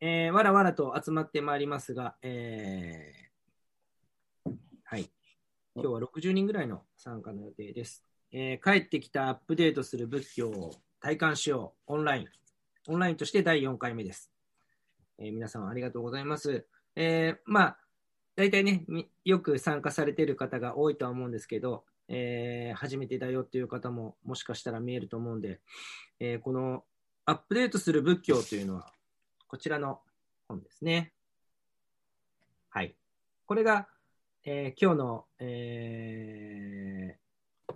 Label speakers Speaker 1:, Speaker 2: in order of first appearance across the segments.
Speaker 1: えー、わらわらと集まってまいりますが、えー、はい。今日は60人ぐらいの参加の予定です。えー、帰ってきたアップデートする仏教を体感しよう、オンライン。オンラインとして第4回目です。えー、皆さんありがとうございます。えー、まあ、大体ね、よく参加されている方が多いとは思うんですけど、えー、初めてだよっていう方ももしかしたら見えると思うんで、えー、このアップデートする仏教というのは、こちらの本ですね。はい。これが、えー、今日の、えー、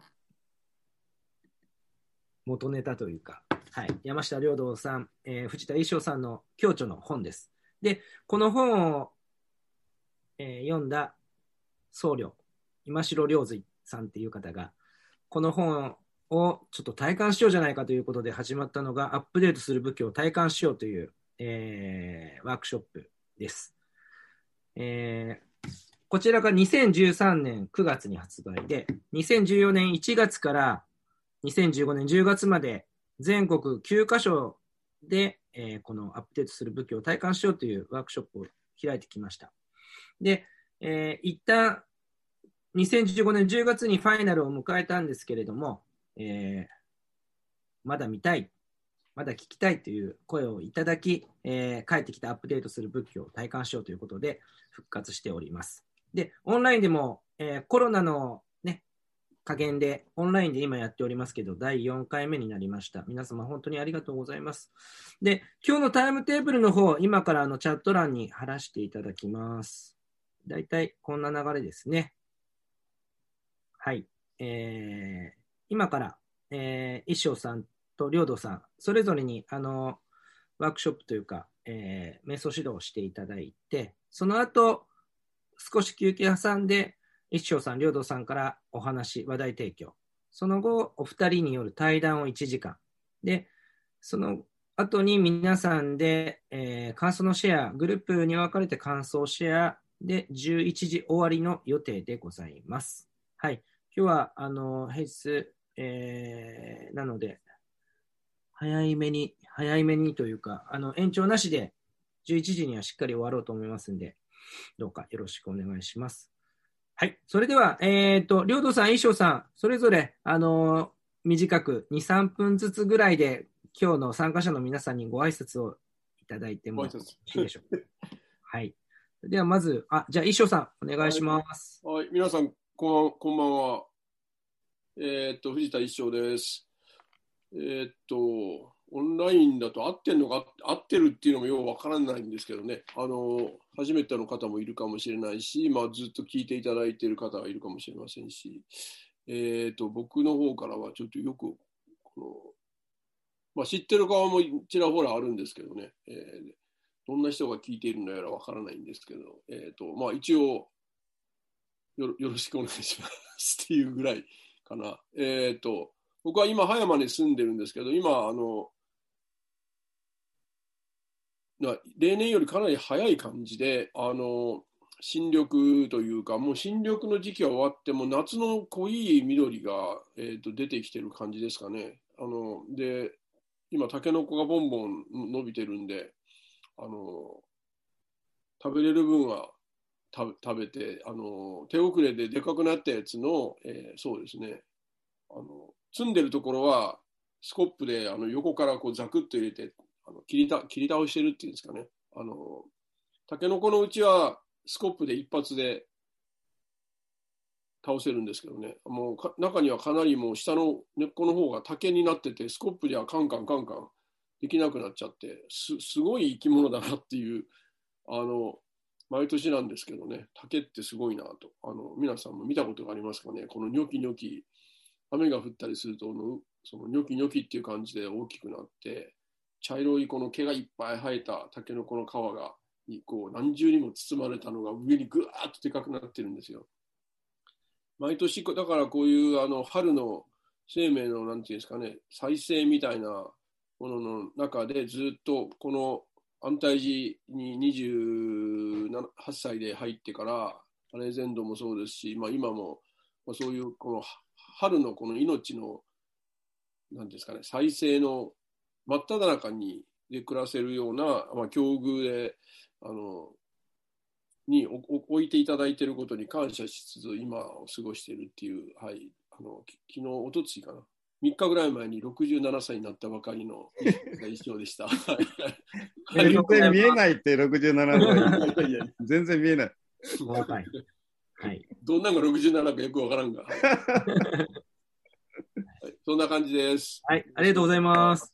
Speaker 1: 元ネタというか、はい、山下良道さん、えー、藤田衣装さんの共著の本です。で、この本を、えー、読んだ僧侶、今城良瑞さんっていう方が、この本をちょっと体感しようじゃないかということで始まったのが、アップデートする武器を体感しようという、えー、ワークショップです。えー、こちらが2013年9月に発売で、2014年1月から2015年10月まで全国9カ所で、えー、このアップデートする武器を体感しようというワークショップを開いてきました。で、えー、一旦2015年10月にファイナルを迎えたんですけれども、えー、まだ見たい、まだ聞きたいという声をいただき、えー、帰ってきたアップデートする仏教を体感しようということで復活しております。で、オンラインでも、えー、コロナのね、加減で、オンラインで今やっておりますけど、第4回目になりました。皆様本当にありがとうございます。で、今日のタイムテーブルの方、今からあのチャット欄に貼らせていただきます。だいたいこんな流れですね。はい。えー、今から、えー、一生さんと良道さん、それぞれに、あの、ワークショップというか、えー、瞑想指導をしていただいて、その後、少し休憩挟んで、一生さん、良道さんからお話、話題提供。その後、お二人による対談を1時間。で、その後に皆さんで、えー、感想のシェア、グループに分かれて感想シェアで11時終わりの予定でございます。はい。今日は、あの、平日、えー、なので、早いめに、早いめにというか、あの、延長なしで、11時にはしっかり終わろうと思いますんで、どうかよろしくお願いします。はい。それでは、えっ、ー、と、領土さん、衣装さん、それぞれ、あの短く2、3分ずつぐらいで、今日の参加者の皆さんにご挨拶をいただいてもよろしいでしょうか。はい。では、まず、あ、じゃあ、衣装さん、お願いします。
Speaker 2: はい、はい、皆さん、こんこんばんは。えー、っと、藤田一生です。えー、っと、オンラインだと合ってんのか、合ってるっていうのもようわからないんですけどね、あの、初めての方もいるかもしれないし、まあ、ずっと聞いていただいている方がいるかもしれませんし、えー、っと、僕の方からはちょっとよく、この、まあ、知ってる側もちらほらあるんですけどね、えー、どんな人が聞いているのやらわからないんですけど、えっと、まあ、一応、よろしくお願いします。っていうぐらいかな。えっ、と、僕は今、葉山に住んでるんですけど、今、あの、例年よりかなり早い感じで、あの、新緑というか、もう新緑の時期は終わって、も夏の濃い緑が、えーと、出てきてる感じですかね。あので、今、タケノコがボンボン伸びてるんで、あの食べれる分は食べてあの手遅れででかくなったやつの、えー、そうですねあの積んでるところはスコップであの横からこうザクッと入れてあの切りた切り倒してるっていうんですかね。あのタケノコのうちはスコップで一発で倒せるんですけどね。もう中にはかなりもう下の根っこの方が竹になっててスコップではカンカンカンカンできなくなっちゃってすすごい生き物だなっていうあの毎年なんですけどね、竹ってすごいなと。あの皆さんも見たことがありますかね、このニョキニョキ、雨が降ったりすると、そのニョキニョキっていう感じで大きくなって、茶色いこの毛がいっぱい生えたタケノコの皮がにこう何重にも包まれたのが上にぐわーっとでかくなってるんですよ。毎年、だからこういうあの春の生命のなんていうんですかね、再生みたいなものの中でずっとこの安泰寺に28歳で入ってから、レジェンドもそうですし、まあ、今も、まあ、そういうこの春のこの命の、なんですかね、再生の真っ只中にで暮らせるような、まあ、境遇で、あの、に置いていただいていることに感謝しつつ、今を過ごしているっていう、はい、あの昨日、おとついかな、3日ぐらい前に67歳になったばかりの一生でした。
Speaker 3: 全然見えないって、67歳。全然見えない。
Speaker 1: はい。
Speaker 2: どんなのが67かよくわからんが。はい、そんな感じです。
Speaker 1: はい、ありがとうございます。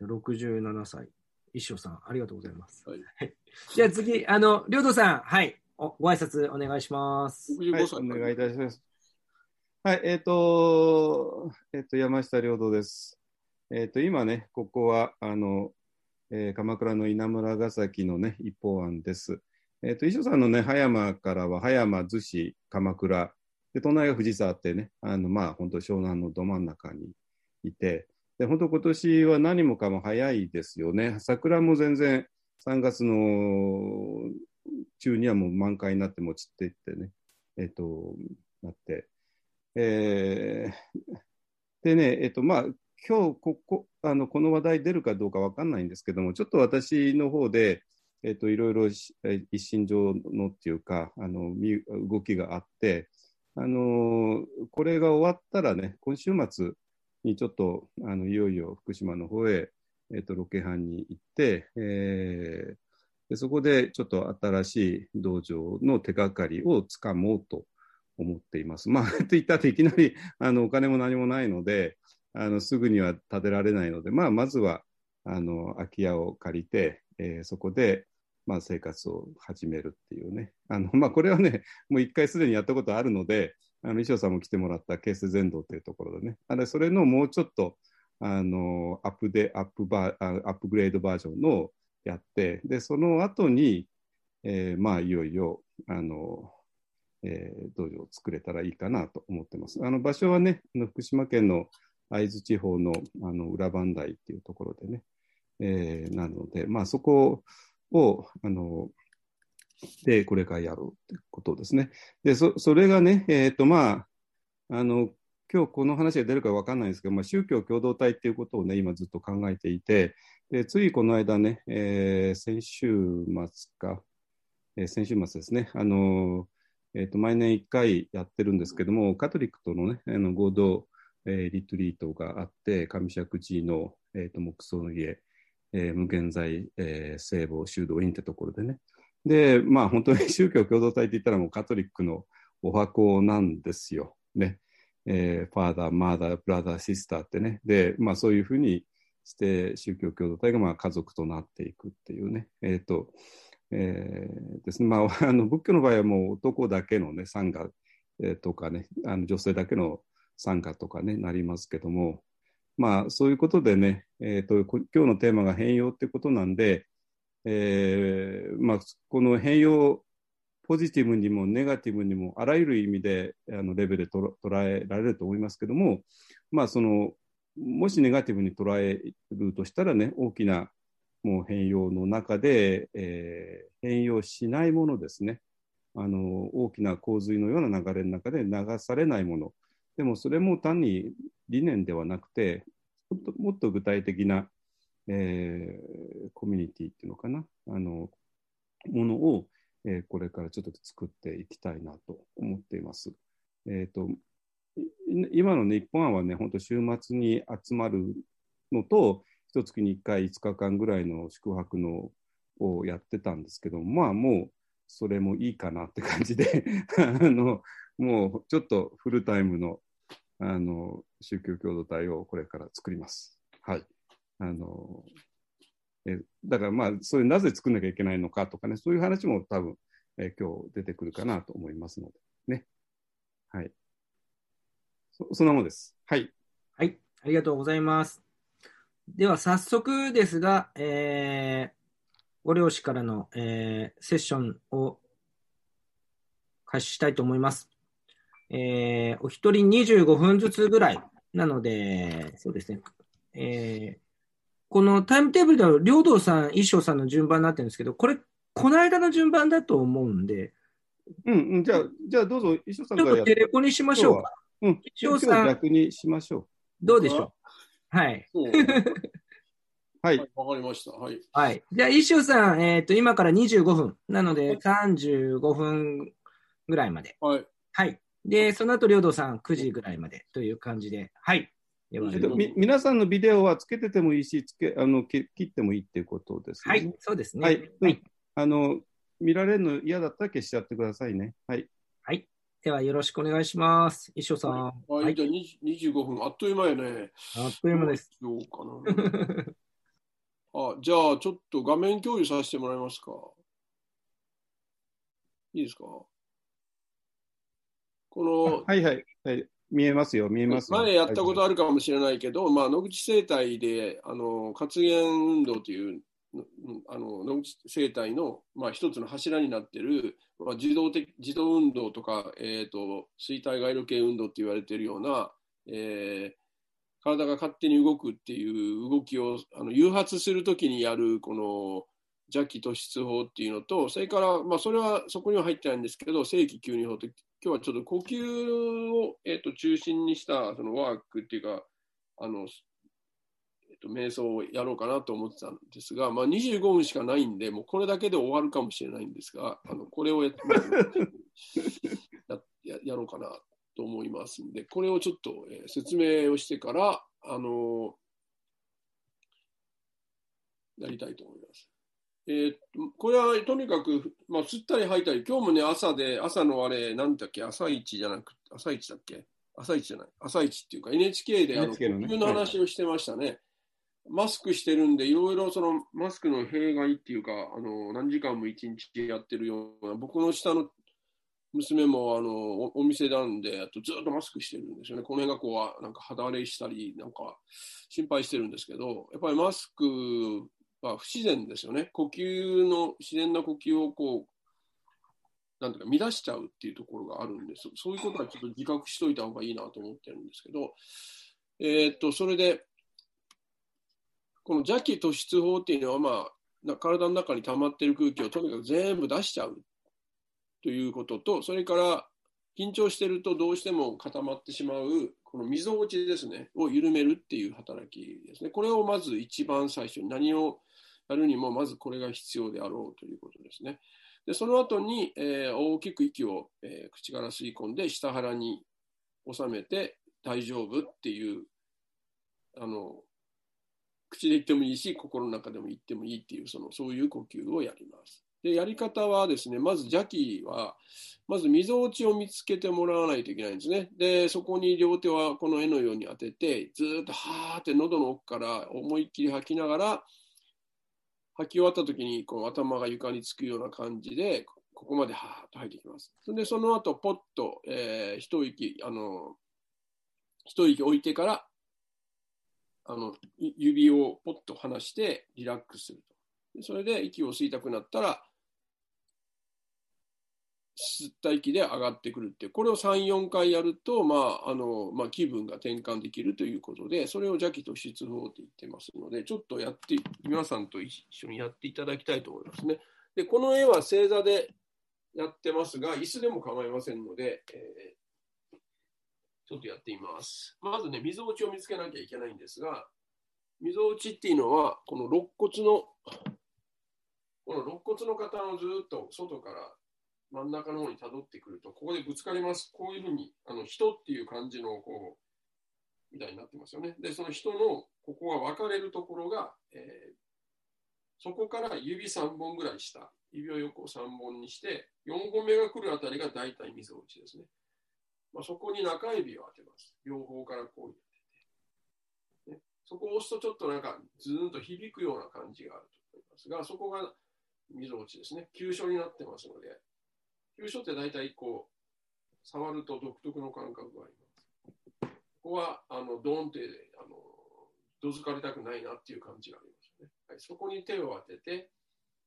Speaker 1: 67歳。一生さん、ありがとうございます。はい、じゃあ次、あの、りょうどさん、はい、おご挨拶お願いします。
Speaker 3: はい、お願いいたします。はい、えっ、ー、と、えっ、ー、と、山下良道です。えっ、ー、と、今ね、ここは、あの、えー、鎌倉の稲村ヶ崎のね、一方案です。えっ、と、衣装さんのね、葉山からは、葉山、逗子、鎌倉、で、隣が藤沢ってね、あの、まあ、本当湘南のど真ん中にいて、で、本当今年は何もかも早いですよね。桜も全然3月の中にはもう満開になっても散っていってね、えっ、と、なって、えー、でね、えっと、まあ、今日ここあのこの話題出るかどうか分かんないんですけども、ちょっと私の方で、えっと、いろいろ一身上のっていうか、あの動きがあって、あのこれが終わったらね、今週末にちょっとあのいよいよ福島の方へ、えっと、ロケハンに行って、えー、でそこでちょっと新しい道場の手がかりをつかもうと思っています。まあ、と言ったっていきなりあのお金も何もないので、あのすぐには建てられないので、まあ、まずはあの空き家を借りて、えー、そこで、まあ、生活を始めるっていうね。あのまあ、これはね、もう一回すでにやったことあるので、あの衣装さんも来てもらった京成全道というところでね、あれそれのもうちょっとあのアップでアップバアップグレードバージョンのやって、でその後に、えー、まあいよいよあのえー、道場を作れたらいいかなと思ってます。あの場所はね、福島県の会津地方のあの裏磐梯っていうところでね、えー、なので、まあ、そこを、あの、で、これからやろうってことですね。で、そそれがね、えっ、ー、と、まあ、あの、今日この話が出るか分かんないんですけど、まあ、宗教共同体っていうことをね、今ずっと考えていて、でついこの間ね、えー、先週末か、えー、先週末ですね、あのえーと、毎年1回やってるんですけども、カトリックとの,、ね、あの合同、えー、リトリートがあって、上石寺の、えーと、木葬の家、えー、無限在、えー、聖母修道院ってところでね。で、まあ本当に 宗教共同体って言ったらもうカトリックのお箱なんですよ。ね。えー、ファーダー、マーダー、ブラザー、シスターってね。で、まあそういうふうにして宗教共同体がまあ家族となっていくっていうね。えっ、ー、と、えー、ですねまあ、あの仏教の場合はもう男だけの、ね、参加、えー、とかねあの女性だけの参加とかねなりますけども、まあ、そういうことでね、えーと、今日のテーマが変容ってことなんで、えーまあ、この変容ポジティブにもネガティブにもあらゆる意味であのレベルで捉えられると思いますけども、まあ、そのもしネガティブに捉えるとしたらね大きなもう変容の中で、えー、変容しないものですね。あの大きな洪水のような流れの中で流されないもの。でもそれも単に理念ではなくてもっともっと具体的な、えー、コミュニティっていうのかなあのものを、えー、これからちょっと作っていきたいなと思っています。えーと、今の、ね、日本はね、本当週末に集まるのと、一月に1回5日間ぐらいの宿泊のをやってたんですけどまあもうそれもいいかなって感じで あのもうちょっとフルタイムのあの宗教共同体をこれから作ります。はい。あのえだからまあそれなぜ作んなきゃいけないのかとかねそういう話も多分え今日出てくるかなと思いますのでね。はい。そそんなものです。はい。
Speaker 1: はい。ありがとうございます。では早速ですが、えー、ご両親からの、えー、セッションを開始したいと思います。えー、お一人25分ずつぐらいなので、そうですね。えー、このタイムテーブルでは、両道さん、一生さんの順番になってるんですけど、これ、この間の順番だと思うんで。
Speaker 3: うん、うん、じゃあ、じゃあどうぞ、一生さん
Speaker 1: ちょっとテレコにしましょうか。
Speaker 3: うん、一生さん。逆にしましょう。
Speaker 1: どうでしょう？はい。
Speaker 3: はい。
Speaker 2: はい、わかりました。はい。
Speaker 1: はい。じゃあ、一生さん、えっ、と、今から25分。なので、35分ぐらいまで。
Speaker 2: はい。
Speaker 1: はい。で、その後、領土さん9時ぐらいまでという感じで。はい。では
Speaker 3: えっと、み皆さんのビデオはつけててもいいし、つけあのき切ってもいいっていうことですね。
Speaker 1: はい、そうですね。
Speaker 3: はい
Speaker 1: はい。
Speaker 3: あの見られるの嫌だったら消しちゃってくださいね。はい。
Speaker 1: はい。では、よろしくお願いします。一生さん。
Speaker 2: はい、
Speaker 1: はい。
Speaker 2: じゃあ20 25分、あっという間やね。
Speaker 1: あっという間です。
Speaker 2: どうかな。あ、じゃあ、ちょっと画面共有させてもらえますか。いいですかこの、
Speaker 3: はいはい、はい。見えますよ、見えますよ。
Speaker 2: 前やったこと
Speaker 3: あ
Speaker 2: あるかもしれないけど、まあ、野口生態で、あの、活言運動という、うんあの野口生態の、まあ、一つの柱になっている、まあ、自動的自動運動とか、えー、と衰退街路系運動って言われているような、えー体が勝手に動くっていう動きをあの誘発するときにやるこの邪気突出法っていうのとそれから、まあ、それはそこには入ってないんですけど正規吸入法って今日はちょっと呼吸を、えー、と中心にしたそのワークっていうかあの、えー、と瞑想をやろうかなと思ってたんですが、まあ、25分しかないんでもうこれだけで終わるかもしれないんですがあのこれをややややろうかなと思いますんで、これをちょっと、えー説明をしてから、あのやりたいと思います。えーこれはとにかく、まあ、吸ったり吐いたり、今日もね、朝で、朝のあれ、なんだっけ、朝一じゃなくて、朝一だっけ？朝一じゃない、朝一っていうか、NHK であの、
Speaker 3: ね
Speaker 2: 呼吸の話をしてましたね。マスクしてるんで、いろいろそのマスクの弊害っていうか、あの何時間も一日やってるような、僕の下の娘もあのおお店なんで、あとずっとマスクしてるんですよね。この辺がこうなんか肌荒れしたり、なんか心配してるんですけど、やっぱりマスクは不自然ですよね。呼吸の、自然な呼吸をこう、なんていうか乱しちゃうっていうところがあるんです。そういうことはちょっと自覚しといた方がいいなと思ってるんですけど、えーっと、それで、この邪気突出法っていうのは、まあ、な体の中に溜まってる空気をとにかく全部出しちゃうということと、それから緊張してるとどうしても固まってしまう、この溝落ちですね、を緩めるっていう働きですね。これをまず一番最初に何をやるにも、まずこれが必要であろうということですね。で、その後に、えー大きく息を、えー口から吸い込んで、下腹に収めて大丈夫っていう、あの、口で言ってもいいし、心の中でも言ってもいいっていう、その、そういう呼吸をやります。で、やり方はですね、まず邪気は、まず溝落ちを見つけてもらわないといけないんですね。で、そこに両手はこの絵のように当てて、ずっとはーって喉の奥から思いっきり吐きながら、吐き終わった時にこう頭が床につくような感じで、ここまではーっと吐いていきます。それで、その後、ポッと、えー一息、あの、一息置いてから、あの、指をポッと離してリラックスすると。それで息を吸いたくなったら、吸った息で上がってくるって、これを3、4回やると、まあ、あの、まあ、気分が転換できるということで、それを邪気突出法と言ってますので、ちょっとやって、皆さんと一緒にやっていただきたいと思いますね。で、この絵は正座でやってますが、椅子でも構いませんので、えーちょっとやってみます。まずね、溝落ちを見つけなきゃいけないんですが、溝落ちっていうのは、この肋骨の、この肋骨の方のずっと外から真ん中の方に辿ってくると、ここでぶつかります。こういうふうに、あの人っていう感じの、こう、みたいになってますよね。で、その人の、ここが分かれるところが、えーそこから指3本ぐらい下、指を横3本にして、4本目が来るあたりが大体溝落ちですね。まあ、そこに中指を当てます。両方からこういう当て、そこを押すとちょっとなんかズーンと響くような感じがあると思いますが、そこが溝落ちですね。急所になってますので、急所って大体こう、触ると独特の感覚があります。ここは、あの、ドーンって、あの、どづかれたくないなっていう感じがありますね。はい、そこに手を当てて、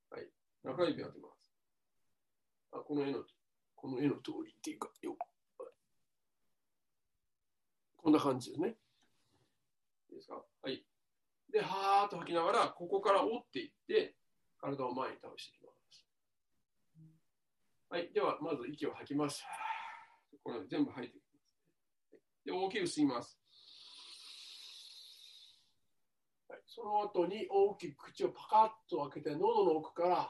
Speaker 2: はい、中指当てます。あ、この絵の、この絵の通りっていうか、よこんな感じですね。いいですか？はい。で、はーっと吐きながら、ここから折っていって、体を前に倒して。はい。では、まず息を吐きます。これ全部吐いていきます。で、大きく吸います。はい、その後に大きく口をパカッと開けて、喉の奥から、は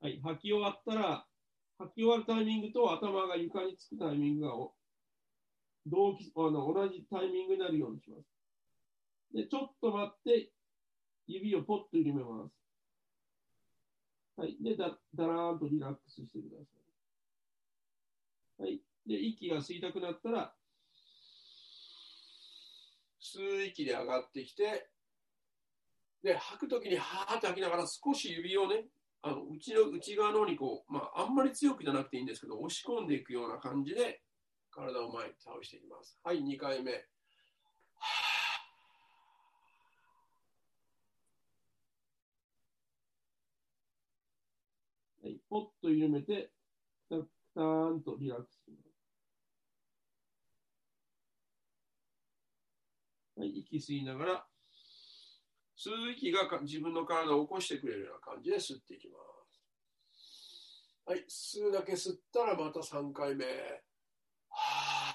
Speaker 4: はい、吐き終わったら、吐き終わるタイミングと頭が床につくタイミングが同期あの同じタイミングになるようにします。で、ちょっと待って、指をポッと緩めます。はい。で、だだらーんとリラックスしてください。はい。で、息が吸いたくなったら、
Speaker 2: 吸う息で上がってきて、で、吐くときにはーって吐きながら少し指をね、あの内の内側の方にこう、まあ、あんまり強くじゃなくていいんですけど、押し込んでいくような感じで、体を前に倒していきます。はい、2回目。は
Speaker 4: はい、ポッと緩めて、たたーんとリラックスします。はい、息吸いながら、
Speaker 2: 吸う息がか自分の体を起こしてくれるような感じで吸っていきます。はい、吸うだけ吸ったらまた3回目。は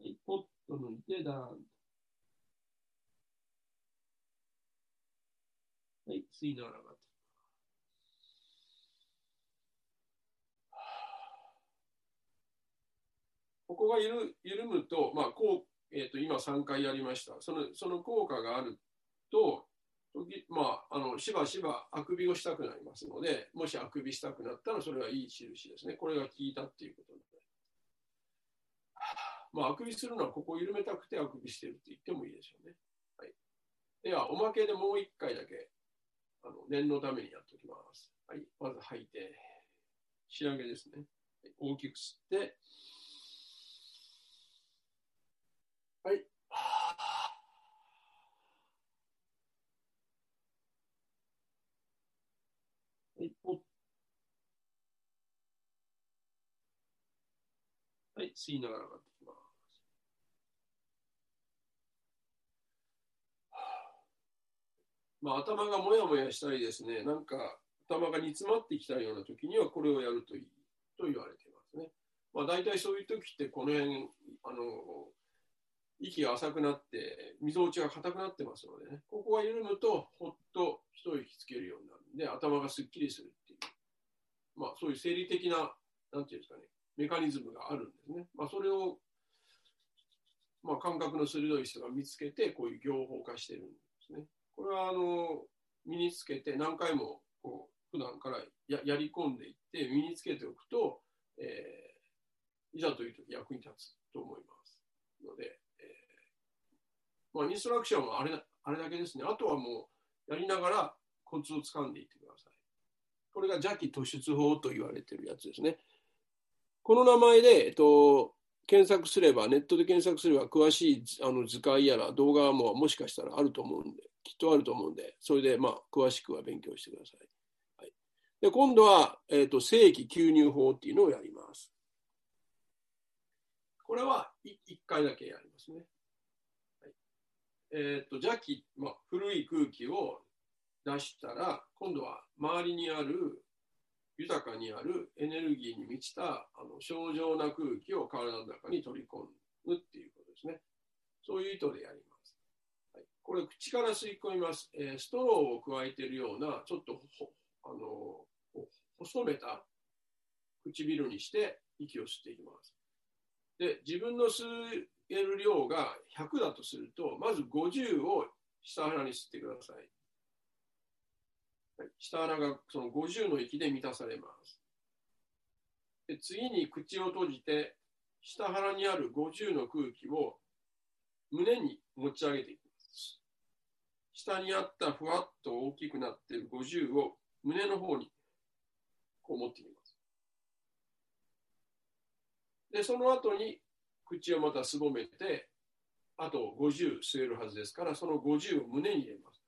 Speaker 4: い、ポッと抜いて、だーんはい、吸いながら。
Speaker 2: ここが緩緩むと、まあこうえー、と今3回やりました。そのその効果があると、時まあ、あのしばしばあくびをしたくなりますので、もしあくびしたくなったらそれはいい印ですね。これが効いたっていうことになります。まあ、あくびするのはここを緩めたくてあくびしてるって言ってもいいでしょうね。はい、では、おまけでもう1回だけあの念のためにやっておきます。はい、まず吐いて、仕上げですね。大きく吸って、はい。
Speaker 4: はい、はい、吸いながら上がってきま。
Speaker 2: あ、頭がもやもやしたりですね、なんか頭が煮詰まってきたような時にはこれをやるといいと言われていますね。まあ、大体そういう時ってこの辺、あの、息が浅くなって、みぞおちが硬くなってますのでね、ここが緩むと、ほっと一息つけるようになるんで、頭がすっきりするっていう、まあ、そういう生理的な、なんていうんですかね、メカニズムがあるんですね。まあ、それを、まあ、感覚の鋭い人が見つけて、こういう業法化してるんですね。これは、あの、身につけて何回も、こう、普段からややり込んでいって、身につけておくと、えー、いざという時役に立つと思います。ので、まあ、インストラクションはあれあれだけですね。あとはもうやりながらコツをつかんでいってください。これが邪気突出法と言われてるやつですね。この名前で、えっと、検索すれば、ネットで検索すれば、詳しいあの図解やら動画ももしかしたらあると思うんで、きっとあると思うんで、それで、まあ、詳しくは勉強してください。はい、で今度は、えっと、正規吸入法っていうのをやります。これは1回だけやりますね。はいえーと、邪気、まあ、古い空気を出したら今度は周りにある豊かにあるエネルギーに満ちたあの正常な空気を体の中に取り込むっていうことですね。そういう意図でやります。これ口から吸い込みます、えー、ストローを加えているようなちょっとあの細めた唇にして息を吸っていきます。で自分の吸える量が100だとすると、まず50を下腹に吸ってください。はい、下腹がその50の息で満たされます。で次に口を閉じて、下腹にある50の空気を胸に持ち上げていきます。下にあったふわっと大きくなっている50を胸の方にこう持ってきます。で、その後に口をまたすぼめて、あと50吸えるはずですから、その50を胸に入れます。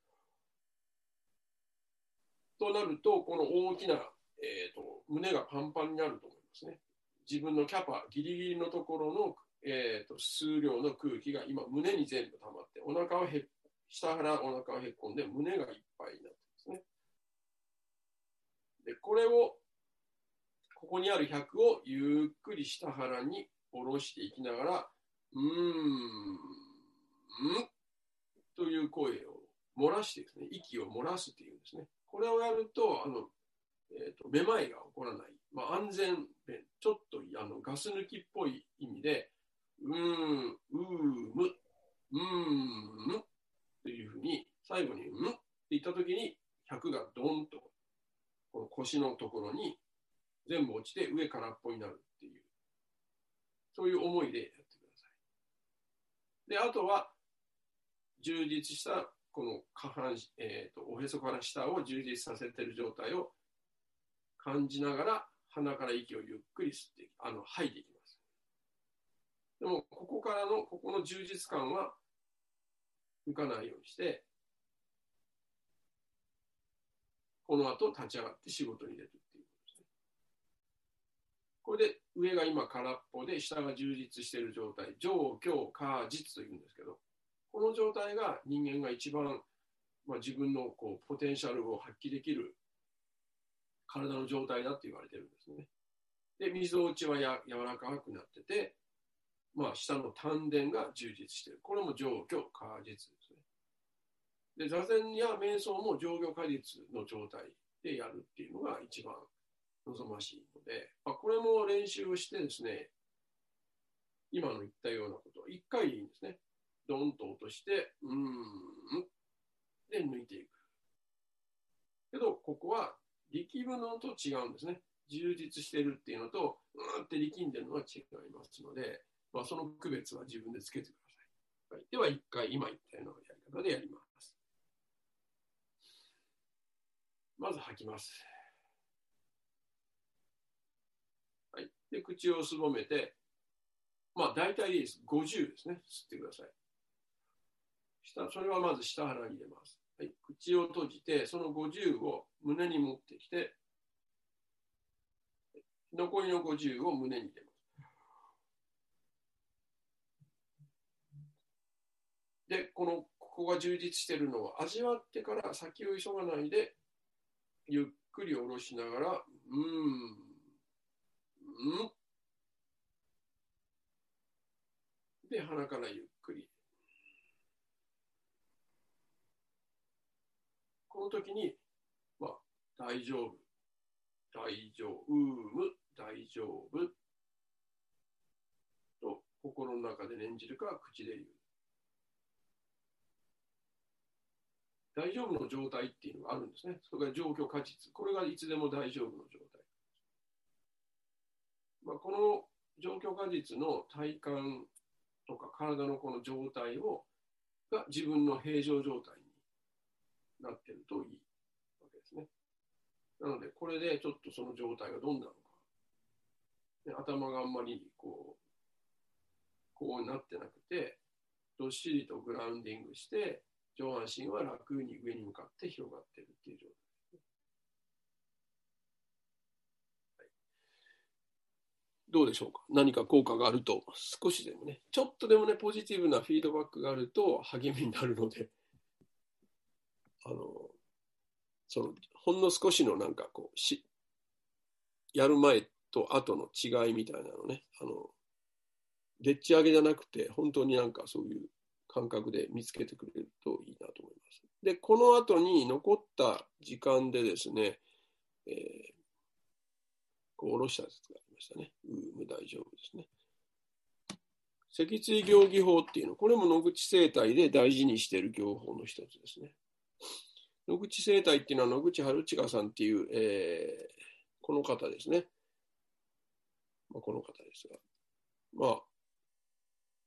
Speaker 2: となると、この大きな、えーと、胸がパンパンになると思いますね。自分のキャパ、ギリギリのところの、えーと、数量の空気が今、胸に全部溜まって、お腹はへ下腹、お腹はへこんで、胸がいっぱいになってますね。で、これを、ここにある100をゆっくり下腹に下ろしていきながら、うーん、んという声を漏らしてですね、息を漏らすっていうんですね。これをやると、あの、えっ、と、めまいが起こらない。まあ、安全弁、ちょっとあのガス抜きっぽい意味で、うーん、うーむ、うーん、っていうふうに、最後に、ん？って言ったときに、100がドンと、この腰のところに全部落ちて上からっぽになるっていう、そういう思いでやってください。で、あとは、充実したこの下半身、えーと、おへそから下を充実させてる状態を感じながら鼻から息をゆっくり吸ってあの吐いていきます。でも、ここからの、ここの充実感は浮かないようにして、この後立ち上がって仕事に出るっていうことですね。これで上が今空っぽで下が充実している状態、上、強、下、実というんですけど、この状態が人間が一番、まあ、自分のこうポテンシャルを発揮できる体の状態だって言われてるんですね。で、みぞおちはや柔らかくなってて、まあ、下の丹田が充実している。これも上虚果実ですね。で、座禅や瞑想も上虚果実の状態でやるっていうのが一番望ましいので、まあ、これも練習をしてですね、今の言ったようなことを一回でいいんですね。ドンと落として、うーん、で抜いていく。けど、ここは力むのと違うんですね。充実してるっていうのと、うーんって力んでるのは違いますので、まあ、その区別は自分でつけてください。はい、では、一回今言ったようなやり方でやります。まず吐きます。はい。で、口をすぼめて、まあ、大体いいです。50ですね。吸ってください。下、それはまず下腹に入れます。はい、口を閉じて、その50を胸に持ってきて、残りの50を胸に入れます。で、この、ここが充実しているのは、味わってから先を急がないで、ゆっくり下ろしながら、うん、うん。で、鼻からゆっくりこの時に、まあ、大丈夫、大丈夫、うむ大丈夫と心の中で念じるか口で言う。大丈夫の状態っていうのがあるんですね。それから状況果実。これがいつでも大丈夫の状態。まあ、この状況果実の体感とか体のこの状態をが自分の平常状態になってるといいわけですね。なので、これでちょっとその状態がどんなのか。で頭があんまりこう、こうなってなくて、どっしりとグラウンディングして、上半身は楽に上に向かって広がってるっていう状態。ですね。はい、どうでしょうか？何か効果があると、少しでもね、ちょっとでもね、ポジティブなフィードバックがあると励みになるので、あの、その、ほんの少しのなんかこう、し、やる前と後の違いみたいなのね、あの、でっち上げじゃなくて、本当になんかそういう感覚で見つけてくれるといいなと思います。で、この後に残った時間でですね、えー、こう下ろしたやつがありましたね。うーむ大丈夫ですね。脊椎行儀法っていうの、これも野口生態で大事にしている行法の一つですね。野口生態っていうのは野口春近さんっていう、えー、この方ですね。まあ、この方ですが。まあ、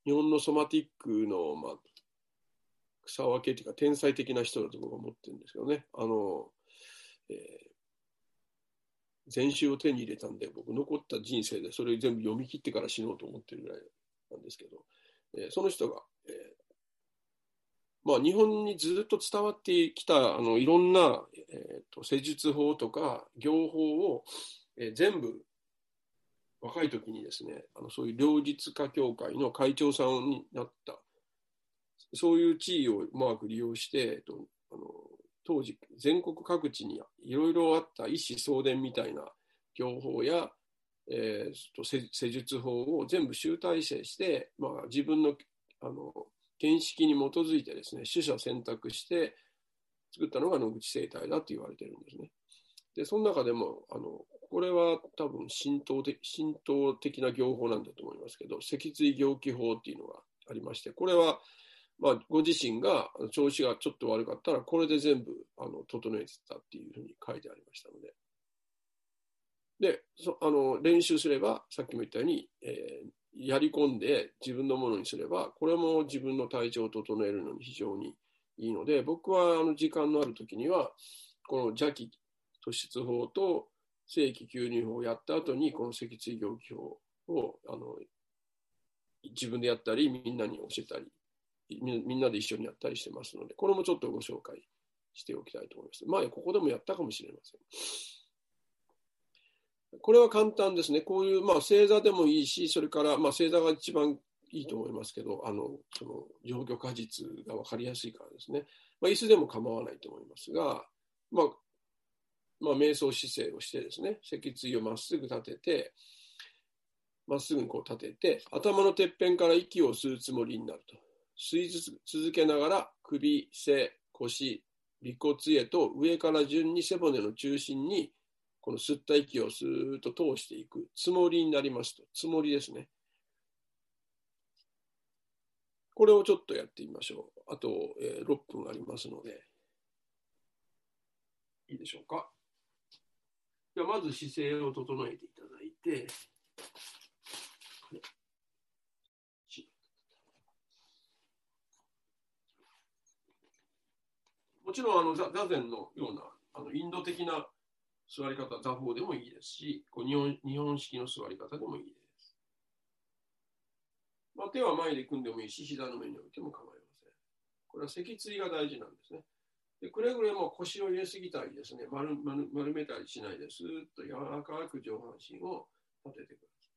Speaker 2: 日本のソマティックの、まあ、草分けっていうか天才的な人だと僕は思ってるんですけどね。あの、えー、全集を手に入れたんで、僕残った人生でそれ全部読み切ってから死のうと思ってるぐらいなんですけど、えー、その人が、えー、まあ、日本にずっと伝わってきたあのいろんな、えーと、施術法とか行法を、えー、全部若い時にですねあのそういう両日家協会の会長さんになったそういう地位をうまく利用して、えーと、あの当時全国各地にいろいろあった一子相伝みたいな業法や、えー、と施施術法を全部集大成して、まあ、自分のあの見識に基づいてですね取捨選択して作ったのが野口生態だと言われてるんですね。でその中でもあのこれは多分神道的神道的な業法なんだと思いますけど脊椎行気法っていうのがありましてこれはまあ、ご自身が調子がちょっと悪かったら、これで全部あの整えてたっていうふうに書いてありましたので。で、そあの練習すれば、さっきも言ったように、えーやり込んで自分のものにすれば、これも自分の体調を整えるのに非常にいいので、僕はあの時間のある時には、この邪気突出法と正規吸入法をやった後に、この脊椎行気法をあの自分でやったり、みんなに教えたり、みんなで一緒にやったりしてますので、これもちょっとご紹介しておきたいと思います。前、ここでもやったかもしれません。これは簡単ですね。こういう、まあ、星座でもいいし、それから、まあ、星座が一番いいと思いますけど、あの、その、上魚果実が分かりやすいからですね。まあ、椅子でも構わないと思いますが、まあ、まあ、瞑想姿勢をしてですね、脊椎をまっすぐ立てて、まっすぐにこう立てて、頭のてっぺんから息を吸うつもりになると。吸い続けながら首、背、腰、尾骨へと上から順に背骨の中心にこの吸った息をスーッと通していくつもりになりますと。つもりですね。これをちょっとやってみましょう。あと、えー6分ありますので。いいでしょうか。ではまず姿勢を整えていただいて、もちろんあの座座禅のようなあのインド的な座り方、座法でもいいですし、こう日本日本式の座り方でもいいです。まあ、手は前で組んでもいいし、膝の上に置いても構いません。これは脊椎が大事なんですね。でくれぐれも腰を入れすぎたりですね、丸丸丸めたりしないですっと柔らかく上半身を立ててくださ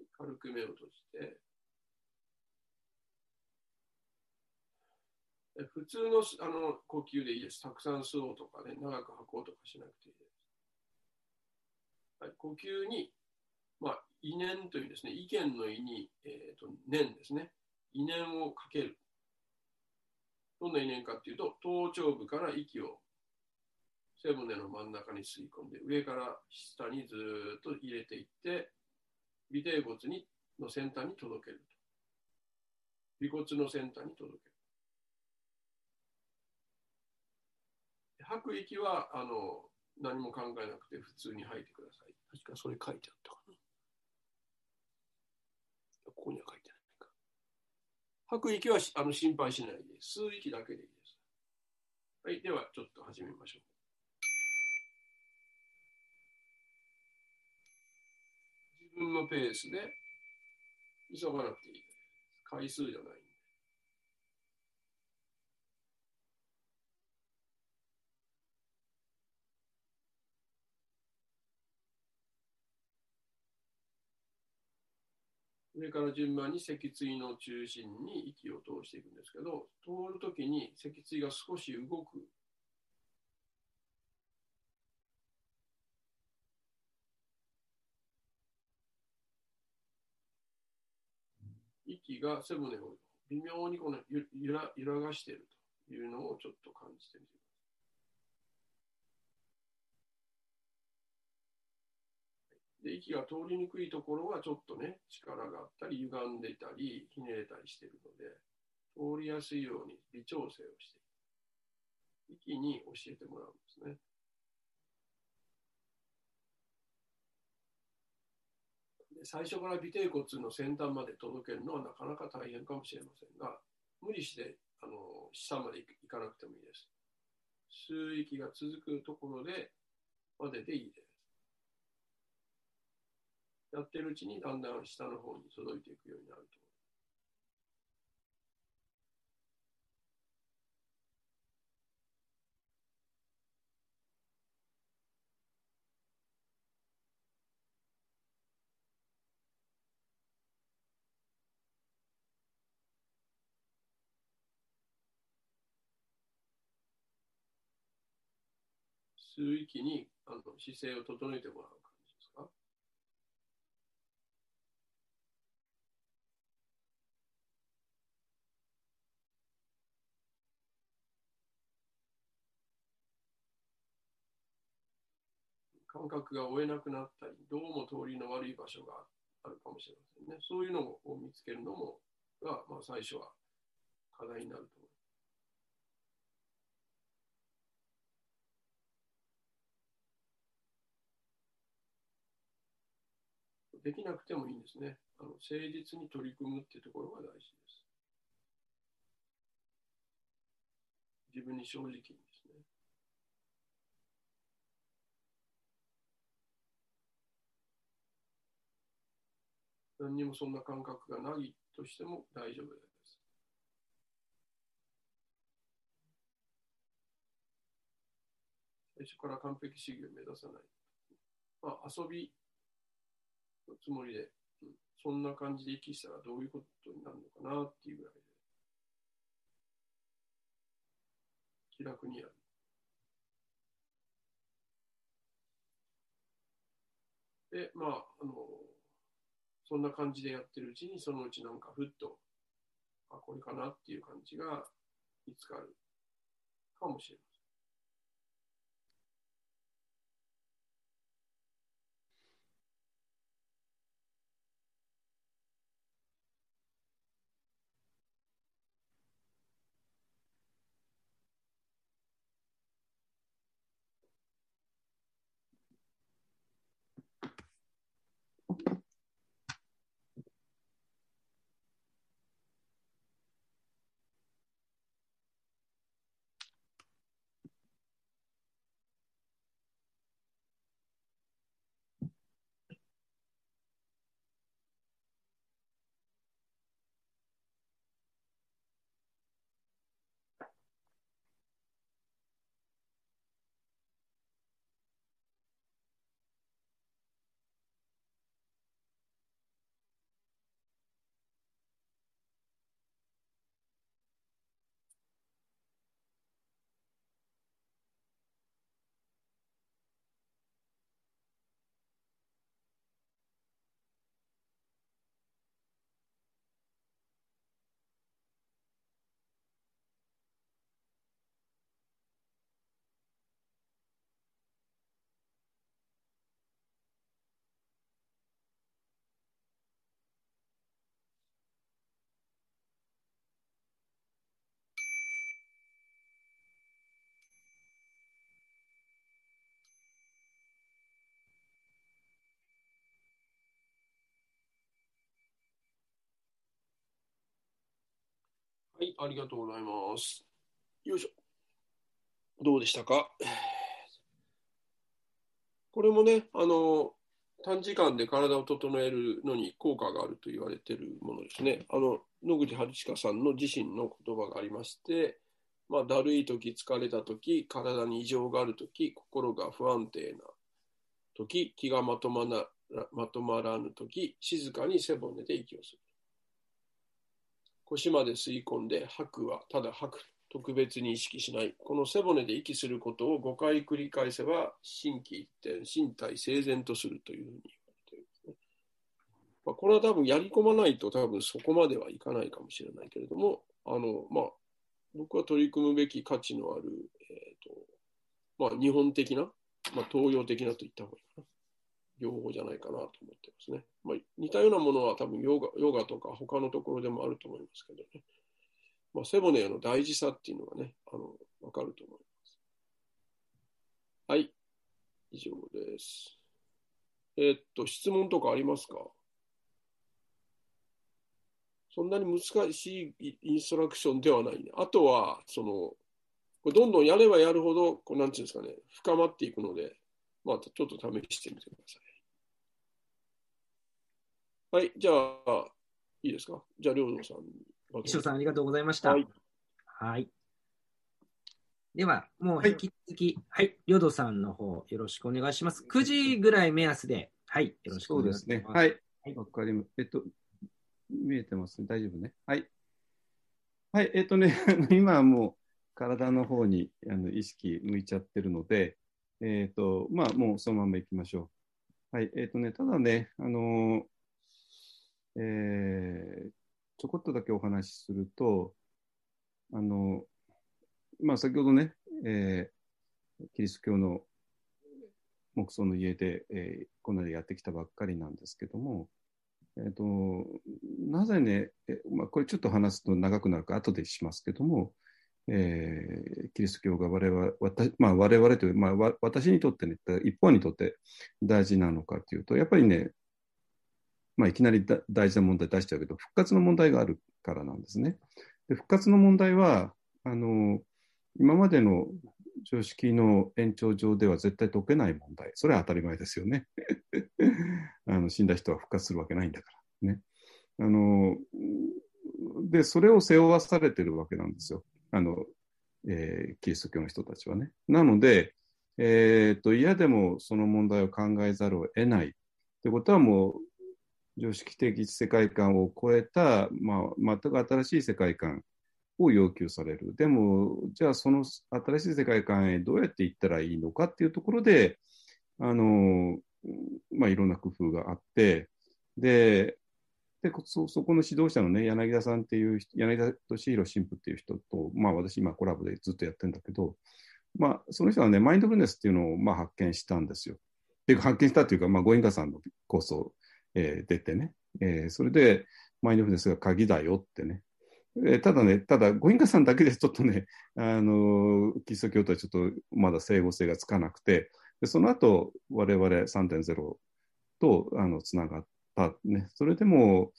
Speaker 2: い。軽く目を閉じて、普通のあの呼吸でいいです。たくさん吸おうとかね、長く吐こうとかしなくていいです。はい、呼吸に、まあ、意念というですね、意見の意に、えー、と念ですね。意念をかける。どんな意念かっていうと、頭頂部から息を背骨の真ん中に吸い込んで、上から下にずっと入れていって、尾てい骨にの先端に届けると。尾骨の先端に届ける。吐く息はあの何も考えなくて普通に吐いてください。確かそれ書いてあったかな。ここには書いて。吐く息はあの心配しないで、吸う息だけでいいです。はい、ではちょっと始めましょう。自分のペースで急がなくていい。回数じゃない。上から順番に脊椎の中心に息を通していくんですけど、通るときに脊椎が少し動く。息が背骨を微妙にこの揺ら揺らがしているというのをちょっと感じてみてください。で息が通りにくいところはちょっとね力があったり歪んでいたりひねれたりしているので通りやすいように微調整をして息に教えてもらうんですね。で最初から尾てい骨の先端まで届けるのはなかなか大変かもしれませんが無理してあの下まで行かなくてもいいです。吸う息が続くところでまででいいです。やってるうちにだんだん下の方に届いていくようになると吸う。息にあの姿勢を整えてもらうか感覚が追えなくなったり、どうも通りの悪い場所があるかもしれませんね。そういうのを見つけるのもが、まあ、最初は課題になると思います。できなくてもいいんですね。あの誠実に取り組むっていうところが大事です。自分に正直にですね。何にもそんな感覚がないとしても大丈夫です。最初から完璧主義を目指さない。まあ、遊びのつもりで、うんそんな感じで息したらどういうことになるのかなっていうぐらいで、気楽にやる。で、まあ、あの、そんな感じでやってるうちに、そのうちなんかふっと、あ、これかなっていう感じが見つかるかもしれません。ありがとうございます。よいしょ。どうでしたか？これもね、あの、短時間で体を整えるのに効果があると言われているものですね。あの、野口春近さんの自身の言葉がありまして、まあ、だるい時、疲れた時、体に異常がある時、心が不安定な時、気がまとまなまとまらぬ時、静かに背骨で息をする。腰まで吸い込んで吐くはただ吐く。特別に意識しない。この背骨で息することを5回繰り返せば、心機一転、身体整然とするというふうに言われてるんですね。まあ、これは多分やり込まないと多分そこまではいかないかもしれないけれども、あの、まあ、僕は取り組むべき価値のある、えっ、と、まあ、日本的な、まあ、東洋的なと言った方がいいかな。用語じゃないかなと思ってますね。まあ、似たようなものは多分ヨガヨガとか他のところでもあると思いますけどね。まあ、背骨の大事さっていうのがね、あの、わかると思います。はい。以上です。えーっと、質問とかありますか？そんなに難しいインストラクションではないね。あとは、その、どんどんやればやるほど、こうなんていうんですかね、深まっていくので、まあ、ちょっと試してみてください。はい、じゃあ、いいですか？じゃあ、両道さん。
Speaker 1: 石尾さん、ありがとうございました。
Speaker 2: はい。
Speaker 1: はい。では、もう
Speaker 3: はい
Speaker 1: 引き続き、はい、りょうどさんの方、よろしくお願いします。9時ぐらい目安で、はい、よろしく
Speaker 3: そうです
Speaker 1: お願いします。
Speaker 3: ね。はい
Speaker 1: はい。
Speaker 3: わかります。えっと、見えてますね。大丈夫ね。はい。はい。えっとね、今はもう体の方にあの意識向いちゃってるので、えっ、と、まあ、もうそのまま行きましょう。はい。えっ、とね、ただね、あのーえーちょこっとだけお話しすると、あの、まあ、先ほどね、えーキリスト教の木葬の家で、えーこの間やってきたばっかりなんですけども、えっ、と、なぜね、えまあ、これちょっと話すと長くなるから後でしますけども、えーキリスト教が我々、わたまあ、我々という、まあ、私にとってね、一方にとって大事なのかというと、やっぱりね、まあ、いきなり大事な問題出しちゃうけど、復活の問題があるからなんですね。で復活の問題は、あの、今までの常識の延長上では絶対解けない問題。それは当たり前ですよね。あの死んだ人は復活するわけないんだから。ね。あの、で、それを背負わされてるわけなんですよ。あの、えーキリスト教の人たちはね。なので、えーと、嫌でもその問題を考えざるを得ない。ってことはもう、常識的世界観を超えた、まあ、全く新しい世界観を要求される。でも、じゃあその新しい世界観へどうやって行ったらいいのかっていうところで、あの、まあ、いろんな工夫があって、で、でそこの指導者のね、柳田さんっていう、柳田敏弘神父っていう人と、まあ私今コラボでずっとやってるんだけど、まあその人はね、マインドフルネスっていうのをまあ発見したんですよ。っていうか発見したっていうか、まあ、ゴインガさんのコースを、えー出てね、えーそれでマインドフルネスが鍵だよってね。えーただね、ただ、ゴインガさんだけでちょっとね、あのキリスト教とはちょっとまだ整合性がつかなくて、でその後、我々3.0とあのつながった、ね。それでも、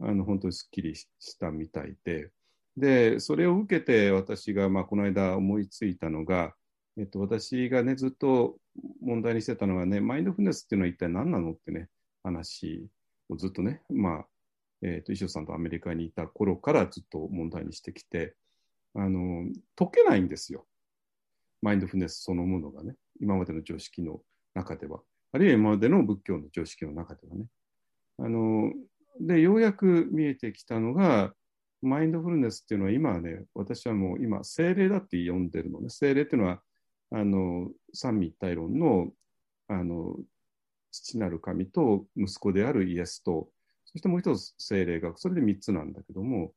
Speaker 3: あの本当にすっきりしたみたいで、で、それを受けて私が、まあ、この間思いついたのが、えっと、私がね、ずっと問題にしてたのがね、マインドフルネスっていうのは一体何なのってね、話をずっとね、まあ、えっと、石尾さんとアメリカにいた頃からずっと問題にしてきて、あの、解けないんですよ。マインドフルネスそのものがね、今までの常識の中では、あるいは今までの仏教の常識の中ではね。あの、で、ようやく見えてきたのが、マインドフルネスっていうのは今はね、私はもう今、精霊だって呼んでるのね。精霊っていうのは、あの、三位一体論の、あの、父なる神と息子であるイエスと、そしてもう一つ精霊が、それで三つなんだけども、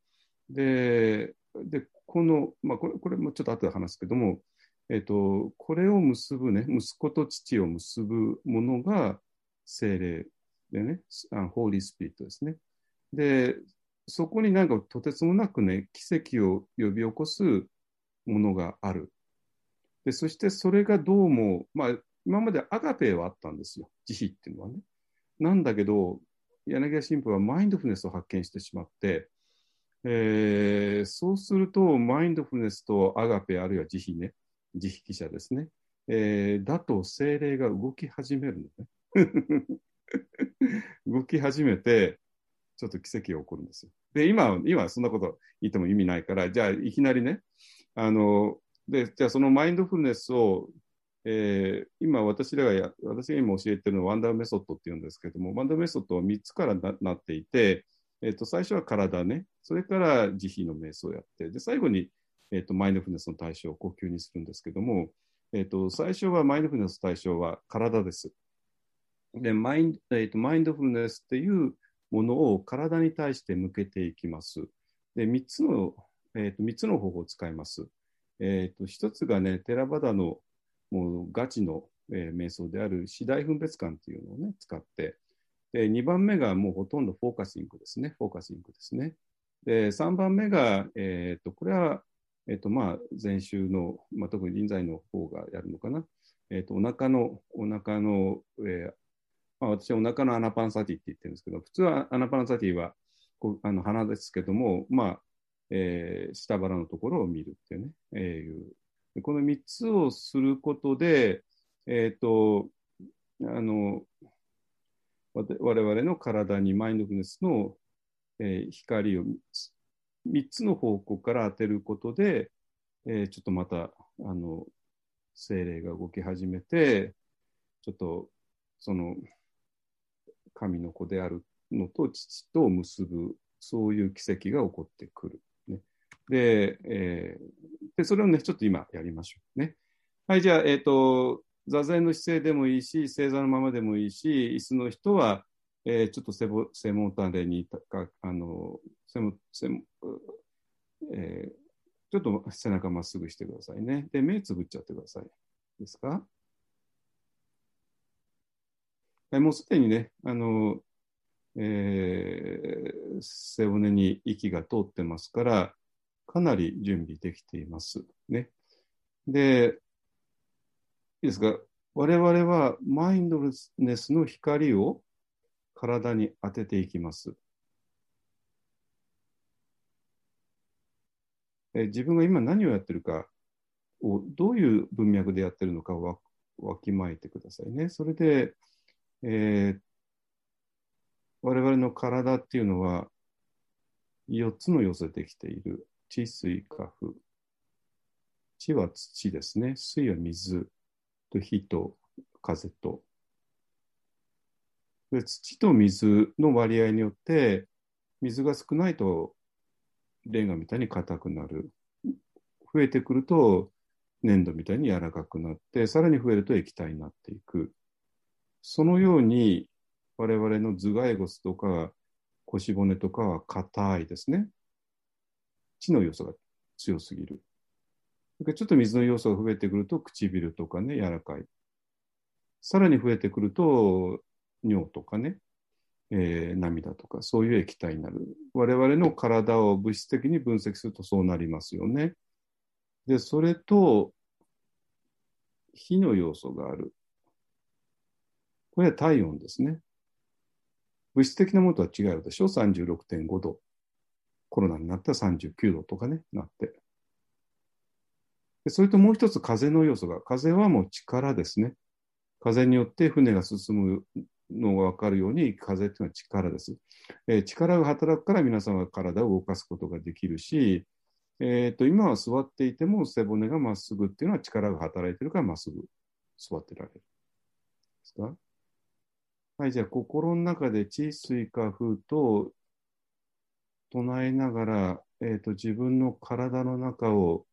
Speaker 3: で、で、この、まあ、これ、これもちょっと後で話すけども、えっと、これを結ぶね、息子と父を結ぶものが精霊でね、あホーリースピリットですね。で、そこになんかとてつもなくね、奇跡を呼び起こすものがある。で、そしてそれがどうも、まあ、今までアガペーはあったんですよ。慈悲っていうのはね。なんだけど、柳家神父はマインドフルネスを発見してしまって、えーそうすると、マインドフルネスとアガペあるいは慈悲ね、慈悲記者ですね。えーだと精霊が動き始めるのね。動き始めて、ちょっと奇跡が起こるんですよ。で、今、今そんなこと言っても意味ないから、じゃあいきなりね、あの、で、じゃあそのマインドフルネスを、えー今私らがや、私が今教えてるのはワンダーメソッドっていうんですけども、ワンダーメソッドは3つからななっていて、えっ、と、最初は体ね、それから慈悲の瞑想をやって、で、最後に、えっ、と、マインドフルネスの対象を呼吸にするんですけども、えっ、と、最初はマインドフルネスの対象は体です。で、マイン,、えー、とマインドフルネスっていうものを体に対して向けていきます。で、3つの、えー、と3つの方法を使います。えっ、と、1つがね、テラバダのもうガチの、えー瞑想である四大分別観っていうのをね、使って、で、2番目がもうほとんどフォーカシングですね。フォーカシングですね。で、3番目が、えっ、と、これは、えっ、と、まあ、禅宗の、まあ、特に臨済の方がやるのかな。えっ、と、お腹の、お腹の、えーまあ、私はお腹のアナパンサティって言ってるんですけど、普通はアナパンサティはこうあの鼻ですけども、まあ、えー下腹のところを見るっていうね、えーいう。この3つをすることで、えっ、と、あの、わた我々の体にマインドフルネスの、えー光を3つの方向から当てることで、えーちょっとまた、あの、精霊が動き始めて、ちょっと、その、神の子であるのと父と結ぶ、そういう奇跡が起こってくる。で、えーで、それをね、ちょっと今やりましょうね。はい、じゃあ、えっ、と、座禅の姿勢でもいいし、正座のままでもいいし、椅子の人は、えー、ちょっと背も背もたれにか、あの、背も、背も、えー、ちょっと背中まっすぐしてくださいね。で、目つぶっちゃってください。ですか？もうすでにね、あの、えー、背骨に息が通ってますから、かなり準備できています。ね。で、いいですか？我々はマインドネスの光を体に当てていきます。え自分が今何をやってるかをどういう文脈でやってるのかをわきまえてくださいね。それで、えー、我々の体っていうのは4つの要素でできている。地、水、火、風。地は土ですね。水は水と火と風と。で土と水の割合によって、水が少ないとレンガみたいに硬くなる。増えてくると粘土みたいに柔らかくなって、さらに増えると液体になっていく。そのように我々の頭蓋骨とか腰骨とかは硬いですね。地の要素が強すぎる。ちょっと水の要素が増えてくると唇とかね、柔らかい。さらに増えてくると尿とかね、えー、涙とかそういう液体になる。我々の体を物質的に分析するとそうなりますよね。で、それと火の要素がある。これは体温ですね。物質的なものとは違うでしょ ?36.5 度。コロナになったら39度とかね、なって。でそれともう一つ風の要素が、風はもう力ですね。風によって船が進むのがわかるように、風っていうのは力です。えー、力が働くから皆さんは体を動かすことができるし、えっ、ー、と、今は座っていても背骨がまっすぐっていうのは力が働いてるからまっすぐ座ってられる。ですか？はい、じゃあ心の中で地水化風と唱えながら、えーと、自分の体の中を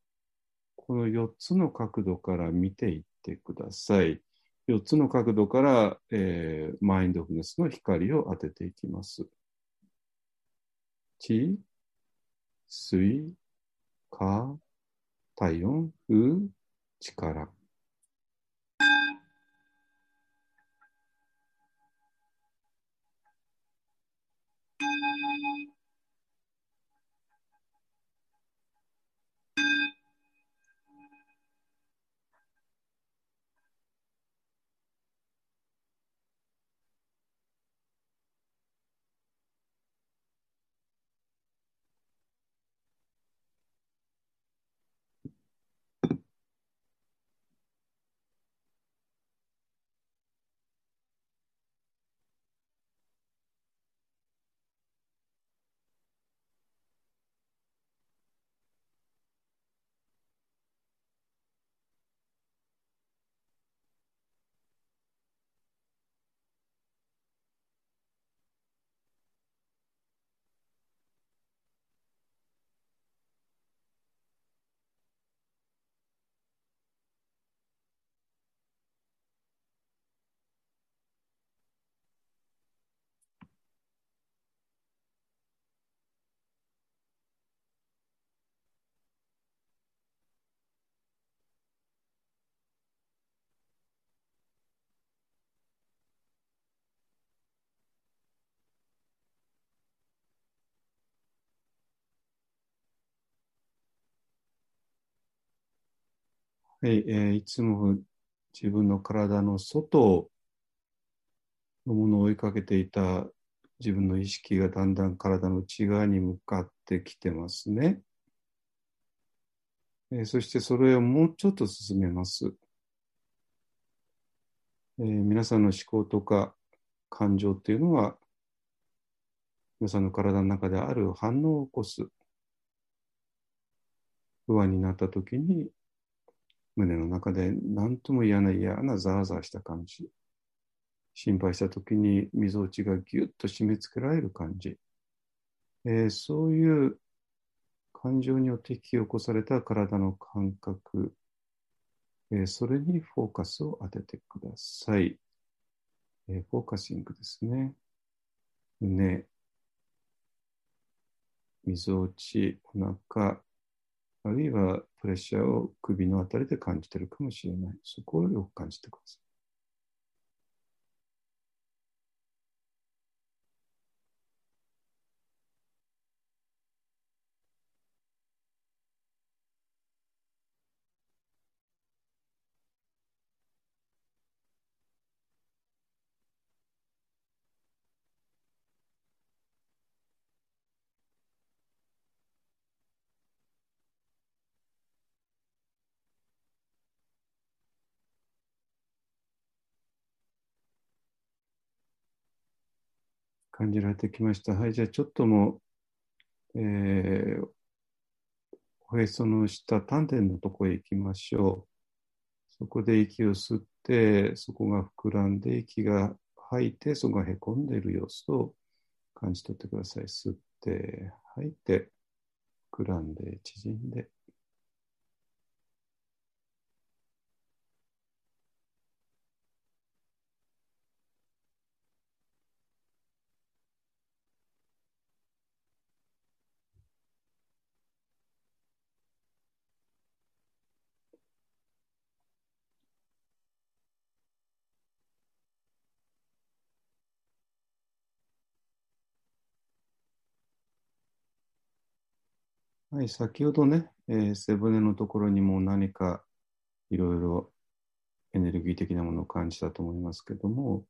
Speaker 3: この4つの角度から見ていってください。4つの角度から、えー、マインドフルネスの光を当てていきます。地、水、火、体温、風、力。はい、えー、いつも自分の体の外のものを追いかけていた自分の意識がだんだん体の内側に向かってきてますね。えー、そしてそれをもうちょっと進めます。えー、皆さんの思考とか感情っていうのは皆さんの体の中である反応を起こす。不安になった時に胸の中で何とも嫌な嫌なザーザーした感じ。心配した時にみぞおちがぎゅっと締め付けられる感じ。えー、そういう感情によって引き起こされた体の感覚えーそれにフォーカスを当ててください。えーフォーカシングですね。胸、みぞおち、お腹、あるいはプレッシャーを首のあたりで感じているかもしれない。そこをよく感じてください。感じられてきました。はい、じゃあちょっともう、えー、おへその下、丹田のとこへ行きましょう。そこで息を吸って、そこが膨らんで、息が吐いて、そこがへこんでいる様子を感じ取ってください。吸って、吐いて、膨らんで、縮んで。はい、先ほどね、えー背骨のところにも何かいろいろエネルギー的なものを感じたと思いますけども、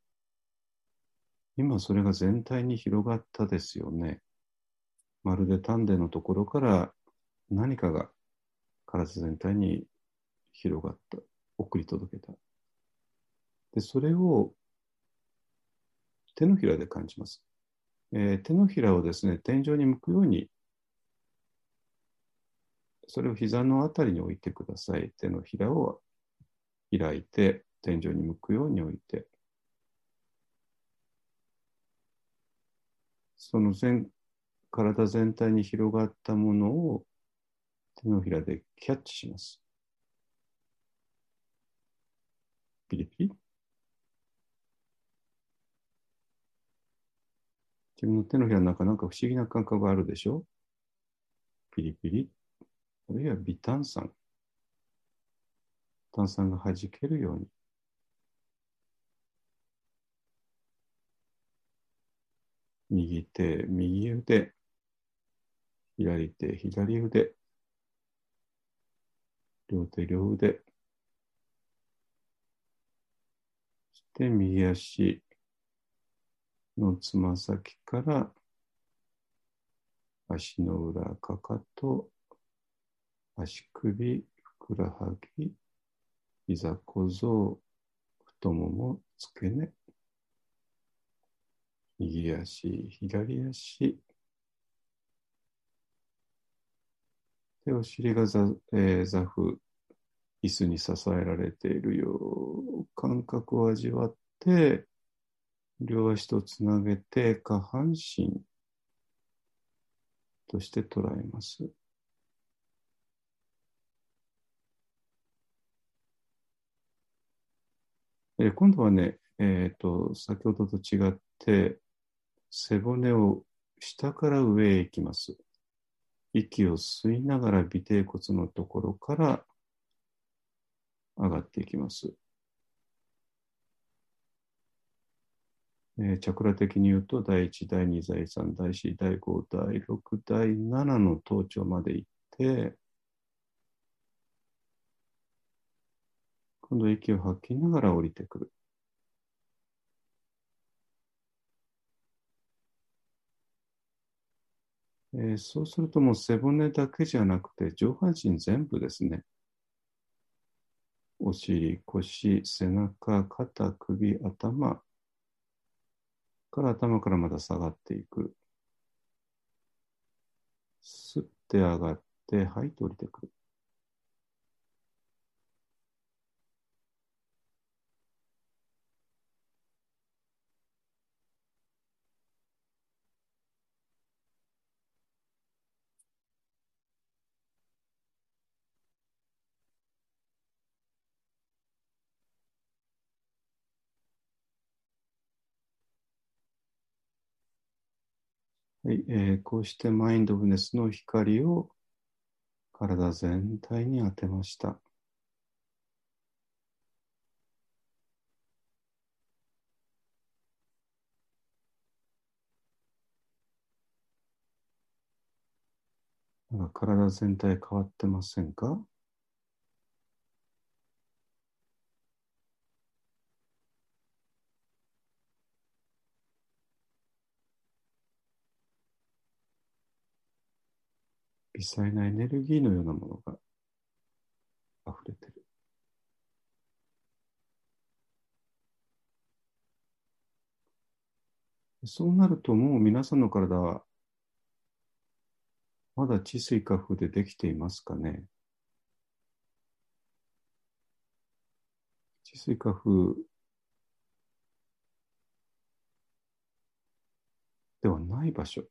Speaker 3: 今それが全体に広がったですよね。まるで丹田のところから何かが体全体に広がった、送り届けた。で、それを手のひらで感じます。えー手のひらをですね、天井に向くようにそれを膝のあたりに置いてください。手のひらを開いて、天井に向くように置いて。その全、体全体に広がったものを手のひらでキャッチします。ピリピリ。自分の手のひらの中なんか不思議な感覚があるでしょ？ピリピリ。あるいは微炭酸。炭酸が弾けるように。右手、右腕。左手、左腕。両手、両腕。そして右足のつま先から足の裏、かかと、足首、ふくらはぎ、膝小僧、太もも、付け根、右足、左足、で、お尻が座,、えー座布、椅子に支えられているよう、感覚を味わって、両足とつなげて下半身として捉えます。え今度はね、えっ、と、先ほどと違って、背骨を下から上へ行きます。息を吸いながら尾てい骨のところから上がっていきます。えーチャクラ的に言うと、第1、第2、第3、第4、第5、第6、第7の頭頂まで行って、今度息を吐きながら降りてくる。えーそうするともう背骨だけじゃなくて上半身全部ですね。お尻、腰、背中、肩、首、頭から頭からまた下がっていく。吸って上がって吐いて降りてくる。はいえーこうしてマインドフネスの光を体全体に当てました。体全体変わってませんか？微細なエネルギーのようなものが溢れてる。そうなるともう皆さんの体はまだ地水化風でできていますかね？地水化風ではない場所。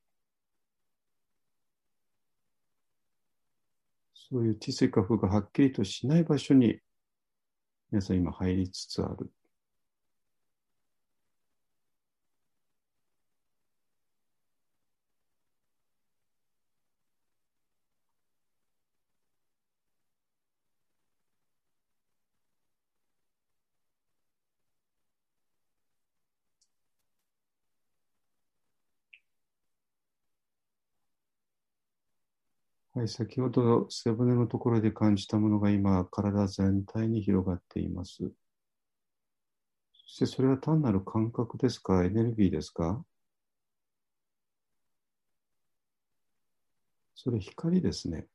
Speaker 3: そういう地水化風がはっきりとしない場所に皆さん今入りつつある。先ほど背骨のところで感じたものが今、体全体に広がっています。そしてそれは単なる感覚ですか？エネルギーですか？それ光ですね。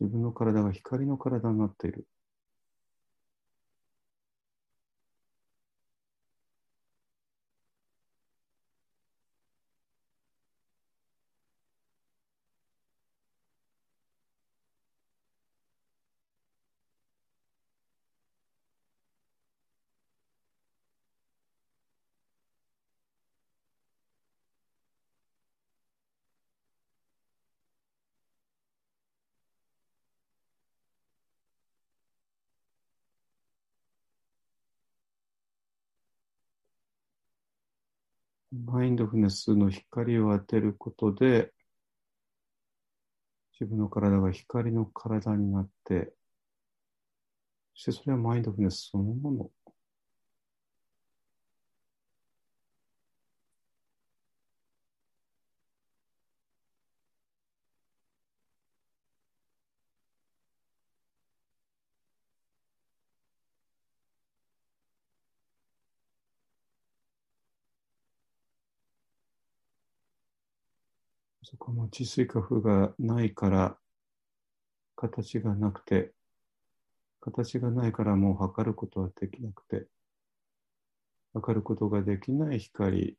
Speaker 3: 自分の体が光の体になっている。マインドフネスの光を当てることで、自分の体が光の体になって、そしてそれはマインドフネスそのもの。そこも地水化風がないから、形がなくて、形がないからもう測ることはできなくて、測ることができない光、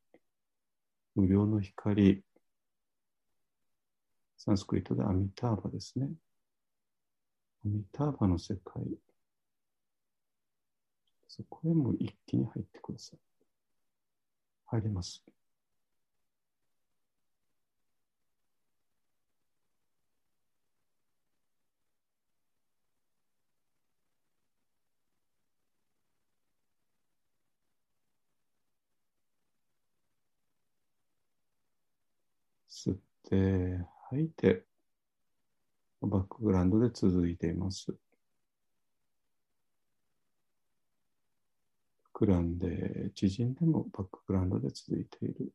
Speaker 3: 無料の光、サンスクリットでアミターバですね。アミターバの世界。そこへも一気に入ってください。入れます。吸って、吐いて、バックグラウンドで続いています。膨らんで、縮んでもバックグラウンドで続いている。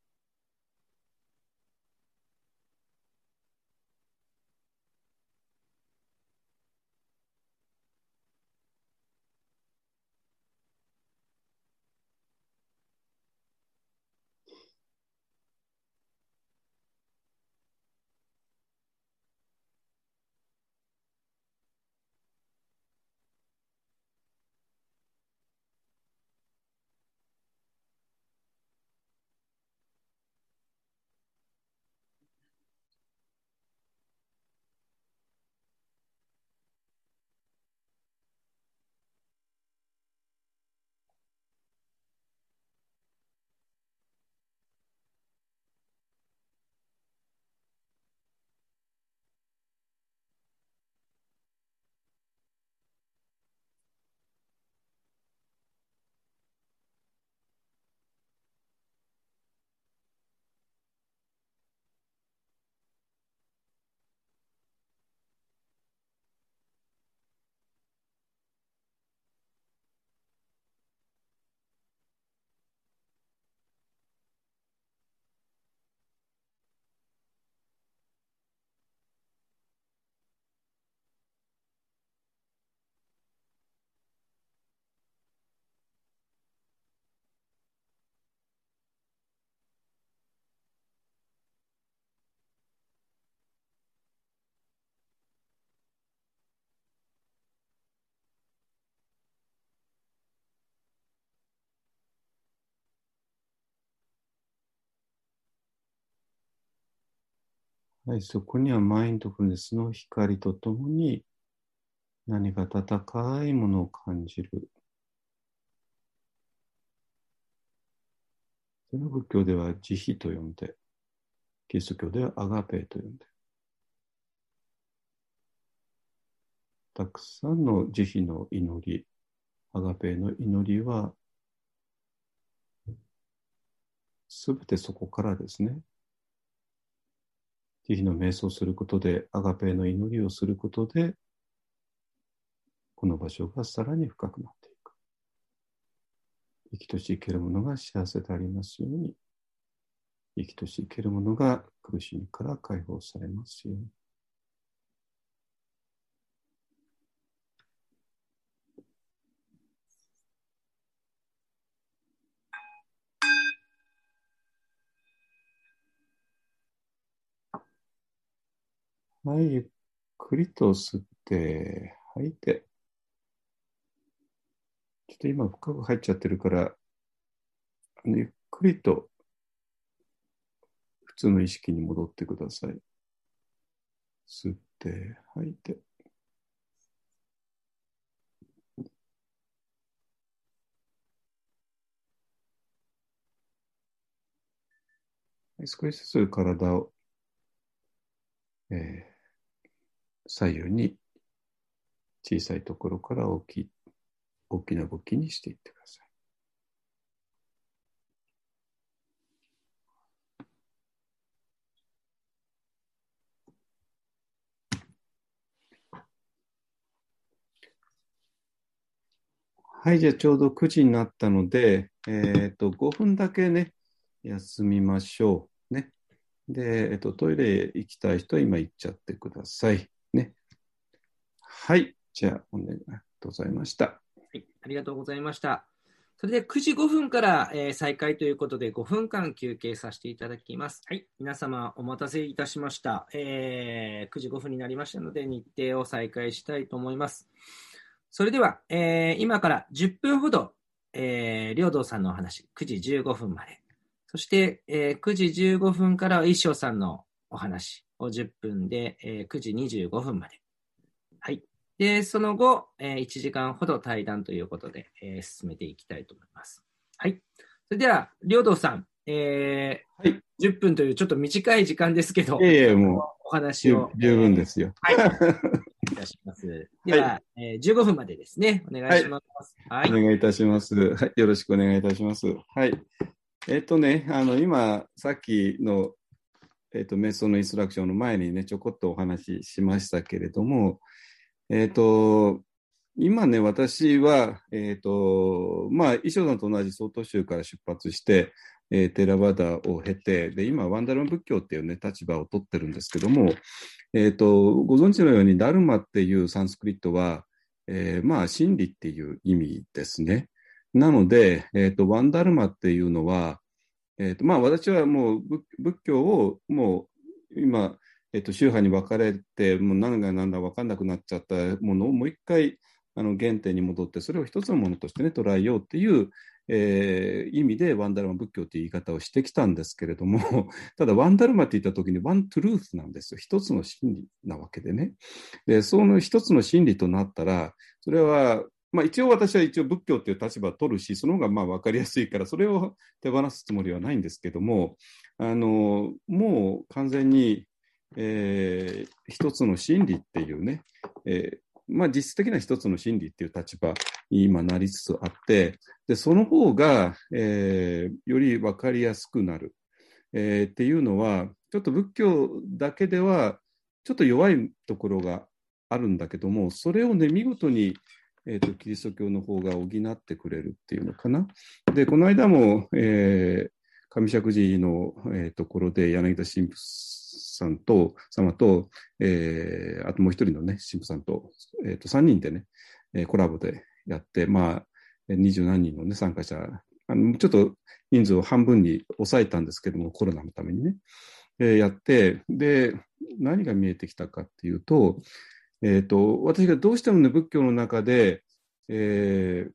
Speaker 3: はい、そこにはマインドフルネスの光とともに何か温かいものを感じる。それを仏教では慈悲と呼んで、キリスト教ではアガペーと呼んで、たくさんの慈悲の祈り、アガペーの祈りは、すべてそこからですね。慈悲の瞑想することで、アガペーの祈りをすることで、この場所がさらに深くなっていく。生きとし生けるものが幸せでありますように、生きとし生けるものが苦しみから解放されますように。はい、ゆっくりと吸って、吐いて。ちょっと今深く入っちゃってるから、ゆっくりと普通の意識に戻ってください。吸って、吐いて。少しずつ体を、えー左右に小さいところから大きい大きな動きにしていってください。はい、じゃあちょうど9時になったので、えっ、と、5分だけね、休みましょう。ね。で、えっ、と、トイレ行きたい人は今行っちゃってください。はい。じゃあ、お願いありがとうございました。
Speaker 1: はい、ありがとうございました。それで9時5分から、えー再開ということで5分間休憩させていただきます。はい、皆様お待たせいたしました。えー9時5分になりましたので日程を再開したいと思います。それでは、えー今から10分ほど、えー、両道さんのお話、9時15分まで。そして、えー9時15分からは一生さんのお話を10分で、えー9時25分まで。はい。で、その後、えー1時間ほど対談ということで、えー進めていきたいと思います。はい。それでは、両道さん、えー
Speaker 3: はい
Speaker 1: 10分というちょっと短い時間ですけど、
Speaker 3: いえいえ、も
Speaker 1: お話
Speaker 3: 十
Speaker 1: を、
Speaker 3: 十分ですよ。
Speaker 1: えーはい。いたします。では、えー15分までですね、お願いします。はい。
Speaker 3: お願いいたします。はい、よろしくお願いいたします。はい。えっ、とね、あの、今、さっきの、えっ、と、瞑想のインストラクションの前にね、ちょこっとお話ししましたけれども、えっ、と、今ね、私は、えっ、と、まあ、衣装さんと同じ曹洞宗から出発して、えーテラバダを経て、で、今、ワンダルマ仏教っていうね、立場を取ってるんですけども、えっ、と、ご存知のように、ダルマっていうサンスクリットは、えーまあ、真理っていう意味ですね。なので、えっ、と、ワンダルマっていうのは、えっ、と、まあ、私はもう仏仏教をもう今、えっ、と、宗派に分かれて、もう何が何だ分かんなくなっちゃったものをもう一回、あの、原点に戻って、それを一つのものとしてね、捉えようっていう、えー意味でワンダルマ仏教っていう言い方をしてきたんですけれども、ただワンダルマって言った時にワントゥルースなんですよ。一つの真理なわけでね。で、その一つの真理となったら、それは、まあ一応私は一応仏教っていう立場を取るし、その方がまあ分かりやすいから、それを手放すつもりはないんですけども、あの、もう完全に、えー一つの真理っていうね、えーまあ実質的な一つの真理っていう立場に今なりつつあって、で、その方が、えーより分かりやすくなる、えーっていうのは、ちょっと仏教だけでは、ちょっと弱いところがあるんだけども、それをね、見事に、えーとキリスト教の方が補ってくれるっていうのかな。で、この間も、えー上石寺の、えーところで柳田神父さんと、様と、えーあともう一人のね、神父さんと、えーと3人でね、えコラボでやって、まあ、二十何人のね、参加者、あのちょっと人数を半分に抑えたんですけども、コロナのためにね、えーやって、で、何が見えてきたかっていうと、えっ、と、私がどうしてもね、仏教の中で、えー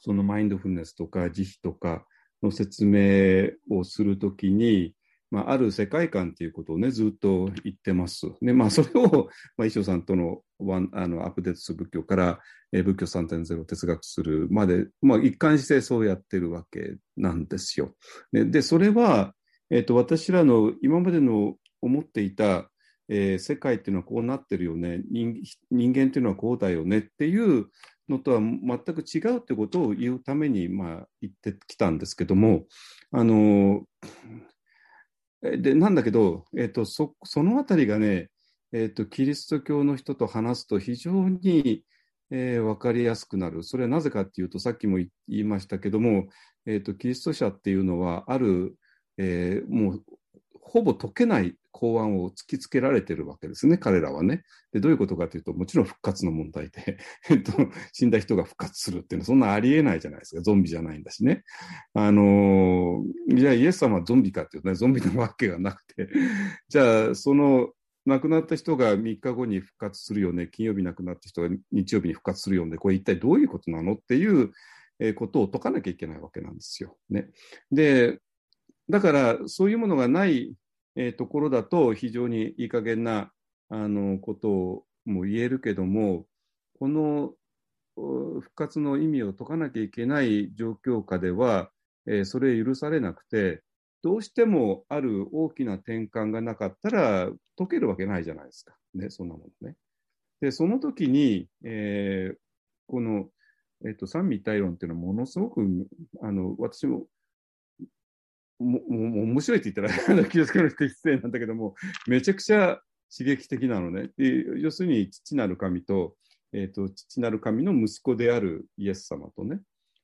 Speaker 3: そのマインドフルネスとか慈悲とかの説明をするときに、まあ、ある世界観ということをね、ずっと言ってます。で、まあ、それを、まあ、衣装さんとのワンあのアップデートする仏教から、えー仏教3.0を哲学するまで、まあ、一貫してそうやってるわけなんですよ。で、でそれは、えっ、と、私らの今までの思っていた、えー世界っていうのはこうなってるよね人、人間っていうのはこうだよねっていうのとは全く違うってことを言うために、まあ、言ってきたんですけども、あのえで、なんだけど、えっ、と、そ、そのあたりがね、えっ、と、キリスト教の人と話すと非常に、えーわかりやすくなる。それはなぜかっていうと、さっきも言いましたけども、えっ、と、キリスト者っていうのは、ある、えーもう、ほぼ解けない公案を突きつけられてるわけですね、彼らはね。で、どういうことかというと、もちろん復活の問題で、えっと、死んだ人が復活するっていうのは、そんなありえないじゃないですか。ゾンビじゃないんだしね。あのーじゃあイエス様はゾンビかっていうとね、ゾンビなわけがなくて、じゃあ、その、亡くなった人が3日後に復活するよね、金曜日亡くなった人が日曜日に復活するよね、これ一体どういうことなのっていうことを解かなきゃいけないわけなんですよ。ね。で、だから、そういうものがない、えーところだと、非常にいい加減な、あの、ことをも言えるけども、この復活の意味を解かなきゃいけない状況下では、えーそれ許されなくて、どうしてもある大きな転換がなかったら解けるわけないじゃないですか。ね、そんなものね。で、その時に、えーこの、えっと、三位一体論っていうのはものすごく、あの、私も、も、も、面白いって言ったら、気をつける人失礼なんだけども、めちゃくちゃ刺激的なのね。で要するに、父なる神と、えっと、父なる神の息子であるイエス様とね、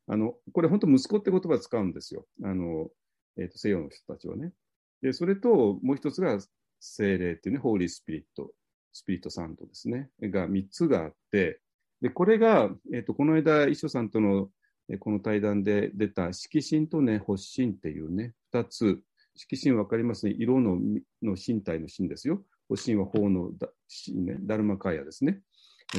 Speaker 3: あの、これ本当息子って言葉使うんですよ。あの、えっと、西洋の人たちはね。で、それと、もう一つが精霊っていうね、ホーリースピリット、スピリットサンドですね、が三つがあって、で、これが、えっ、と、この間、一緒さんとの、この対談で出た色神とね、発神っていうね、二つ。色神わかりますね。色のの身体の神ですよ。発神は法のだ神ね、ダルマカーヤですね。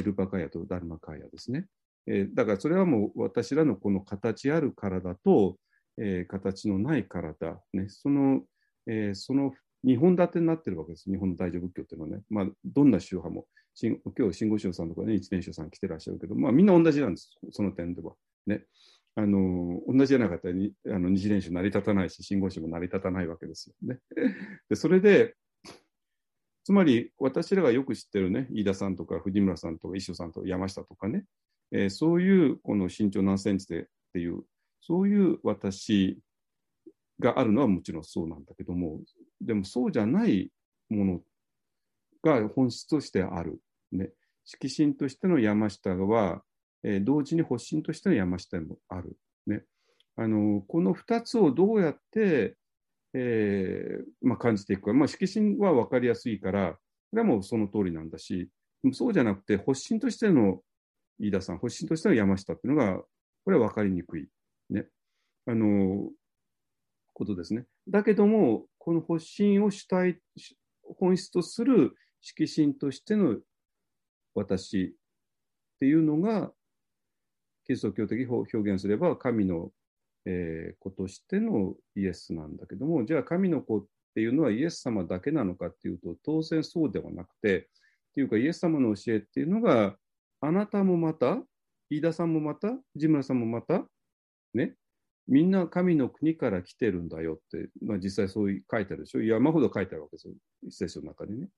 Speaker 3: ルパカーヤとダルマカーヤですね。えーだからそれはもう私らのこの形ある体と、えー形のない体、ね、その、えーその2本立てになってるわけです。日本の大乗仏教っていうのはね。まあ、どんな宗派も、今日、新語宗さんとかね、一年宗さん来てらっしゃるけど、まあ、みんな同じなんです。その点では。ね。あの、同じじゃなかったらに、あの、二次練習成り立たないし、新語宗も成り立たないわけですよね。で、それで、つまり、私らがよく知ってるね、飯田さんとか藤村さんとか石尾さんとか山下とかね、えーそういう、この身長何センチでっていう、そういう私があるのはもちろんそうなんだけども、でもそうじゃないものが本質としてある。ね。色神としての山下は、えー同時に発神としての山下もある。ね。あの、この二つをどうやって、えーまあ、感じていくか。まあ、色神は分かりやすいから、これはもうその通りなんだし、そうじゃなくて、発神としての飯田さん、発神としての山下っていうのが、これは分かりにくい。ね。あの、ことですね。だけども、この発神を主体、本質とする色神としての私っていうのが、キリスト教的表現すれば神の、えー子としてのイエスなんだけども、じゃあ神の子っていうのはイエス様だけなのかっていうと、当然そうではなくて、っていうかイエス様の教えっていうのが、あなたもまた、飯田さんもまた、藤村さんもまた、ね、みんな神の国から来てるんだよって、まあ、実際そういう書いてあるでしょ？山ほど書いてあるわけですよ、聖書の中にね。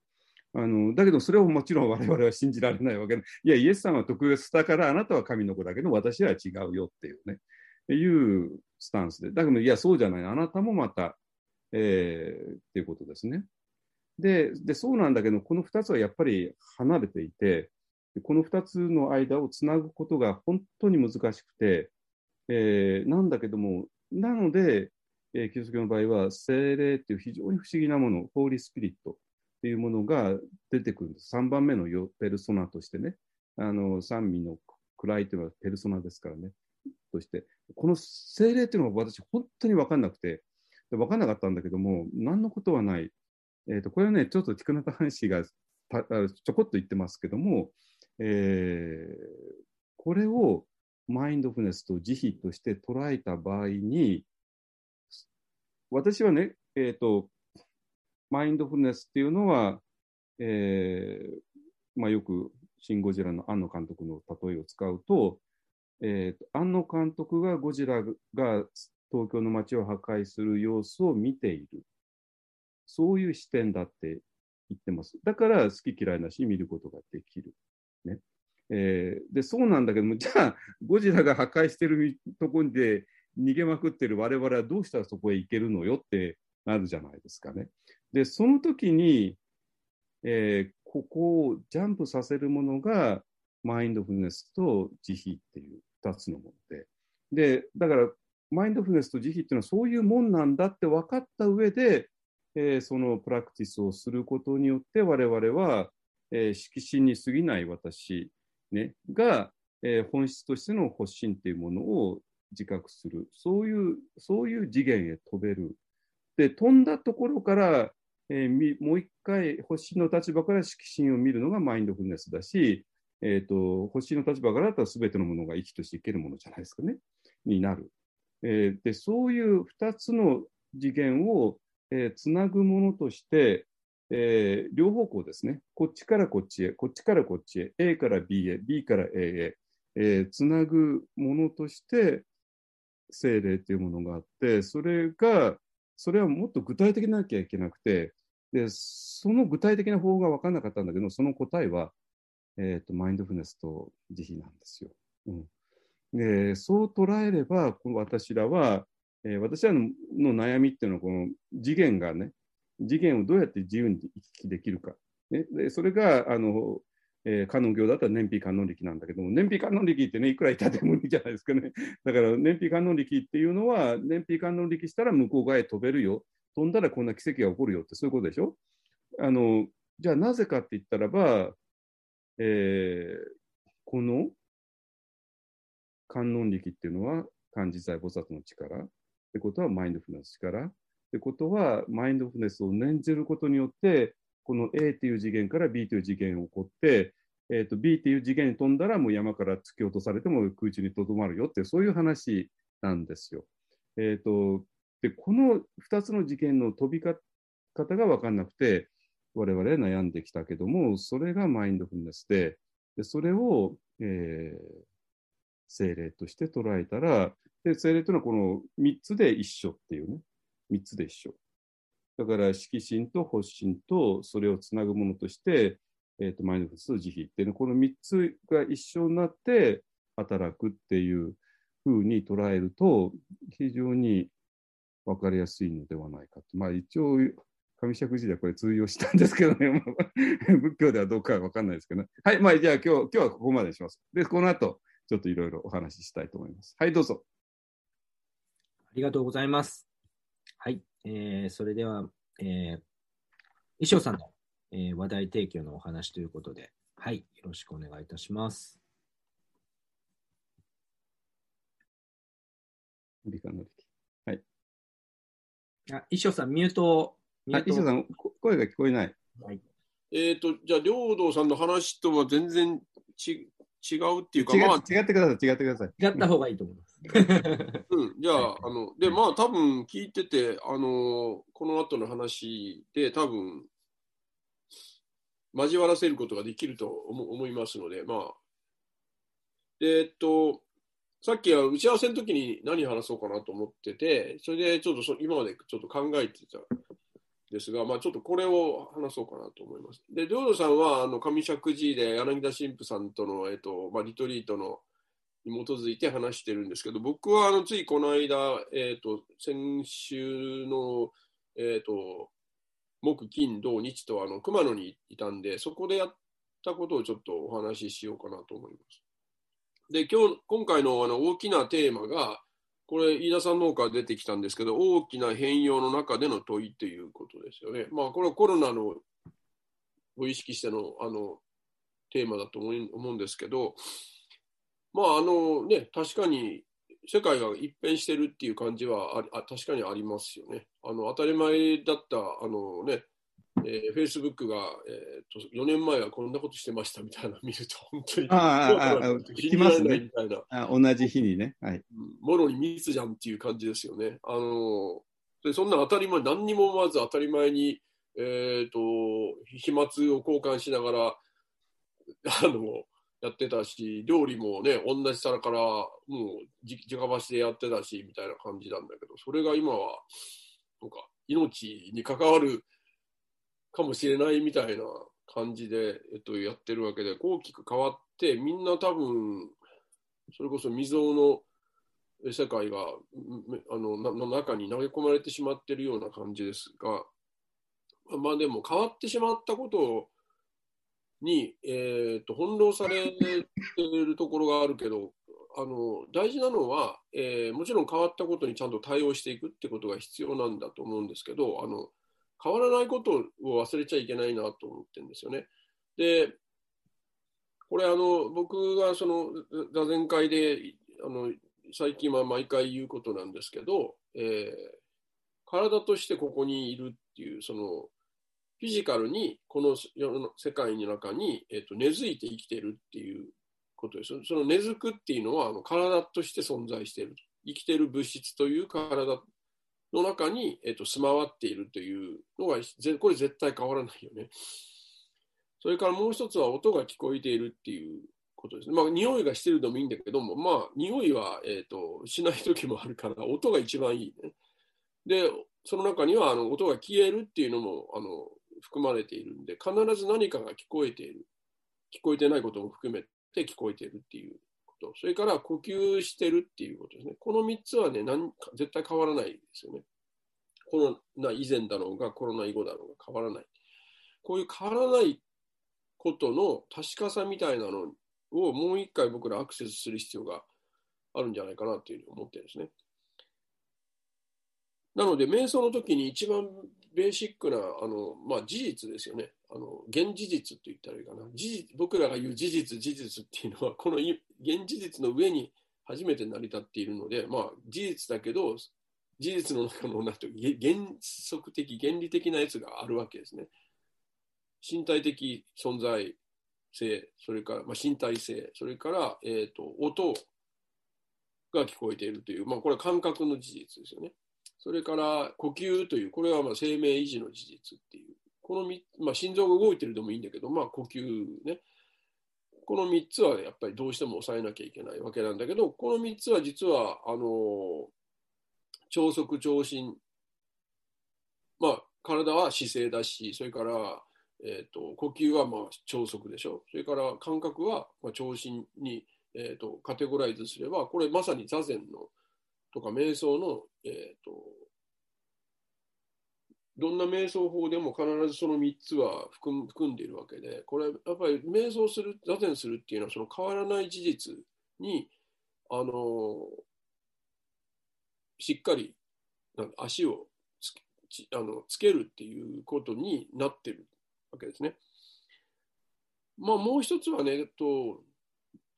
Speaker 3: あのだけど、それをもちろん我々は信じられないわけで、いや、イエス様は特別だから、あなたは神の子だけど、私は違うよっていうね、いうスタンスで。だけど、いや、そうじゃない、あなたもまた、えーっていうことですね。でで、そうなんだけど、この2つはやっぱり離れていて、この2つの間をつなぐことが本当に難しくて、えーなんだけども、なので、えーキリスト教の場合は、精霊っていう非常に不思議なもの、ホーリースピリットっていうものが出てくるんです。3番目のペルソナとしてね、あの三味の位っていうのはペルソナですからね、として、この精霊っていうのが私、本当に分かんなくて、分かんなかったんだけども、何のことはない。えー、とこれはね、ちょっとティクナタハン氏がちょこっと言ってますけども、えーこれをマインドフネスと慈悲として捉えた場合に、私はね、えっ、と、マインドフルネスっていうのは、えーまあ、よくシン・ゴジラの庵野監督の例えを使うと、えーと、庵野監督がゴジラが東京の街を破壊する様子を見ている。そういう視点だって言ってます。だから好き嫌いなし見ることができる。ね。えー、で、そうなんだけども、じゃあ、ゴジラが破壊してるところで逃げまくってる我々はどうしたらそこへ行けるのよってなるじゃないですかね。で、その時に、えー、ここをジャンプさせるものが、マインドフルネスと慈悲っていう2つのもので。で、だから、マインドフルネスと慈悲っていうのはそういうもんなんだって分かった上で、えー、そのプラクティスをすることによって我々は、えー、色心に過ぎない私、ね、が、えー、本質としての発信っていうものを自覚する。そういう、そういう次元へ飛べる。で、飛んだところから、えー、もう一回、星の立場から色心を見るのがマインドフルネスだし、え、ー、と、星の立場からだったら全てのものが生きとしていけるものじゃないですかね、になる。えー、で、そういう二つの次元を、えー、つなぐものとして、えー、両方向ですね。こっちからこっちへ、こっちからこっちへ、A から B へ、B から A へ、えー、つなぐものとして、精霊っていうものがあって、それが、それはもっと具体的なきゃいけなくて、で、その具体的な方法が分からなかったんだけど、その答えは、えっ、ー、と、マインドフルネスと慈悲なんですよ。うん。で、そう捉えれば、この私らは、えー、私らの悩みっていうのは、この次元がね、次元をどうやって自由に行き来できるか。ね、でそれが、あの、えー、観音業だったら燃費観音力なんだけども、燃費観音力ってね、いくらいたって無理じゃないですかね。だから燃費観音力っていうのは、燃費観音力したら向こう側へ飛べるよ。飛んだらこんな奇跡が起こるよって、そういうことでしょ？あの、じゃあなぜかって言ったらば、えー、この観音力っていうのは、漢字在菩薩の力。ってことはマインドフルネスの力。ってことは、マインドフルネスを念じることによって、この A という次元から B という次元を起こって、えーと、B という次元に飛んだらもう山から突き落とされても空中にとどまるよってそういう話なんですよ。えーと、でこの2つの次元の飛び方が分かんなくて我々悩んできたけどもそれがマインドフルネスででそれを、えー、精霊として捉えたらで精霊というのはこの3つで一緒っていうね3つで一緒。だから、色心と発心とそれをつなぐものとして、えーと、マインドフルス慈悲っていうのこの3つが一緒になって働くっていうふうに捉えると、非常に分かりやすいのではないかと。まあ一応、上尺寺ではこれ通用したんですけどね、仏教ではどうかは分かんないですけどね。はい、まあじゃあ今日今日はここまでにします。で、この後、ちょっといろいろお話ししたいと思います。はい、どうぞ。
Speaker 1: ありがとうございます。はい。えー、それでは、えー、衣装さんの、えー、話題提供のお話ということで、はい。よろしくお願いいたします。
Speaker 3: 理科のはい。
Speaker 1: あ、衣装さん、ミュート
Speaker 3: あ、衣装さん、声が聞こえない。
Speaker 2: はい。えっ、ー、と、じゃあ、領土さんの話とは全然ち違うっていうか、
Speaker 3: まあ、違ってください、違ってください。
Speaker 1: 違った方がいいと思います。
Speaker 2: うん、じゃあ、あの、で、まあ、多分聞いてて、あの、この後の話で、多分、交わらせることができると思いますので、まあ、で、えっと、さっきは打ち合わせの時に何話そうかなと思ってて、それでちょっとそ今までちょっと考えてたですが、まあ、ちょっとこれを話そうかなと思います。で、領土さんは、あの、上尺寺で柳田神父さんとの、えっと、まあ、リトリートの、に基づいて話してるんですけど、僕は、あの、ついこの間、えっと、先週の、えっと、木、金、土、日と、あの、熊野にいたんで、そこでやったことをちょっとお話ししようかなと思います。で、今日、今回のあの大きなテーマが、これ、飯田さんの方から出てきたんですけど、大きな変容の中での問いということですよね。まあ、これはコロナのを意識してのあのテーマだと思うんですけど、まあ、あのね、確かに世界が一変してるっていう感じはあ確かにありますよね。あの当たり前だったあの、ね、えー、Facebook が、えーと、4年前はこんなことしてましたみたいなの見ると、本当に、ああ、あ
Speaker 3: 聞きますね。あ同じ日にね。はい。
Speaker 2: もろに密じゃんっていう感じですよね。あのでそんな当たり前、何にもまず当たり前にえっ、と、飛沫を交換しながら、あの、やってたし、料理もね、同じ皿からもうじ直箸でやってたし、みたいな感じなんだけど、それが今は、なんか、命に関わるかもしれないみたいな感じで、えっと、やってるわけで、大きく変わって、みんな多分、それこそ未曾有の世界があのの中に投げ込まれてしまってるような感じですが、まあでも変わってしまったことをに、えー、と翻弄されてるところがあるけど、あの大事なのは、えーもちろん変わったことにちゃんと対応していくってことが必要なんだと思うんですけど、あの変わらないことを忘れちゃいけないなと思ってるんですよね。で、これあの、僕がその座禅会であの最近は毎回言うことなんですけど、えー体としてここにいるっていう、そのフィジカルにこの世の世界の中に、えー、と根付いて生きてるっていうことです。その根付くっていうのはあの体として存在している。生きてる物質という体の中に、えー、と住まわっているというのが、これ絶対変わらないよね。それからもう一つは音が聞こえているっていうことですね。まあ、匂いがしてるのもいいんだけども、まあ、匂いは、えー、としない時もあるから、音が一番いいね。で、その中にはあの音が消えるっていうのもあの含まれているんで、必ず何かが聞こえている。聞こえてないことも含めて聞こえているっていうこと。それから呼吸してるっていうことですね。この3つはね、何絶対変わらないですよね。コロナ以前だろうが、コロナ以後だろうが変わらない。こういう変わらないことの確かさみたいなのをもう一回僕らアクセスする必要があるんじゃないかなというふうに思ってるんですね。なので、瞑想の時に一番ベーシックな、あの、まあ、事実ですよね。あの、現事実って言ったらいいかな。事実、僕らが言う事実、事実っていうのは、この現事実の上に初めて成り立っているので、まあ、事実だけど、事実の中の、なんて原則的、原理的なやつがあるわけですね。身体的存在性、それから、まあ、身体性、それから、えっ、と、音が聞こえているという、まあ、これは感覚の事実ですよね。それから呼吸という、これはまあ生命維持の事実っていう、このみまあ、心臓が動いてるでもいいんだけど、まあ、呼吸ね、この3つはやっぱりどうしても抑えなきゃいけないわけなんだけど、この3つは実は、あの超速、超心、まあ、体は姿勢だし、それから、えー、と呼吸はまあ超速でしょ、それから感覚はまあ超心に、えー、とカテゴライズすれば、これまさに座禅のとか瞑想の、えー、とどんな瞑想法でも必ずその3つは含含んでいるわけで、これやっぱり瞑想する、座禅するっていうのはその変わらない事実に、あのしっかりなん足をつあのつけるっていうことになってるわけですね。まあもう一つはね、えっと、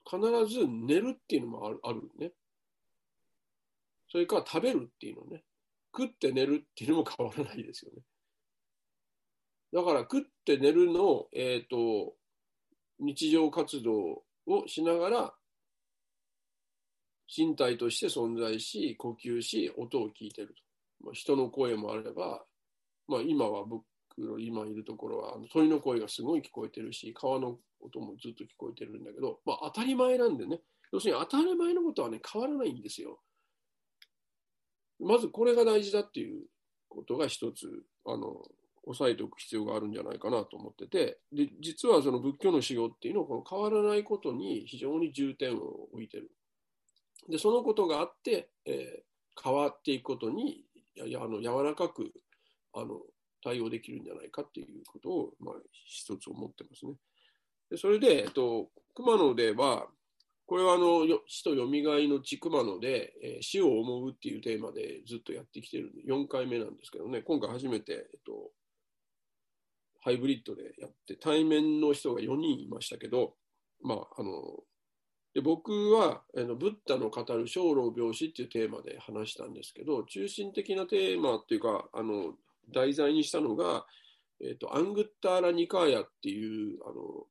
Speaker 2: 必ず寝るっていうのもあるあるね。それから食べるっていうのね。食って寝るっていうのも変わらないですよね。だから食って寝るのを、えっ、と、日常活動をしながら、身体として存在し、呼吸し、音を聞いてると。まあ、人の声もあれば、まあ今は僕の今いるところは、鳥の声がすごい聞こえてるし、川の音もずっと聞こえてるんだけど、まあ当たり前なんでね。要するに当たり前のことはね、変わらないんですよ。まずこれが大事だっていうことが一つ、あの、押さえておく必要があるんじゃないかなと思ってて、で、実はその仏教の修行っていうのは、この変わらないことに非常に重点を置いてる。で、そのことがあって、えー変わっていくことに、ややあの柔らかくあの対応できるんじゃないかっていうことを、まあ、一つ思ってますね。でそれで、えっと、熊野では、これはあの死とよみがえの地熊野で、えー死を思うっていうテーマでずっとやってきてるんで、4回目なんですけどね、今回初めて、えっと、ハイブリッドでやって、対面の人が4人いましたけど、まあ、あの、で僕はあのブッダの語る生老病死っていうテーマで話したんですけど、中心的なテーマっていうか、あの題材にしたのが、えっとアングッターラ・ニカーヤっていう、あの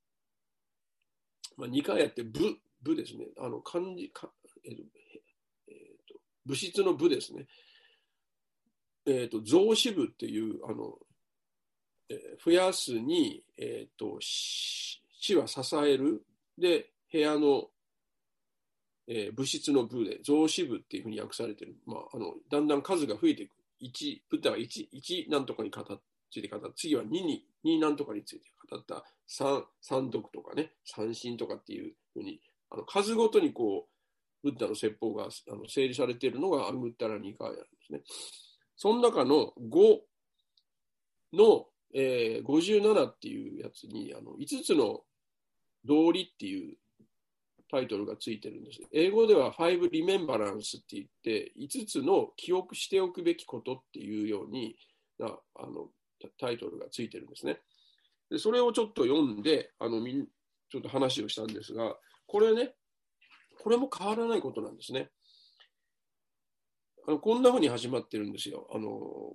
Speaker 2: まあ、ニカーヤって部部ですね、あの漢字か、えっとえっと物質の部ですね、えっと増子部っていうあのえー増やすに、えー、と死死は支える。で部屋の、えー物質の部で増子部っていうふうに訳されてる、まあ、あのだんだん数が増えていく。1ブッダが 1, 1なんとかに語っついて語った。次は2に2なんとかについて語った。3三読とかね。三神とかっていうふうにあの数ごとにこうブッダの説法があの整理されているのがアングッタラニカーヤなんですね。その中の5の、えー57っていうやつにあの5つの道理っていうタイトルがついてるんです。英語では5 Remembrance って言って5つの記憶しておくべきことっていうようになあのタイトルがついてるんですね。でそれをちょっと読んであのみんちょっと話をしたんですがこれねこれも変わらないことなんですね。あのこんな風に始まってるんですよ。あの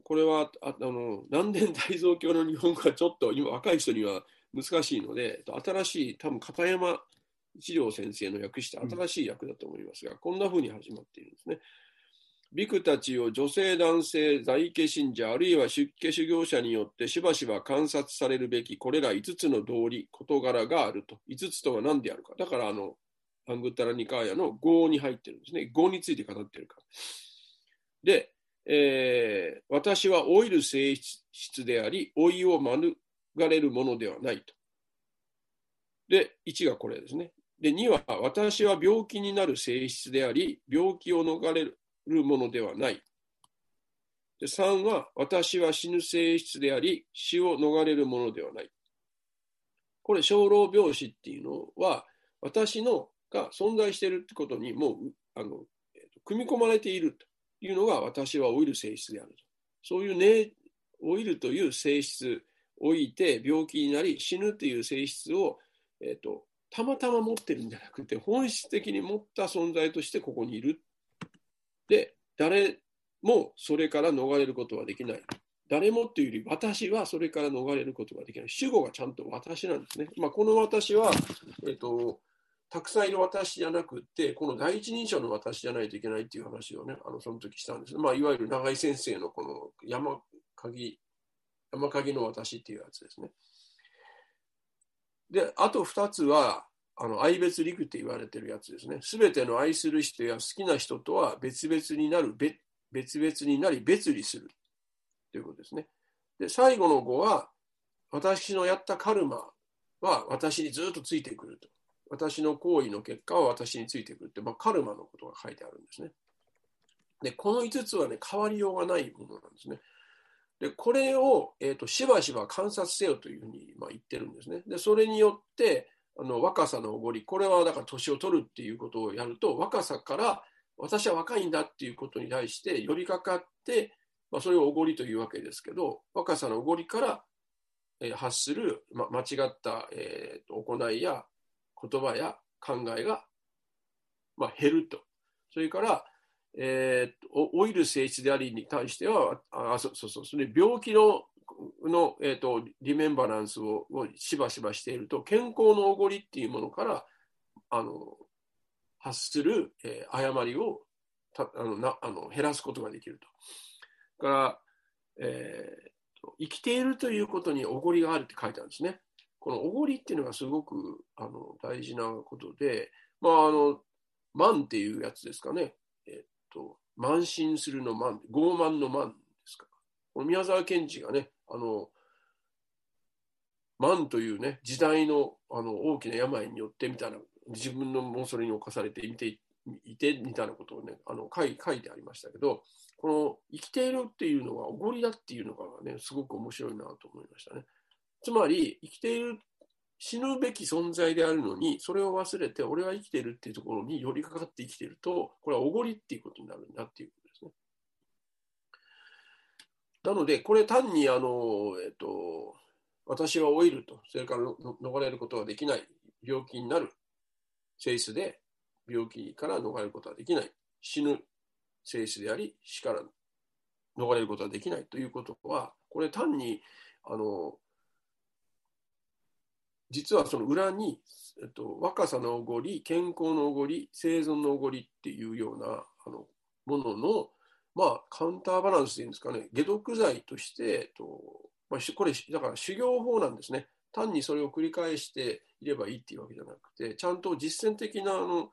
Speaker 2: これはああの南伝大蔵経の日本語はちょっと今若い人には難しいので新しい多分片山一郎先生の訳した新しい訳だと思いますが、こんな風に始まっているんですね。ビクたちを女性、男性、在家信者、あるいは出家修行者によってしばしば観察されるべき、これら5つの道理、事柄があると。5つとは何であるか。だから、あの、アングタラニカーヤの5に入ってるんですね。5について語ってるから。で、えー私は老いる性質であり、老いを免れるものではないと。で、1がこれですね。で、2は、私は病気になる性質であり、病気を逃れるるものではない。で3は、私は死ぬ性質であり、死を逃れるものではない。これ、生老病死っていうのは、私のが存在しているってことにもうあの、えーと組み込まれているというのが、私は老いる性質であると。そういうね、老いるという性質、老いて病気になり、死ぬという性質を、えーとたまたま持ってるんじゃなくて、本質的に持った存在としてここにいる。で、誰もそれから逃れることはできない。誰もっていうより、私はそれから逃れることができない。主語がちゃんと私なんですね。まあ、この私は、えっ、と、たくさんいる私じゃなくて、この第一人称の私じゃないといけないっていう話をね、あのその時したんです。まあ、いわゆる長井先生のこの山鍵、山鍵の私っていうやつですね。で、あと2つは、あの愛別陸って言われてるやつですね。すべての愛する人や好きな人とは別々になる、別別々になり別離するということですね。で、最後の語は、私のやったカルマは私にずっとついてくると。私の行為の結果は私についてくるって、まあ、カルマのことが書いてあるんですね。で、この5つはね、変わりようがないものなんですね。で、これを、えー、としばしば観察せよというふうに、まあ、言ってるんですね。で、それによって、あの若さのおごり、これはだから年を取るっていうことをやると、若さから私は若いんだっていうことに対して寄りかかって、まあ、それをおごりというわけですけど、若さのおごりから、えー発する、ま、間違った、えー行いや言葉や考えが、まあ、減ると。それから、えー老いる性質でありに対しては、あそうそうそう、それ病気のの、えー、とリメンバランスををしばしばしていると、健康のおごりっていうものからあの発する、えー誤りをたあのなあの減らすことができると。から、えーと生きているということにおごりがあるって書いてあるんですね。このおごりっていうのがすごくあの大事なことで、まあ、あの、慢っていうやつですかね。えっと、慢心するの慢、傲慢の慢ですか。この宮沢賢治がね、あの、慢というね、時代のあの大きな病によってみたいな、自分のもうそれに侵されていていてみたいなことをね、あの書い書いてありましたけど、この生きているっていうのはおごりだっていうのがね、すごく面白いなと思いましたね。つまり、生きている、死ぬべき存在であるのに、それを忘れて、俺は生きてるっていうところに寄りかかって生きてると、これはおごりっていうことになるんだっていう。なので、これ単に、あの、えっと、私は老いると、それから逃れることができない、病気になる性質で、病気から逃れることはできない、死ぬ性質であり、死から逃れることはできないということは、これ単に、あの、実はその裏に、えっと、若さのおごり、健康のおごり、生存のおごりっていうようなあのものの、まあ、カウンターバランスでいうんですかね、解毒剤として、と、まあ、これ、だから修行法なんですね。単にそれを繰り返していればいいっていうわけじゃなくて、ちゃんと実践的なあの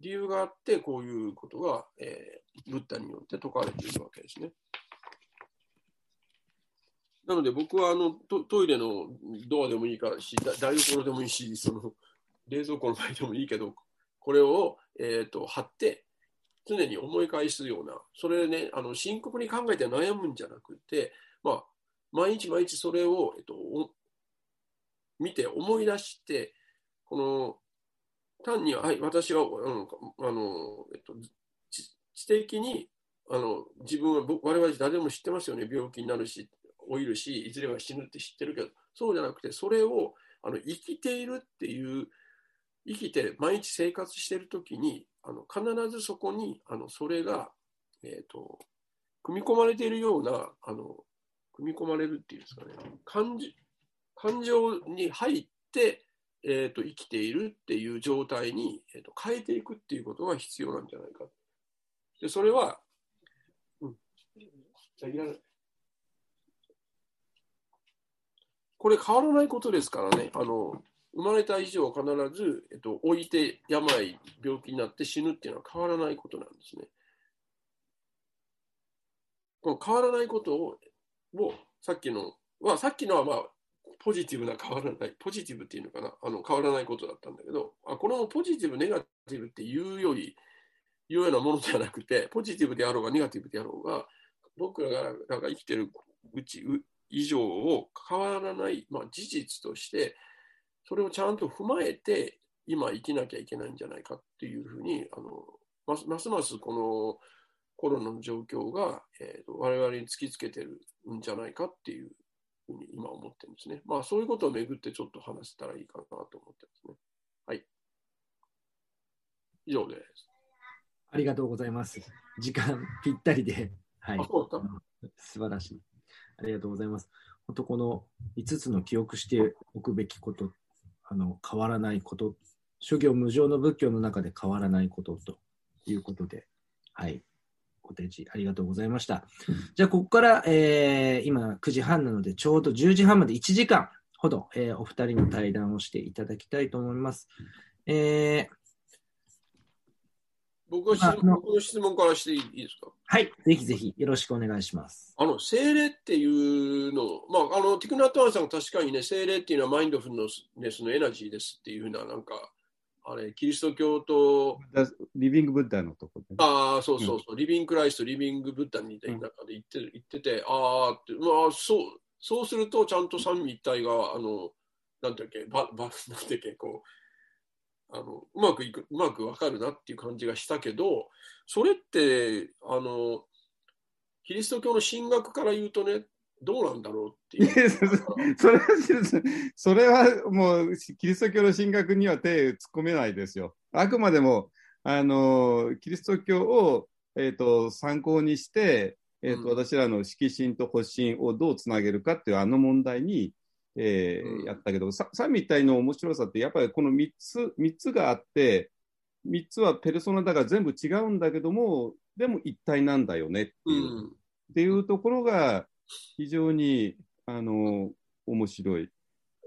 Speaker 2: 理由があって、こういうことが、えーブッダによって説かれているわけですね。なので僕はあのトトイレのドアでもいいからし、台所でもいいし、その冷蔵庫の前でもいいけど、これを、えー、と貼って、常に思い返すような、それね、あの深刻に考えて悩むんじゃなくて、まあ、毎日毎日それを、えっと、見て思い出して、この単に、はい、私が、うんあのえっと、知的にあの自分は我々誰でも知ってますよね、病気になるし、老いるし、いずれは死ぬって知ってるけど、そうじゃなくて、それをあの生きているっていう、生きて毎日生活してるときにあの、必ずそこにあのそれが、えー、と組み込まれているような、あの組み込まれるっていうんですかね、感じ感情に入って、えー、と生きているっていう状態に、えー、と変えていくっていうことが必要なんじゃないか。でそれは、うん、じゃいらない。これ変わらないことですからね、あの生まれた以上必ず、えっと、置いて病、病気になって死ぬっていうのは変わらないことなんですね。この変わらないことを、をさっきのは、さっきのはまあ、ポジティブな変わらない、ポジティブっていうのかな、あの変わらないことだったんだけど、あこれもポジティブ、ネガティブっていうより、いうようなものではなくて、ポジティブであろうが、ネガティブであろうが、僕らがなんか生きてるうちう以上を変わらない、まあ、事実として、それをちゃんと踏まえて、今生きなきゃいけないんじゃないかっていうふうに、あのますますますこのコロナの状況が、えーと、我々に突きつけてるんじゃないかっていうふうに今思ってるんですね。まあそういうことをめぐってちょっと話せたらいいかなと思ってますね。はい。以上です。
Speaker 1: ありがとうございます。時間ぴったりで、はい
Speaker 2: あ、。そうだった？
Speaker 1: 素晴らしい。ありがとうございます。本当この5つの記憶しておくべきこと、あの変わらないこと、諸行無常の仏教の中で変わらないことということで、はい。ご提示ありがとうございました。じゃあ、ここから、えー今9時半なので、ちょうど10時半まで1時間ほど、えーお二人の対談をしていただきたいと思います。えー
Speaker 2: 僕は質
Speaker 1: ああの
Speaker 2: 僕の質問からしていいですか？
Speaker 1: はい。ぜひぜひよろしくお願いします。
Speaker 2: あの精霊っていうの、まあ、あのティクナットワンさんが確かにね、精霊っていうのはマインドフルネスのエナジーですっていうふうな、なんか、あれ、キリスト教と、
Speaker 3: リビングブッダのとこで、
Speaker 2: ああ、そうそうそう、リビングクライスト、リビングブッダみたいな中で言って,、言ってて、ああって、まあ、そう、そうすると、ちゃんと三位一体が、あの、なんていうっけ、ば、ば、なんていうっけ、こう、あの、うまくいく、うまくわかるなっていう感じがしたけど、それって、あの、キリスト教の神学から言うとね、どうなんだろうっていう。
Speaker 3: それは、それはもう、キリスト教の神学には手突っ込めないですよ。あくまでも、あの、キリスト教を、えっ、と、参考にして、えっ、と、
Speaker 2: うん
Speaker 3: 私らの色心と発心をどうつなげるかっていうあの問題に、えー
Speaker 2: うん
Speaker 3: やったけど、さ三位一体の面白さって、やっぱりこの3つ、三つがあって、3つはペルソナだから全部違うんだけども、でも一体なんだよねって
Speaker 2: う
Speaker 3: いう。
Speaker 2: ん。
Speaker 3: っていうところが非常にあの面白い。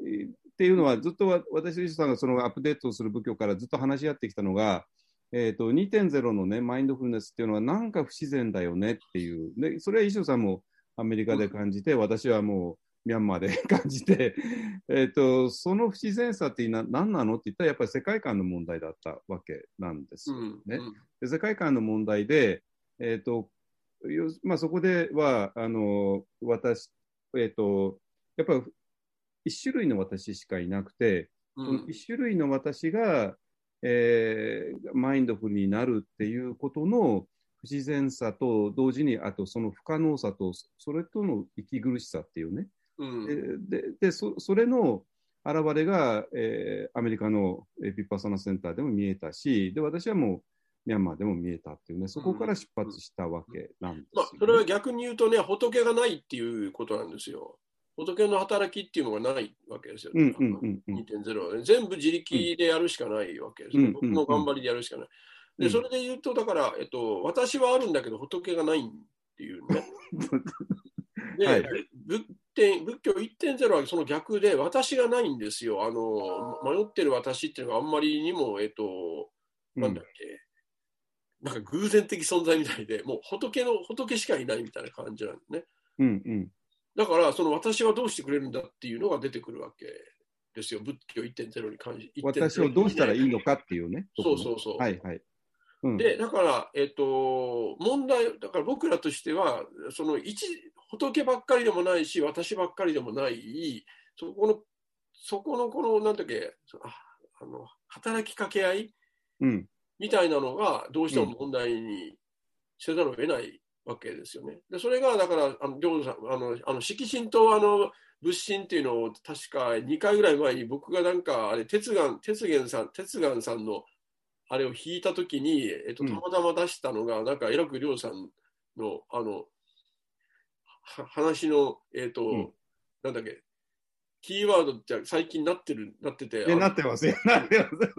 Speaker 3: えーっていうのはずっとわ私と石さんがそのアップデートをする部局からずっと話し合ってきたのが、えー、と2.0の、ね、マインドフルネスっていうのはなんか不自然だよねっていうでそれは石尾さんもアメリカで感じて、私はもうミャンマーで感じて、えー、とその不自然さってな何なのって言ったらやっぱり世界観の問題だったわけなんですよ。
Speaker 2: うん。
Speaker 3: ね
Speaker 2: うん
Speaker 3: で世界観の問題で、えーとよまあ、そこではあの私、えーと、やっぱり一種類の私しかいなくて、
Speaker 2: う
Speaker 3: その
Speaker 2: ん
Speaker 3: 一種類の私が、えーマインドフルになるっていうことの不自然さと同時にあとその不可能さとそれとの息苦しさっていうね、
Speaker 2: うん
Speaker 3: でででそそれの現れが、えーアメリカのえーピッパーサナセンターでも見えたし、で私はもうミャンマーでも見えたっていうね、そこから出発したわけなんですよ、ね
Speaker 2: まあ、それは逆に言うとね、仏がないっていうことなんですよ。仏の働きっていうのがないわけですよ、
Speaker 3: うんうんうんうん
Speaker 2: 2.0はね。全部自力でやるしかないわけですよ。
Speaker 3: うん
Speaker 2: 僕の頑張りでやるしかない。で、
Speaker 3: うん
Speaker 2: それで言うと、だから、えっと、私はあるんだけど、仏がないっていうね。で、
Speaker 3: はい
Speaker 2: ぶ点仏教1.0はその逆で、私がないんですよ。あの、迷ってる私っていうのがあんまりにも、えっと、なんだっけ、なんか偶然的存在みたいで、もう仏の、仏しかいないみたいな感じなんですね。
Speaker 3: うんうん。
Speaker 2: だから、その私はどうしてくれるんだっていうのが出てくるわけですよ。仏教1.0に関して。
Speaker 3: 私をどうしたらいいのかっていうね。
Speaker 2: そうそうそう。
Speaker 3: はいはい。うん、
Speaker 2: で、だから、えっと、問題、だから僕らとしては、その一、仏ばっかりでもないし、私ばっかりでもない、そこの、そこの、この、なんだっけ、ああの、働きかけ合い
Speaker 3: うん、
Speaker 2: みたいなのが、どうしても問題にせざるを得ないわけですよね。で、それが、だから、あの、さん、あの、あの色神と、あの、仏神っていうのを、確か2回ぐらい前に僕がなんか、あれ、鉄眼、鉄眼さん、鉄眼さんの、あれを弾いたときに、えっと、
Speaker 3: うん。
Speaker 2: たまたま出したのが、なんか、えらくりょうさんの、あの、は話の、えっと、
Speaker 3: うん
Speaker 2: なんだっけ、キーワードって最近なってる、なってて、
Speaker 3: なってますよ。なってますよ。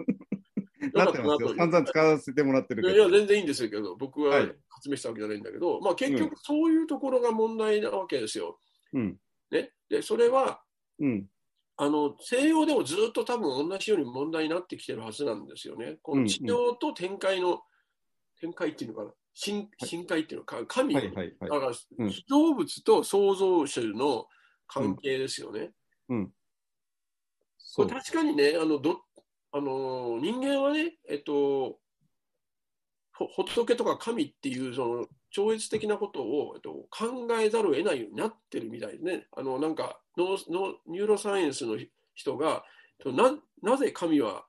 Speaker 3: なってますよ。散々使わせてもらってる
Speaker 2: いや。全然いいんですけど、僕は
Speaker 3: はい
Speaker 2: 発明したわけじゃないんだけど、まあ結局そういうところが問題なわけですよ。
Speaker 3: うん。
Speaker 2: ね。で、それは、
Speaker 3: うん。
Speaker 2: あの、西洋でもずっと多分同じように問題になってきてるはずなんですよね。この治療と展開の、展開っていうのかな、深深海っていうのか、神、
Speaker 3: はいはいはい
Speaker 2: だ。から、
Speaker 3: うん
Speaker 2: 被造物と創造主の関係ですよね。
Speaker 3: そう
Speaker 2: これ。確かにね、あのどあの人間はね、えっと、ほ仏とか神っていうその超越的なことを、えっと、考えざるを得ないようになってるみたいでね、あのなんか脳脳 neuroscience の人がとな、なぜ神は、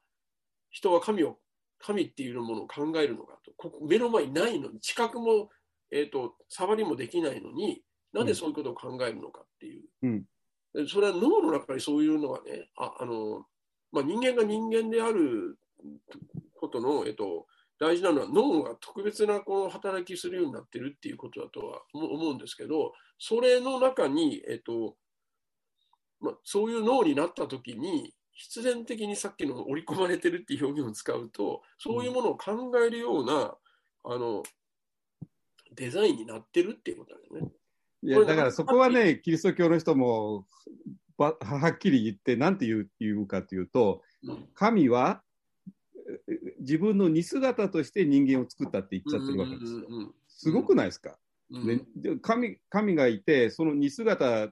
Speaker 2: 人は神を、神っていうものを考えるのかと、ここ目の前にないのに、知覚も、えっと、触りもできないのに、なぜそういうことを考えるのかっていう。
Speaker 3: うん。
Speaker 2: でそれは脳の中にそういうのがね、ああのまあ、人間が人間であることの、えっと、大事なのは脳が特別なこの働きするようになってるっていうことだとは思思うんですけど、それの中に、えっとまあ、そういう脳になったときに、必然的にさっきの織り込まれてるっていう表現を使うと、そういうものを考えるような、あのデザインになってるっていうことだよね。
Speaker 3: いや、だからそこはね、キリスト教の人もばはっきり言って、なんて言う言うかというと、
Speaker 2: うん。
Speaker 3: 神はえ自分の似姿として人間を作ったって言っちゃってるわけですよ。
Speaker 2: うんうん。
Speaker 3: すごくないですか、
Speaker 2: うん。
Speaker 3: ね、で神神がいて、その似姿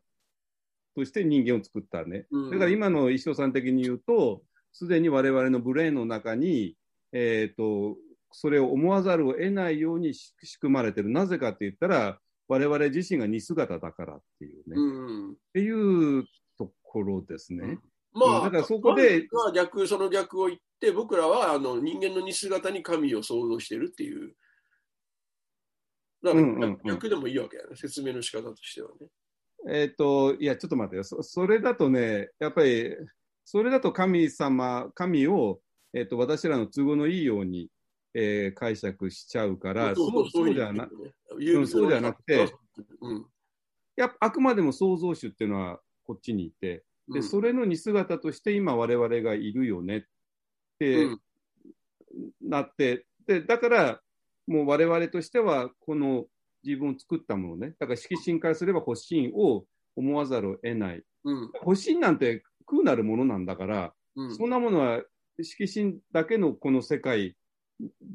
Speaker 3: として人間を作ったね。
Speaker 2: うん
Speaker 3: だから今の石尾さん的に言うと、すでに我々のブレーンの中に、えっ、と、それを思わざるを得ないように仕仕組まれてる。なぜかって言ったら、我々自身が似姿だからっていうね。っ
Speaker 2: うん
Speaker 3: ていうところですね。
Speaker 2: まあ、
Speaker 3: だからそこで
Speaker 2: 神は逆、その逆を言って、僕らはあの人間の似姿に神を想像してるっていう。だから
Speaker 3: うんうんうん
Speaker 2: 逆でもいいわけやね、説明の仕方としてはね。
Speaker 3: えっ、と、いや、ちょっと待ってよ。そそれだとね、やっぱり、それだと神様、神を、えっ、と、私らの都合のいいように、えー解釈しちゃうから、そうそうじゃな、
Speaker 2: うん
Speaker 3: そうじゃなくて、
Speaker 2: うん。
Speaker 3: やっぱあくまでも創造主っていうのはこっちにいて、で、
Speaker 2: うん。
Speaker 3: それの似姿として今我々がいるよねって
Speaker 2: うん。
Speaker 3: なって、で、だから、もう我々としては、この自分を作ったものね、だから色神からすれば欲しいを思わざるを得ない。
Speaker 2: うん。
Speaker 3: 欲しいなんて空なるものなんだから、
Speaker 2: うん。
Speaker 3: そんなものは色神だけのこの世界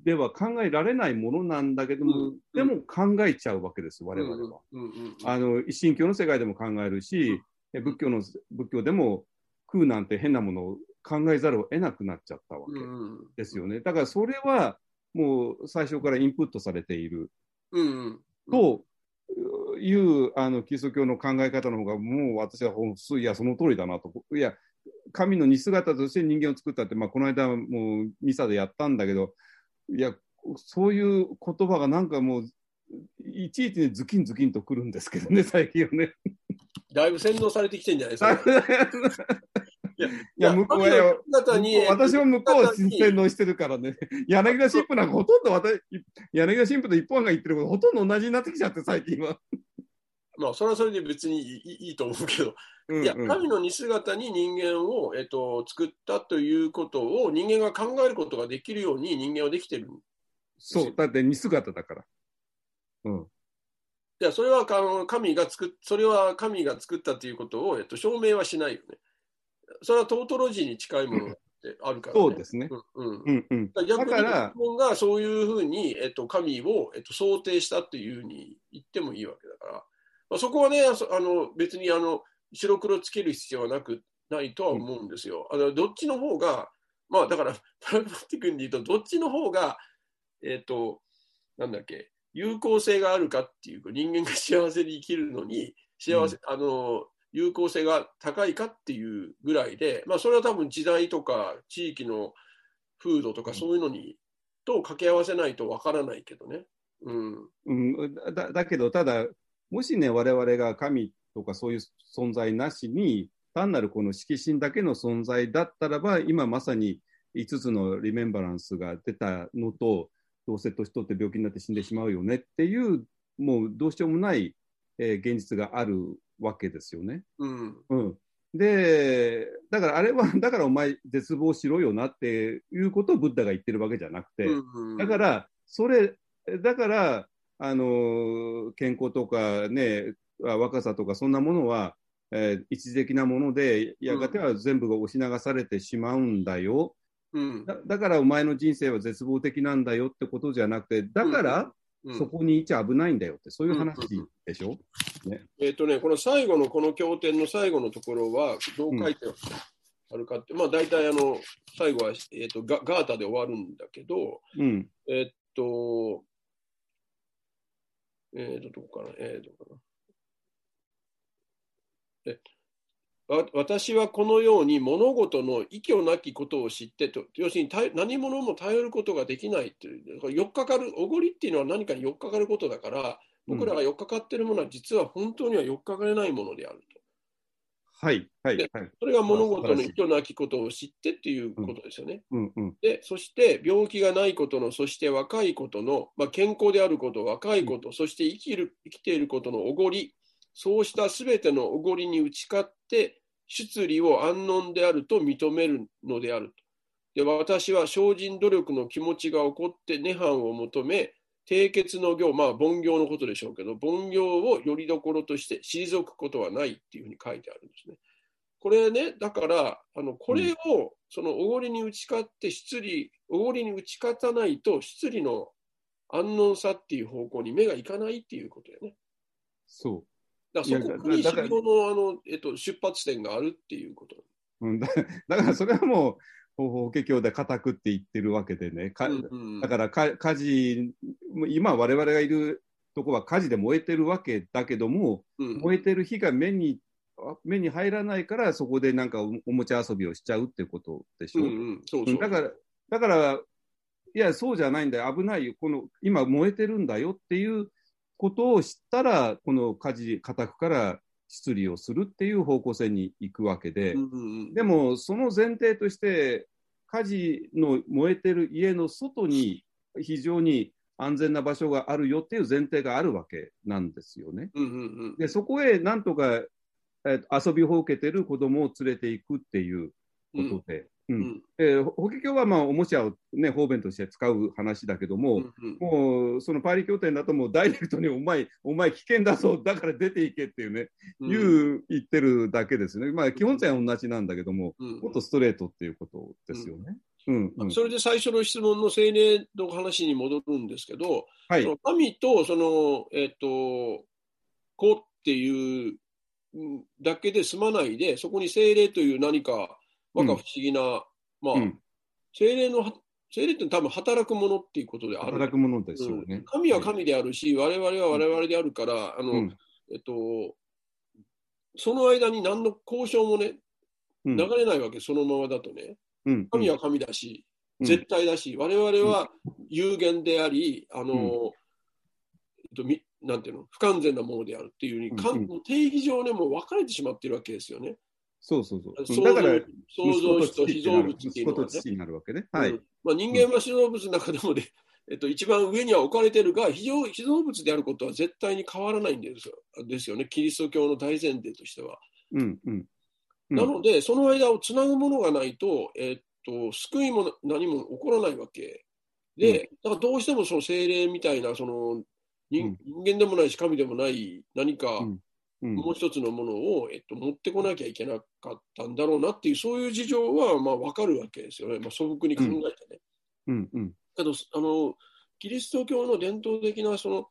Speaker 3: では考えられないものなんだけども、
Speaker 2: うん。
Speaker 3: でも考えちゃうわけです、我々は。
Speaker 2: うんうんうん
Speaker 3: あの一神教の世界でも考えるし、え仏教の仏教でも空なんて変なものを考えざるを得なくなっちゃったわけ
Speaker 2: うん。
Speaker 3: ですよね。だからそれはもう最初からインプットされている。
Speaker 2: うんうん
Speaker 3: というあのキリスト教の考え方の方がもう私はほんいやその通りだなと。いや神の似姿として人間を作ったって、まあ、この間もうミサでやったんだけどいやそういう言葉がなんかもういちいちねズキンズキンとくるんですけどね最近はね。
Speaker 2: だいぶ洗脳されてきてんじゃないですか。
Speaker 3: いや、向こうはよ、私も向こうを洗脳してるからね、柳田神父なんかほとんど私、柳田神父と一本が言ってることほとんど同じになってきちゃって、最近は。
Speaker 2: まあ、それはそれで別にいいと思うけど、いや、神の似姿に人間を、えっと、作ったということを人間が考えることができるように人間はできてる。
Speaker 3: そう、だって似姿だから。うん。
Speaker 2: いや、それはあの神が作っ、それは神が作ったということを、えっと、証明はしないよね。それはトートロジーに近いものってあるから、ね。
Speaker 3: そうですね。
Speaker 2: うんうん
Speaker 3: うんうん。
Speaker 2: だ逆に
Speaker 3: だから
Speaker 2: 日本がそういうふうに、えっと、神を、えっと、想定したっていうふうに言ってもいいわけだから、まあ、そこはね、あの別にあの白黒つける必要はなくないとは思うんですよ。あのどっちの方が、まあだから、パラグマティックに言うと、どっちの方が、えっと、なんだっけ、有効性があるかっていう、人間が幸せに生きるのに、幸せ、あの、有効性が高いかっていうぐらいで、まあ、それは多分時代とか地域の風土とかそういうのに、と掛け合わせないとわからないけどね。うん。
Speaker 3: うん、だだけど、ただ、もしね、我々が神とかそういう存在なしに、単なるこの色神だけの存在だったらば、今まさに5つのリメンバランスが出たのと、どうせ年取って病気になって死んでしまうよねっていう、もうどうしようもない、えー現実があるわけですよね。
Speaker 2: うん。
Speaker 3: うん。で、だからあれは、だからお前絶望しろよなっていうことをブッダが言ってるわけじゃなくて、
Speaker 2: うん
Speaker 3: だから、それ、だから、あの、健康とかね、あ若さとか、そんなものは、えー一時的なもので、やがては全部が押し流されてしまうんだよ。
Speaker 2: うん。
Speaker 3: だだから、お前の人生は絶望的なんだよってことじゃなくて、だから、
Speaker 2: うん
Speaker 3: そこにいちゃ危ないんだよって、そういう話でしょ、
Speaker 2: えっ、とね、この最後のこの経典の最後のところは、どう書いてあるかって、まあ大体あの、最後は、えっとガガータで終わるんだけど、
Speaker 3: うん。
Speaker 2: えっと、えっと、どこかな、えっとかな？えわ私はこのように物事の依拠なきことを知ってと、要するに頼何者も頼ることができないっていう、これ4日かかる、おごりっていうのは何かに4日かかることだから、僕らが4日かかってるものは実は本当には4日かかれないものであると。
Speaker 3: はい、はい、
Speaker 2: で
Speaker 3: はい。
Speaker 2: それが物事の
Speaker 3: 素晴らしい
Speaker 2: 依拠なきことを知ってっていうことですよね。
Speaker 3: うん、うん。
Speaker 2: で、そして病気がないことの、そして若いことの、まあ、健康であること、若いこと、そして生きる生きていることのおごり、そうしたすべてのおごりに打ち勝って、出利を安穏であると認めるのであると。で、私は精進努力の気持ちが起こって涅槃を求め、締結の行、まあ、凡行のことでしょうけど、凡行をよりどころとして退くことはないっていうふうに書いてあるんですね。これね、だから、あのこれを、そのおごりに打ち勝って、出利、おごりに打ち勝たないと、出利の安穏さっていう方向に目がいかないっていうことよね。
Speaker 3: そう
Speaker 2: だからそこに修行のあの、えっと、出発点があるっていうこと。
Speaker 3: う。うん、だ だから、それはもう、法華経で固くって言ってるわけでね。か
Speaker 2: うんうん
Speaker 3: だからか、火事、今我々がいるとこは火事で燃えてるわけだけども、
Speaker 2: うん
Speaker 3: 燃えてる火が目に、目に入らないから、そこでなんかおおもちゃ遊びをしちゃうってことでしょ？
Speaker 2: うう。
Speaker 3: だから、だから、いや、そうじゃないんだよ、危ないよ、この今燃えてるんだよっていうことを知ったら、この火事、家宅から出利をするっていう方向性に行くわけで、
Speaker 2: うんうんうん。
Speaker 3: でも、その前提として、火事の燃えてる家の外に非常に安全な場所があるよっていう前提があるわけなんですよね。
Speaker 2: うんうんうん
Speaker 3: で、そこへなんとか、えー遊びほうけてる子供を連れていくっていうことで、うん
Speaker 2: うん
Speaker 3: えー法華経はまあおもちゃを、ね、方便として使う話だけども、
Speaker 2: うんうん
Speaker 3: もうそのパリ協定だともうダイレクトにお前、お前危険だぞ、だから出ていけっていうね、
Speaker 2: うん
Speaker 3: いう言ってるだけですね。まあ基本点は同じなんだけども、
Speaker 2: うん
Speaker 3: もっとストレートっていうことですよね。うん、うん。
Speaker 2: それで最初の質問の精霊の話に戻るんですけど、
Speaker 3: はい
Speaker 2: そ。の神とその、えっと子っていううんだけで済まないで、そこに精霊という何か、不思議な、まあ、
Speaker 3: うん。
Speaker 2: 精霊の、精霊って多分働くものっていうことである。
Speaker 3: 働くものですよ
Speaker 2: うん。
Speaker 3: ね。
Speaker 2: 神は神であるし、我々は我々であるから、あの、
Speaker 3: うん。
Speaker 2: えっと、その間に何の交渉もね、
Speaker 3: うん。
Speaker 2: 流れないわけ、そのままだとね。
Speaker 3: うん。
Speaker 2: 神は神だし、
Speaker 3: うん。
Speaker 2: 絶対だし、我々は有限であり、あの、
Speaker 3: うん。
Speaker 2: えっとみなんていうの、不完全なものであるっていうふうに、
Speaker 3: うん。
Speaker 2: 定義上ね、もう分かれてしまってるわけですよね。
Speaker 3: そうそうそう。
Speaker 2: 創
Speaker 3: だから、
Speaker 2: 造創造主と被造物って
Speaker 3: 息
Speaker 2: いうのはね。
Speaker 3: になるわけね。はい。
Speaker 2: うんまあ、人間は被造物の中でもね、えっと、一番上には置かれてるが、非常被造物であることは絶対に変わらないんですよですよね、キリスト教の大前提としては。
Speaker 3: うんうん。うん
Speaker 2: なので、その間をつなぐものがないと、えっと、救いも何も起こらないわけで、だからどうしてもその精霊みたいな、その、人人間でもないし神でもない何か
Speaker 3: うんうん
Speaker 2: もう一つのものを、えっと、持ってこなきゃいけなかったんだろうなっていうそういう事情はまあ分かるわけですよね、まあ、素朴に考えてね。
Speaker 3: うん。うん。
Speaker 2: あのあのキリスト教の伝統的なその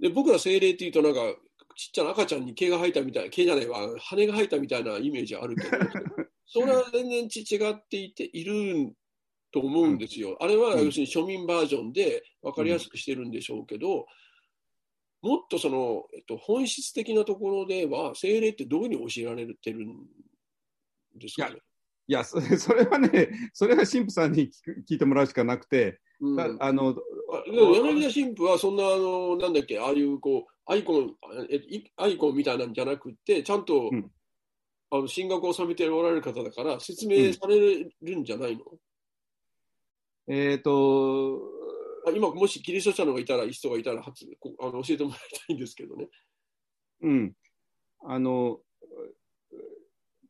Speaker 2: で僕ら精霊っていうとなんかちっちゃな赤ちゃんに毛が生えたみたい毛じゃないわ羽が生えたみたいなイメージあるけどそれは全然違っていていると思うんですよ。あれは
Speaker 3: うん。
Speaker 2: 要するに庶民バージョンで分かりやすくしてるんでしょうけど、もっとその、えっと、本質的なところでは精霊ってどういうふうに教えられてるんですかね？
Speaker 3: いや、それ それはね、それは神父さんに聞く聞いてもらうしかなくて、
Speaker 2: うん。
Speaker 3: たあの、
Speaker 2: あでも柳田神父はそんなあのなんだっけああいうこうアイコンアイコンみたいなんじゃなくてちゃんと、
Speaker 3: うん。
Speaker 2: あの進学を収めておられる方だから説明されるんじゃないの、
Speaker 3: えっ、と、
Speaker 2: あ今もしキリスト者のがいたら人がいたら初こあの教えてもらいたいんですけどね。
Speaker 3: うん、あの、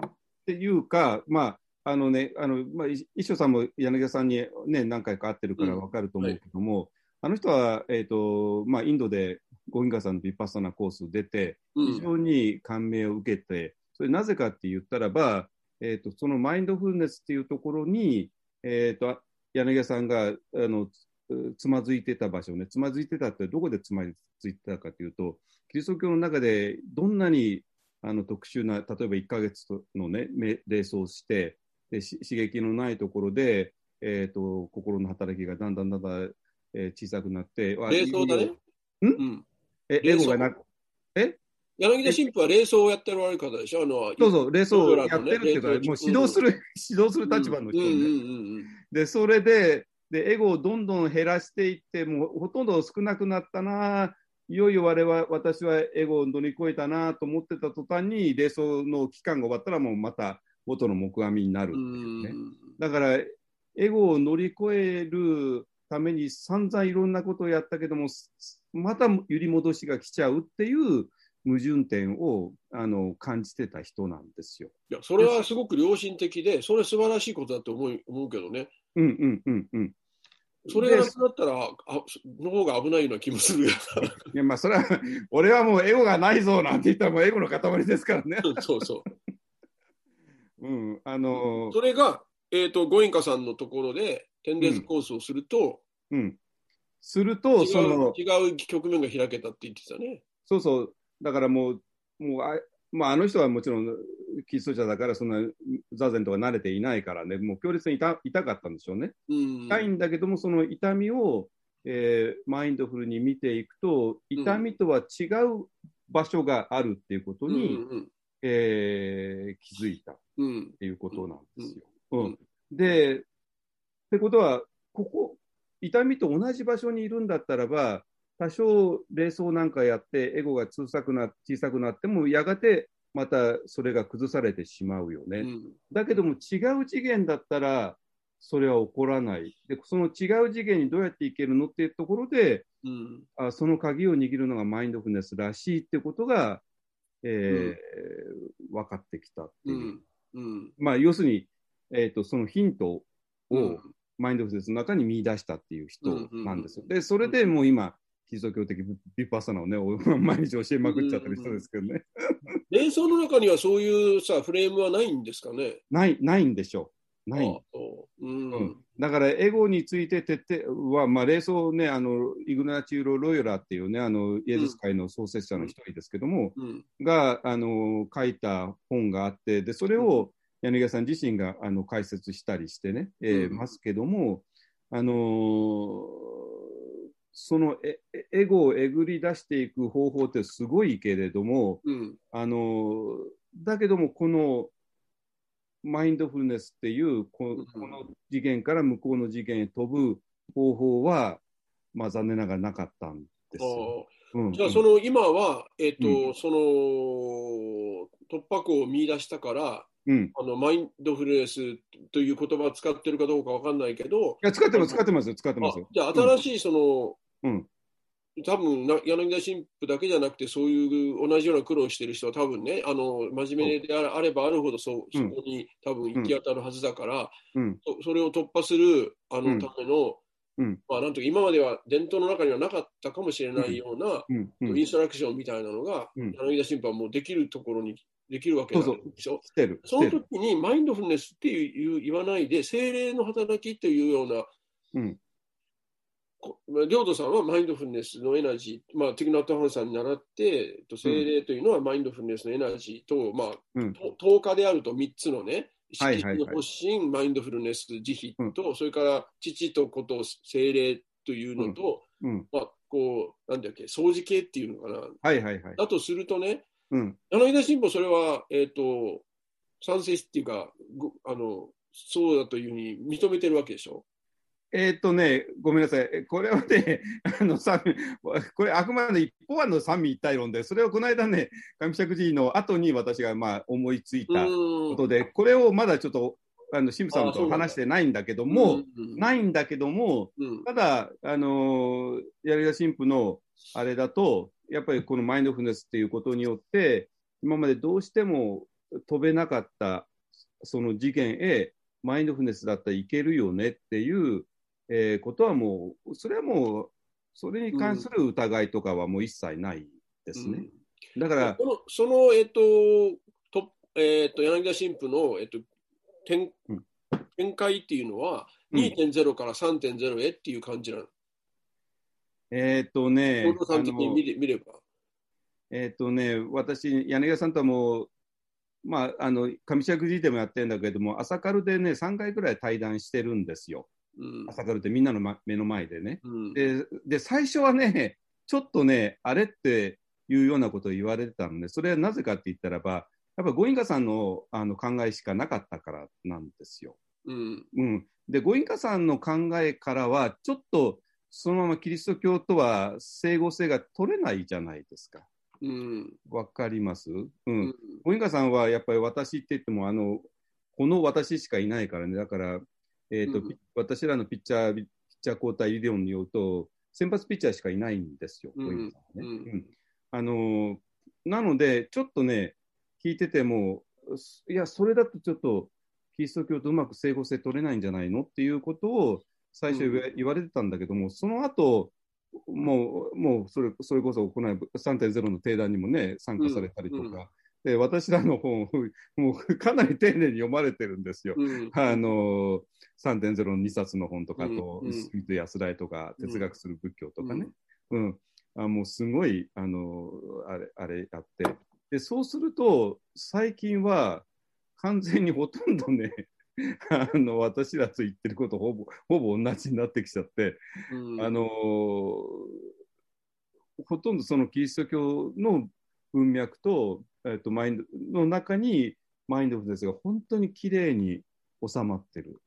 Speaker 3: っていうか、まあ、あのね、あの、まあ、い一緒さんも柳田さんにね、何回か会ってるから分かると思うけども、あの人は、えっ、と、まあ、インドでゴギンガさんのビッパッサナコース出て、
Speaker 2: うん。
Speaker 3: 非常に感銘を受けて、それなぜかって言ったらば、えっ、と、そのマインドフルネスっていうところに、えっ、と、柳田さんが、あの、つつまずいてた場所ね、つまずいてたってどこでつまずいてたかというと、キリスト教の中でどんなにあの特殊な、例えば1ヶ月のね、め瞑想をしてで、し刺激のないところで、えっ、と、心の働きがだんだんだんだん、えー小さくなって、あ
Speaker 2: 瞑想だね。
Speaker 3: ん。
Speaker 2: うん、
Speaker 3: え、エゴがなく、え？
Speaker 2: 柳田神父は瞑想をやっておられる方でしょ？あの
Speaker 3: そうそう、瞑想をやってるっていうか、もう指導する、指導する立場の人ね、
Speaker 2: うんうんうんうん。
Speaker 3: で、それで、で、エゴをどんどん減らしていって、もうほとんど少なくなったな、いよいよ我々私はエゴを乗り越えたなと思ってた途端に、瞑想の期間が終わったら、もうまた元の木阿弥になる
Speaker 2: う。ん
Speaker 3: ねだから、エゴを乗り越えるために散々いろんなことをやったけども、すまた揺り戻しが来ちゃうっていう矛盾点をあの感じてた人なんですよ。
Speaker 2: いやそれはすごく良心的で、それ素晴らしいことだと思う思うけどね。
Speaker 3: うんうんうんうん。
Speaker 2: それがなくなったら、あの方が危ないような気もするよ。
Speaker 3: いや、まあ、それは、俺はもうエゴがないぞなんて言ったらもうエゴの塊ですからね。
Speaker 2: そうそう。
Speaker 3: うん、あの
Speaker 2: それが、えっ、と、ゴエンカさんのところで、天列コースをすると、
Speaker 3: うん。すると、その、
Speaker 2: 違う違う局面が開けたって言ってたね。
Speaker 3: そうそう、だからもう、もうあ、まあ、あの人はもちろん、キリスト者だから、そんな座禅とか慣れていないからね、もう強烈に痛痛かったんでしょうね。
Speaker 2: うん。
Speaker 3: 痛いんだけども、その痛みを、えーマインドフルに見ていくと、痛みとは違う場所があるっていうこと
Speaker 2: うん
Speaker 3: に、
Speaker 2: うん
Speaker 3: えー気づいた。
Speaker 2: うん。
Speaker 3: っていうことなんですよ。
Speaker 2: うん
Speaker 3: うんで、ってことは、ここ、痛みと同じ場所にいるんだったらば、多少瞑想なんかやって、エゴが小さくな小さくなっても、やがてまたそれが崩されてしまうよね。
Speaker 2: うん
Speaker 3: だけども、違う次元だったら、それは起こらない。で、その違う次元にどうやっていけるのっていうところで、
Speaker 2: うん
Speaker 3: あその鍵を握るのがマインドフルネスらしいってことが、えー分かってきたっていう。
Speaker 2: うんうん
Speaker 3: まあ、要するに、えー、とそのヒントを
Speaker 2: うん
Speaker 3: マインドフルネスの中に見出したっていう人
Speaker 2: うんうん
Speaker 3: なんですよ。で、それでもう今、キリスト教的ビッパッサナをね、お 毎日教えまくっちゃってる人ですけどね。
Speaker 2: 瞑想の中にはそういうさ、フレームはないんですかね？
Speaker 3: ない、ないんでしょう。ない。
Speaker 2: ううん
Speaker 3: うんだから、エゴについて徹底は、まあ、霊想ね、あの、イグナチューロ・ロヨラっていうね、あの、イエズス会の創設者の一人ですけども、
Speaker 2: うん
Speaker 3: が、あの、書いた本があって、で、それを柳家さん自身が、あの、解説したりしてね、えー
Speaker 2: うん
Speaker 3: ますけども、あのーそのエゴをえぐり出していく方法ってすごいけれども、
Speaker 2: うん。
Speaker 3: あのーだけども、このマインドフルネスっていうこの次元から向こうの次元へ飛ぶ方法は、まあ、残念ながらなかったんですよ。うん。
Speaker 2: あじゃあ、その今は、えっ、と、
Speaker 3: う
Speaker 2: その突破口を見出したから、
Speaker 3: うん、
Speaker 2: あのマインドフルネスという言葉を使ってるかどうかわかんないけど、
Speaker 3: いや使ってます、使ってますよ、使って
Speaker 2: あ
Speaker 3: ますよ。
Speaker 2: じゃあ、新しいその、
Speaker 3: うん。
Speaker 2: 多分な柳田神父だけじゃなくて、そういう同じような苦労してる人は多分ね、あの真面目であればあるほどそう、
Speaker 3: うん。
Speaker 2: そこに多分行き当たるはずだから、
Speaker 3: うん。
Speaker 2: そそれを突破するあ
Speaker 3: うん。
Speaker 2: のための、
Speaker 3: うん。
Speaker 2: まあなんとか今までは伝統の中にはなかったかもしれないような、
Speaker 3: うん。うん。
Speaker 2: インストラクションみたいなのが、
Speaker 3: うん。
Speaker 2: 柳田神父はもうできるところにできるわけなんでしょ？その。時にマインドフルネスっていう言わないで、精霊の働きというような、
Speaker 3: うん
Speaker 2: 領土さんはマインドフルネスのエナジー、まあ、ティクナット・ハンさんに習って、えっと精霊というのはマインドフルネスのエナジーと、まあ、
Speaker 3: うん
Speaker 2: と10日であると3つのね、
Speaker 3: はいはいはい
Speaker 2: 色の発信、マインドフルネス、慈悲と、それから父と子と精霊というのと、
Speaker 3: うん。
Speaker 2: まあ、こう、なんだっけ、掃除系っていうのかな。
Speaker 3: はいはいはい。
Speaker 2: だとするとね、
Speaker 3: うん。
Speaker 2: 柳田新報、それは、えっ、と、賛成っていうか、ごあの、そうだというふうに認めてるわけでしょ。
Speaker 3: えーっとね、ごめんなさい。え これはね、あの、これあくまで一方案の三位一体論で、それをこの間ね、上尺寺の後に私がまあ思いついたこ
Speaker 2: う
Speaker 3: とで、これをまだちょっと、あの、神父さんと話してないんだけども、
Speaker 2: うん
Speaker 3: ないんだけども、
Speaker 2: うん。
Speaker 3: ただ、あのー、柳田神父のあれだと、やっぱりこのマインドフルネスっていうことによって、今までどうしても飛べなかったその次元へ、マインドフルネスだったらいけるよねっていう、えーことはもう、それはもう、それに関する疑いとかはもう一切ないですね。だから、
Speaker 2: このその、えっ、と、とえっ、と、柳田新婦の、えっ、と、展
Speaker 3: うん
Speaker 2: 展開っていうのは、
Speaker 3: うん
Speaker 2: 2.0から3.0へっていう感じなの？
Speaker 3: えーっとね、
Speaker 2: 報道さん的に見れ見れば。
Speaker 3: えーっとね、私、柳田さんとはもう、まあ、あの上尺寺でもやってるんだけども、朝カルでね、3回ぐらい対談してるんですよ、
Speaker 2: うん
Speaker 3: 朝カルってみんなの、ま、目の前でね。
Speaker 2: うん。
Speaker 3: でで、最初はね、ちょっとね、あれっていうようなことを言われてたので、それはなぜかって言ったらば、やっぱゴインカさんのあの考えしかなかったからなんですよ。
Speaker 2: うん。
Speaker 3: うん、で、ゴインカさんの考えからは、ちょっとそのままキリスト教とは整合性が取れないじゃないですか。
Speaker 2: うん。
Speaker 3: わかります、う
Speaker 2: うんん。
Speaker 3: ゴインカさんはやっぱり私って言っても、あの、この私しかいないからね。だから、えっ、と、
Speaker 2: うん。
Speaker 3: ピ私らのピッチャー、ピッチャー交代理論によると、先発ピッチャーしかいないんですよ、あのーなので、ちょっとね、聞いてても、いや、それだとちょっと、キリスト教とうまく整合性取れないんじゃないのっていうことを最初言わ,、れてたんだけども、その後もう、もうそれそれこそこの間3.0の定談にもね、参加されたりとか、
Speaker 2: うんうん
Speaker 3: で私らの本を もうかなり丁寧に読まれてるんですよ。
Speaker 2: うん。
Speaker 3: あの3.0の2冊の本とかと、
Speaker 2: うんうん。
Speaker 3: ス安らいとか、哲学する仏教とかね、うん。あもうすごいあのあれあれやって。で、そうすると、最近は完全にほとんどね、あの私らと言ってることほぼほぼ同じになってきちゃって、
Speaker 2: うん。
Speaker 3: あのほとんどそのキリスト教の文脈と,、えっとマインドの中にマインドフルネスが本当にきれいに収まってる。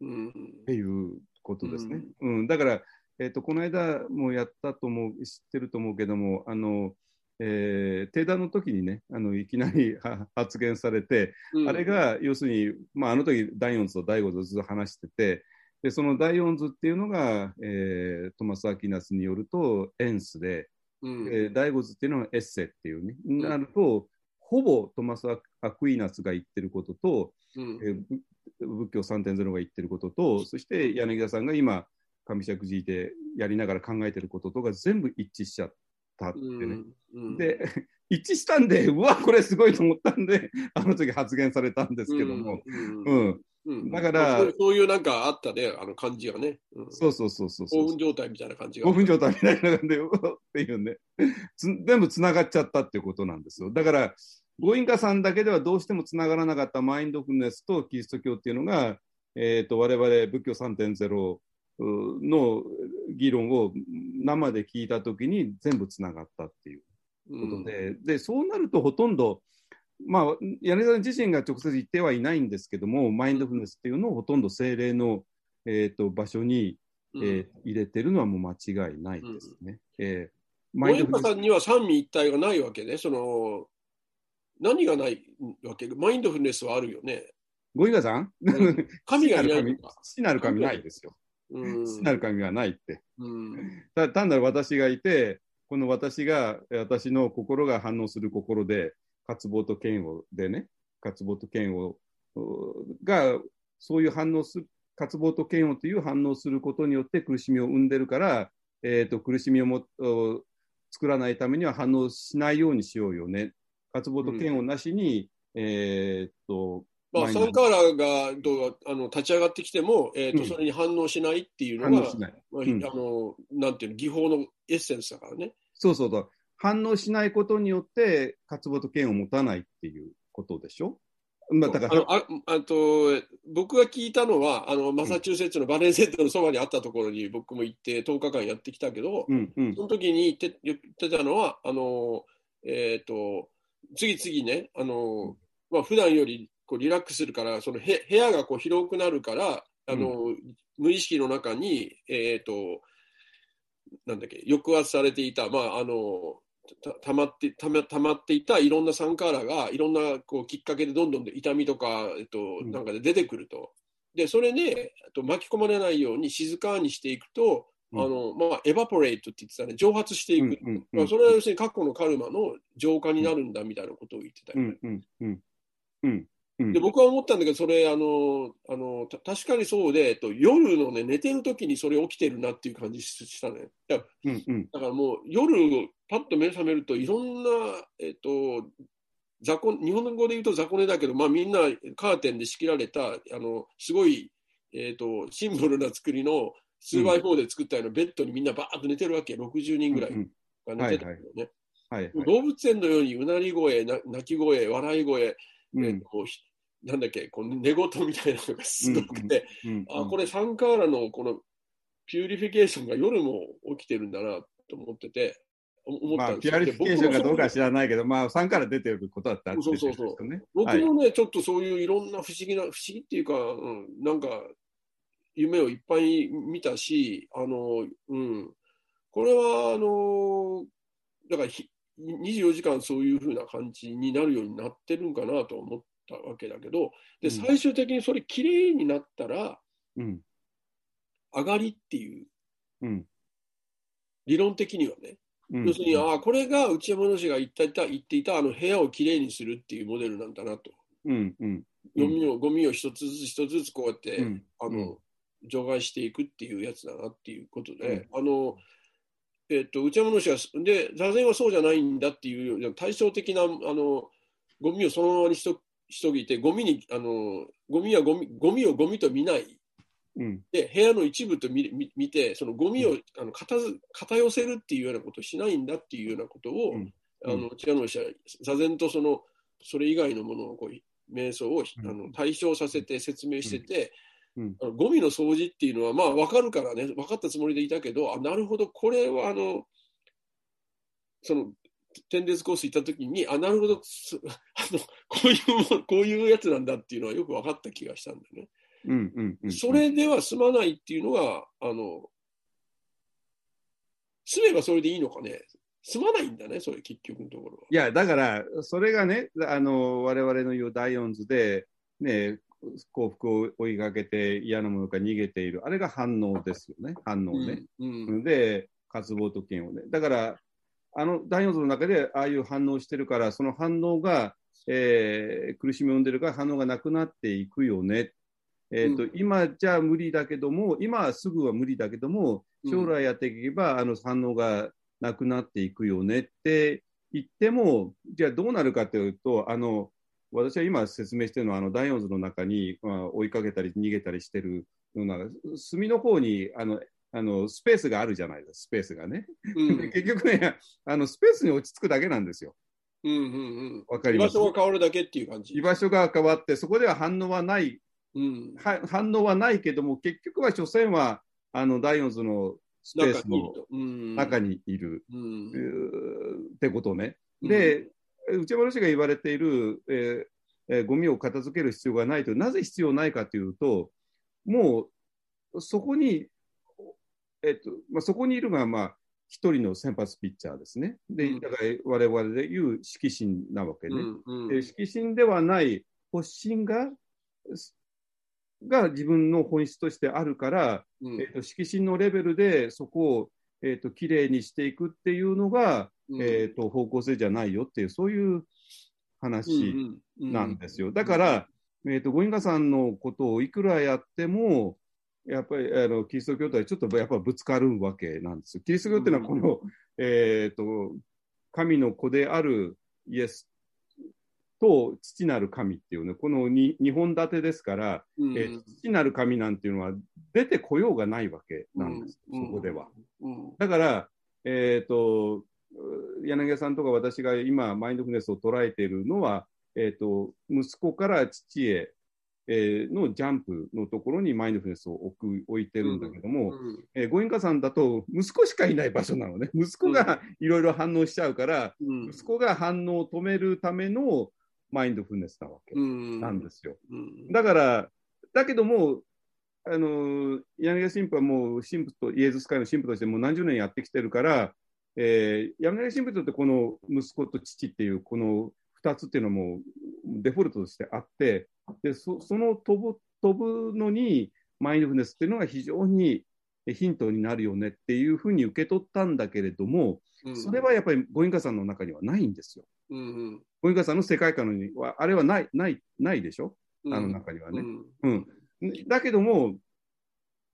Speaker 2: うん
Speaker 3: っていうことですね。うん。だから、えっとこの間もやったと思う知ってると思うけどもあの、えー定談の時にねあのいきなりは 発言されて、
Speaker 2: うん。
Speaker 3: あれが要するに、まあ、あの時第四図と第五図をずっと話してて、でその第四図っていうのが、えートマス・アキナスによるとエンスで、
Speaker 2: うん。
Speaker 3: えー第五図っていうのはエッセっていうね、なると、ほぼトマス・アクイナスが言ってることと、
Speaker 2: うん。
Speaker 3: えーぶ仏教3.0が言ってることと、そして柳田さんが今、上尺寺でやりながら考えてることとが全部一致しちゃったってね。
Speaker 2: うん。
Speaker 3: で、一致したんで、うわ、これすごいと思ったんで、あの時発言されたんですけども、
Speaker 2: うん。
Speaker 3: うん、
Speaker 2: うん
Speaker 3: だから
Speaker 2: そうそういうなんかあったね、あの感じがね。うん
Speaker 3: そうそうそうそう
Speaker 2: 興奮状態みたいな感じが。
Speaker 3: 5分状態みたいな感じで、っていうね、つ全部つながっちゃったっていうことなんですよ。だから、ゴインカさんだけではどうしてもつながらなかったマインドフルネスとキリスト教っていうのが、えっ、と、我々仏教3.0の議論を生で聞いたときに全部つながったっていうことで、で、そうなるとほとんど、まあ、柳沢自身が直接言ってはいないんですけども、マインドフルネスっていうのをほとんど精霊の、えー、と場所に、
Speaker 2: うん、
Speaker 3: えー入れてるのはもう間違いないですね。えーマ
Speaker 2: マイン
Speaker 3: ドフルネス
Speaker 2: ドさんには三位一体がないわけね。その何がないわけ？マインドフルネスはあるよね。
Speaker 3: ゴイガさん？
Speaker 2: うん神がいない。
Speaker 3: 死なる神ないですよ。
Speaker 2: うん
Speaker 3: 死なる神がないって。単なる私がいて、この私が、私の心が反応する心で、渇望と嫌悪でね、渇望と嫌悪が、そういう反応す渇望と嫌悪という反応することによって苦しみを生んでるから、えー、と苦しみをもお作らないためには反応しないようにしようよね。渇望と嫌悪なしに、えーっと、
Speaker 2: まあ、サンカーラがどうあの立ち上がってきても、えーと
Speaker 3: うん
Speaker 2: それに反応しないっていうのが、あのなんていうの、技法のエッセンスだからね。
Speaker 3: そうそうそう。反応しないことによって、渇望と嫌悪を持たないっていうことでしょ？まあ、だから、
Speaker 2: あのああと僕が聞いたのはあの、マサチューセッツのバレンセットのそばにあったところに僕も行って10日間やってきたけど、
Speaker 3: うんうん。
Speaker 2: その時に言って言ってたのは、あのえっ、と、次々ね、あのまあ普段よりこうリラックスするから、そのへ部屋がこう広くなるから、あの無意識の中に、えっ、と、なんだっけ、抑圧されていた、まあ、あの、たたまってたまたまっていたいろんなサンカーラがいろんなこうきっかけでどんどん痛みとか、えっと、
Speaker 3: うん
Speaker 2: なんかで出てくると。で、それで、と巻き込まれないように静かにしていくと、
Speaker 3: うん
Speaker 2: あの、まあ、エバポレートって言ってたね、蒸発していく。まあ、それは要するに過去のカルマの浄化になるんだみたいなことを言ってたよね。
Speaker 3: うんうんうんうんうん
Speaker 2: で僕は思ったんだけど、それあのあのた確かにそうで、えっと、夜の、ね、寝てる時にそれ起きてるなっていう感じしたね。だから
Speaker 3: うんうん。
Speaker 2: だからもう夜、パッと目覚めると、いろんな、えっと、雑魚日本語で言うと雑魚寝だけど、まあ、みんなカーテンで仕切られた、あのすごい、えっと、シンプルな作りの 2x4 で作ったようなベッドにみんなバーッと寝てるわけ、60人ぐらい。
Speaker 3: うん
Speaker 2: が寝てたよね。動物園のようにうなり声、な泣き声、笑い声、
Speaker 3: うん
Speaker 2: えっとひなんだっけ、この寝言みたいなのがすごくて、
Speaker 3: うん
Speaker 2: あこれサンカーラのこの purification が夜も起きてるんだなと思ってて、お思っ
Speaker 3: まあ、
Speaker 2: たんですよ。
Speaker 3: purification かどうか知らないけど、まあ、サンカーラ出てることだったら
Speaker 2: そうそうそう
Speaker 3: 出てるんですよね。
Speaker 2: 僕
Speaker 3: はい
Speaker 2: もね、ちょっとそういういろんな不思議な、不思議っていうか、うん、なんか夢をいっぱい見たし、あの、うん、これは、あの、だからひ24時間そういうふうな感じになるようになってるんかなと思ったわけだけど、で、
Speaker 3: うん。
Speaker 2: 最終的にそれきれいになったら、
Speaker 3: うん。
Speaker 2: 上がりっていう、
Speaker 3: うん。
Speaker 2: 理論的にはね、
Speaker 3: うん。
Speaker 2: 要するに、ああ、これが内山の氏が言っていた言っていたあの部屋をきれいにするっていうモデルなんだなと。
Speaker 3: うんうん。
Speaker 2: ゴミをゴミを一つずつ一つずつこうやって、
Speaker 3: うん。
Speaker 2: あの除外していくっていうやつだなっていうことで、
Speaker 3: うん。
Speaker 2: あのえっと内山の氏がで座禅はそうじゃないんだっていう対照的なあのゴミをそのままにしとしといてゴミにあのゴミはゴミゴミをゴミと見ない。
Speaker 3: うん。
Speaker 2: で部屋の一部と見見見てそのゴミをあの片ず片寄せるっていうようなことをしないんだっていうようなことを、
Speaker 3: うん。
Speaker 2: あの内山の氏は座禅とそのそれ以外のものをこう瞑想を、
Speaker 3: うん。
Speaker 2: あの対象させて説明してて、
Speaker 3: うん
Speaker 2: あのゴミの掃除っていうのはまあ分かるからね分かったつもりでいたけどあなるほどこれはあのその天列コース行った時にあなるほどす あのこういうもこういうやつなんだっていうのはよく分かった気がしたんだよね。
Speaker 3: うんうんうん
Speaker 2: それでは済まないっていうのがあの済めばそれでいいのかね済まないんだねそれ結局のところは。
Speaker 3: いや、だから、それがね、あの我々の言うダイオンズで、ね、幸福を追いかけて嫌なものから逃げている、あれが反応ですよね、反応ね。
Speaker 2: うんうん
Speaker 3: で、渇望と嫌悪ね。だから、あのダイオンズの中でああいう反応してるから、その反応が、えー苦しみを生んでるから反応がなくなっていくよね。えーと
Speaker 2: うん
Speaker 3: 今じゃ無理だけども、今はすぐは無理だけども、将来やっていけば、あの反応がなくなっていくよねって言っても、じゃあどうなるかというと、あの私は今説明してるのは、あのダイオンズの中に、まあ、追いかけたり逃げたりしてるような、隅の方にあのあのスペースがあるじゃないですか、スペースがね。
Speaker 2: うん。
Speaker 3: で結局ねあの、スペースに落ち着くだけなんですよ。
Speaker 2: うんうんうん。
Speaker 3: わかります？
Speaker 2: 居場所が変わるだけっていう感じ。
Speaker 3: 居場所が変わって、そこでは反応はない、
Speaker 2: うん、
Speaker 3: は反応はないけども、結局は所詮はあのダイオンズのスペースの中
Speaker 2: に、
Speaker 3: にいる、
Speaker 2: うん。
Speaker 3: ってことね。
Speaker 2: うん。
Speaker 3: で、内山氏が言われている、えーえーゴミを片付ける必要がないと、なぜ必要ないかというと、もうそこに、えっとまあ、そこにいるのが、まあ、一人の先発ピッチャーですね。で、
Speaker 2: うん
Speaker 3: だから我々でいう色心なわけね。
Speaker 2: うんうん
Speaker 3: で色心ではない発心が、が自分の本質としてあるから、
Speaker 2: うん
Speaker 3: えっと色心のレベルでそこを、えっときれいにしていくっていうのが、
Speaker 2: うん。
Speaker 3: えー、と方向性じゃないよっていう、そういう話
Speaker 2: うんうん
Speaker 3: なんですよ。だから、えー、とご因果さんのことをいくらやっても、やっぱりあのキリスト教とはちょっとやっぱぶつかるわけなんですよ。キリスト教っていうのはこの、えっ、と、神の子であるイエスと父なる神っていうね、この 2, 2本立てですから、
Speaker 2: うん
Speaker 3: えー父なる神なんていうのは出てこようがないわけなんです、
Speaker 2: うん
Speaker 3: そこでは。
Speaker 2: うん。
Speaker 3: だから、えっ、と、う柳家さんとか私が今、マインドフルネスを捉えているのは、えっ、と、息子から父へ、えーのジャンプのところにマインドフルネスを置く置いてるんだけども、
Speaker 2: うん
Speaker 3: えー、ご隠家さんだと息子しかいない場所なのね。息子がいろいろ反応しちゃうから、
Speaker 2: うん
Speaker 3: 息子が反応を止めるためのマインドフルネスなわけ
Speaker 2: うん
Speaker 3: なんですよ。
Speaker 2: うん
Speaker 3: だから、だけども、あの柳家神父はもう神父とイエズス会の神父としてもう何十年やってきてるから、えー、柳家神父にとってこの息子と父っていうこの2つっていうのはもうデフォルトとしてあってでそその飛ぶ飛ぶのにマインドフルネスっていうのが非常にヒントになるよねっていうふうに受け取ったんだけれども、
Speaker 2: うん。
Speaker 3: それはやっぱりご隠家さんの中にはないんですよ。
Speaker 2: うん
Speaker 3: ご隠家さんの世界観にはあれはないないないでしょ？
Speaker 2: うん。
Speaker 3: あの中にはね。
Speaker 2: うん。
Speaker 3: うん、だけども、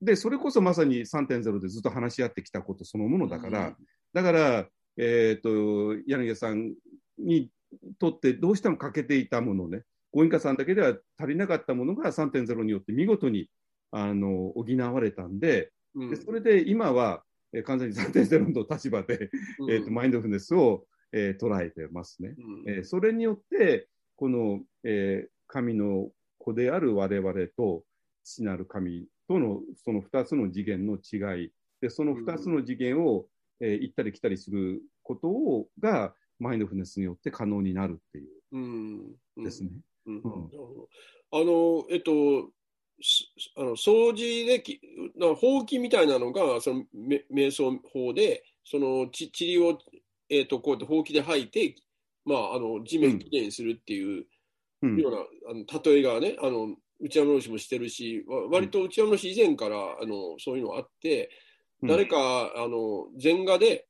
Speaker 3: で、それこそまさに3.0でずっと話し合ってきたことそのものだから、
Speaker 2: うん。
Speaker 3: だから、えっ、と、柳家さんにとってどうしても欠けていたものね、ご隠家さんだけでは足りなかったものが3.0によって見事にあの補われたんで、
Speaker 2: うん。
Speaker 3: でそれで今は、えー完全に3.0の立場で、えーとマインドフルネスを、えー捉えてますね。
Speaker 2: うん。
Speaker 3: えーそれによって、この、えー神の子である我々と父なる神とのその2つの次元の違い、でその2つの次元を、えー行ったり来たりすることをが、マインドフルネスによって可能になるっていう。
Speaker 2: うん。うん。
Speaker 3: ですね。
Speaker 2: うん。あの、えっと、すあの掃除でき、なほうきみたいなのが、そのめ瞑想法で、そのち塵を、えっと、こうやってほうきで吐いて、まあ、あの地面きれいにするっていう
Speaker 3: うん。
Speaker 2: ような、あの例えがね、あの内山老師もしてるし、わ割と内山老師以前からあのそういうのあって、
Speaker 3: うん。
Speaker 2: 誰かあの前画で、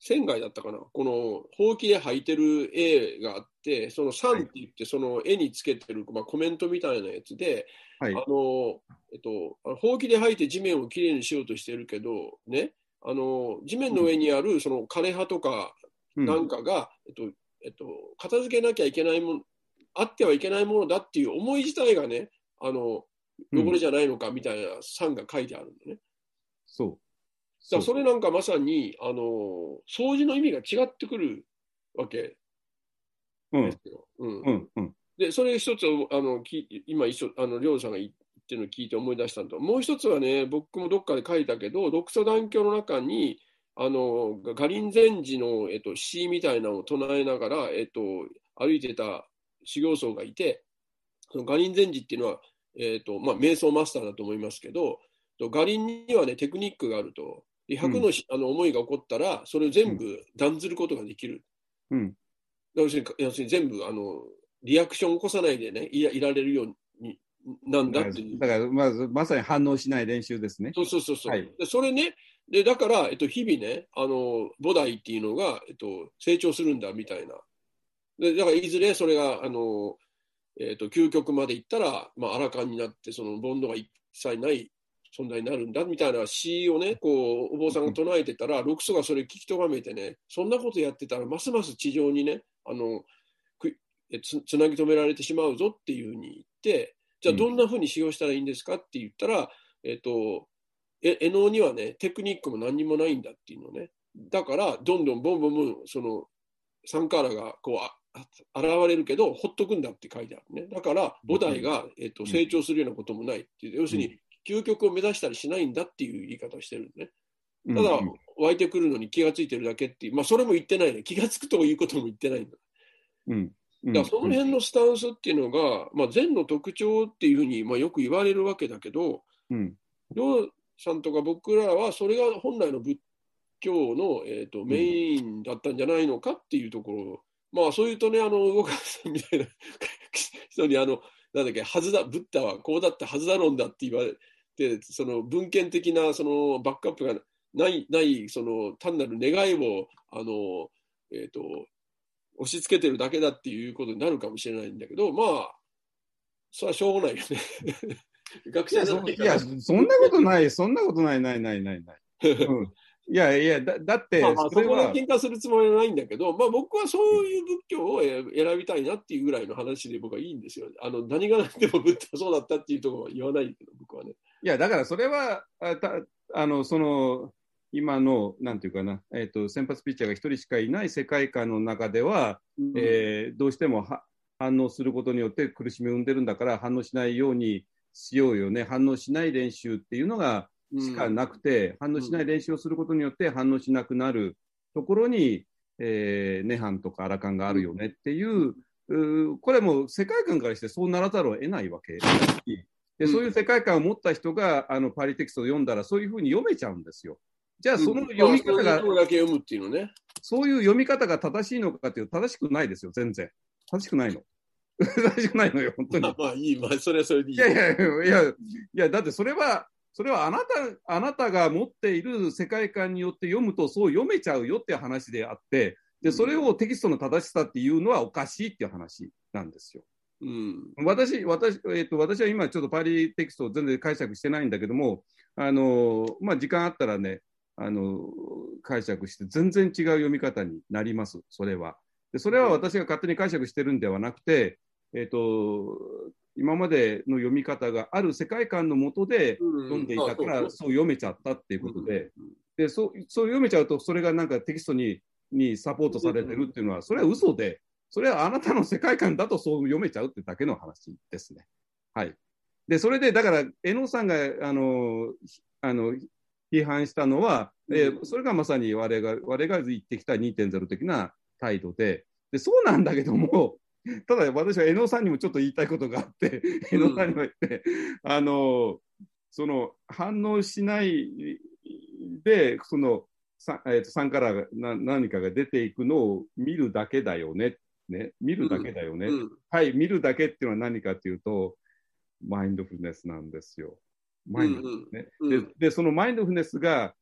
Speaker 2: 仙外だったかな、このほうきで履いてる絵があって、その「さん」って言って、その絵につけてる、まあ、コメントみたいなやつで、
Speaker 3: はい。
Speaker 2: あのえっと、ほうきで履いて地面をきれいにしようとしてるけど、ね、あの地面の上にあるその枯葉とか
Speaker 3: うん。
Speaker 2: なんかが、えっとえっと、片付けなきゃいけないもの、あってはいけないものだっていう思い自体がね、あの汚れじゃないのかみたいな「さん」が書いてあるんだね。
Speaker 3: そう。
Speaker 2: だそれなんかまさに、あの掃除の意味が違ってくるわけ
Speaker 3: うん
Speaker 2: ですよ。うん
Speaker 3: うんうん
Speaker 2: で、それ一つあのき今一緒、あの、りょうさんが言ってるのを聞いて思い出したのと、もう一つはね、僕もどっかで書いたけど、独ソ団教の中に、あの、ガリン禅師の、えっと、詩みたいなのを唱えながら、えっと、歩いてた修行僧がいて、そのガリン禅師っていうのは、えっと、まあ、瞑想マスターだと思いますけど、とガリンにはね、テクニックがあると。で100のし、あの思いが起こったら、それを全部断ずることができる。
Speaker 3: うん
Speaker 2: 要するに、要するに全部、あの、リアクションを起こさないでね、いらいられるようになんだっていう。
Speaker 3: だからまずまさに反応しない練習ですね。
Speaker 2: そうそうそうそう、
Speaker 3: はい
Speaker 2: で。それね、でだから、えっと、日々ね、あの菩提っていうのが、えっと、成長するんだみたいな。でだから、いずれそれが、あのえっと、究極までいったら、まあ、アラカンになって、その煩悩が一切ない存在になるんだみたいな詩をね、こうお坊さんが唱えてたら、六祖がそれ聞きとがめてね、そんなことやってたら、ますます地上にね、あのつつなぎ止められてしまうぞっていうふうに言って、じゃあどんなふうに使用したらいいんですかって言ったら、えっと、え絵能にはね、テクニックも何にもないんだっていうのね。だから、どんどんボンボンボン、その、サンカーラがこうああ現れるけど、ほっとくんだって書いてあるね。だから、菩提が、えっと、成長するようなこともないっていう。要するに、究極を目指したりしないんだっていう言い方をしてるね。ただ、
Speaker 3: うん
Speaker 2: 湧いてくるのに気がついてるだけっていう、まあ、それも言ってないね。気がつくということも言ってないんだ。
Speaker 3: うんうん
Speaker 2: だからその辺のスタンスっていうのが、まあ、禅の特徴っていうふうに、まあ、よく言われるわけだけど、
Speaker 3: うん
Speaker 2: りょうさんとか僕らはそれが本来の仏教の、えー、とメインだったんじゃないのかっていうところ、まあそういうとね、あの動かさんみたいな 人にあの、なんだっけ、はずだ、ブッダはこうだったはずだろんだって言われて、その文献的なそのバックアップがない、ないその単なる願いを、あの、えっ、と、押し付けてるだけだっていうことになるかもしれないんだけど、まあ、それはしょうがないよね。学
Speaker 3: いやそ
Speaker 2: 生じゃないから
Speaker 3: いや、そんなことない、そんなことない、ない、ない、ない、ない。うん、いやいや、だだって、
Speaker 2: まあまあ、そこで喧嘩するつもりはないんだけど、まあ、僕はそういう仏教をえ選びたいなっていうぐらいの話で僕はいいんですよ。あの何が何でもブッダはそうだったっていうところは言わないけど、僕はね。
Speaker 3: いや、だからそれは、あたあの、その、今の、なんていうかな、えっ、と、先発ピッチャーが一人しかいない世界観の中では、えーどうしてもは反応することによって苦しみを生んでるんだから反応しないようにしようよね反応しない練習っていうのがしかなくて、反応しない練習をすることによって反応しなくなるところに、えー、ネハンとかアラカンがあるよねっていう、うーこれも世界観からしてそうならざるを得ないわけで
Speaker 2: うん
Speaker 3: そういう世界観を持った人があのパリテキストを読んだらそういうふうに読めちゃうんですよ。じゃあその読み方が、
Speaker 2: まあそういう読むっていうのね。
Speaker 3: そういう読み方が正しいのかっていうと正しくないですよ、全然。正しくないの。正しくないのよ、本当に
Speaker 2: ま。あ まあいい、まあそれはそれでいい。
Speaker 3: いやいやいや、いや、だってそれは、それはあなた、あなたが持っている世界観によって読むとそう読めちゃうよっていう話であって、で、それをテキストの正しさっていうのはおかしいっていう話なんですよ。
Speaker 2: うん。
Speaker 3: 私、私、えっ、と、私は今ちょっとパリテキストを全然解釈してないんだけども、あの、まあ、時間あったらね、あの、解釈して全然違う読み方になります、それは。で、それは私が勝手に解釈してるんではなくて、えっ、と、今までの読み方がある世界観のもとで読んでいたから、そう読めちゃったっていうことで、でそうそう読めちゃうと、それがなんかテキストににサポートされてるっていうのは、それは嘘で、それはあなたの世界観だとそう読めちゃうってだけの話ですね。はい。で、それで、だから、江野さんが、あの、ひあの、批判したのは、えーそれがまさに我が、我が言ってきた2.0的な態度で、で、そうなんだけども、ただ私は江野さんにもちょっと言いたいことがあって、江野さんにも言って、あの、その反応しないで、その、さえー、と3からがな何かが出ていくのを見るだけだよね。ね見るだけだよね。
Speaker 2: うん
Speaker 3: はい、見るだけっていうのは何かっていうと、マインドフルネスなんですよ。マインドフルネスね。
Speaker 2: うんうん
Speaker 3: でで、そのマインドフルネスが、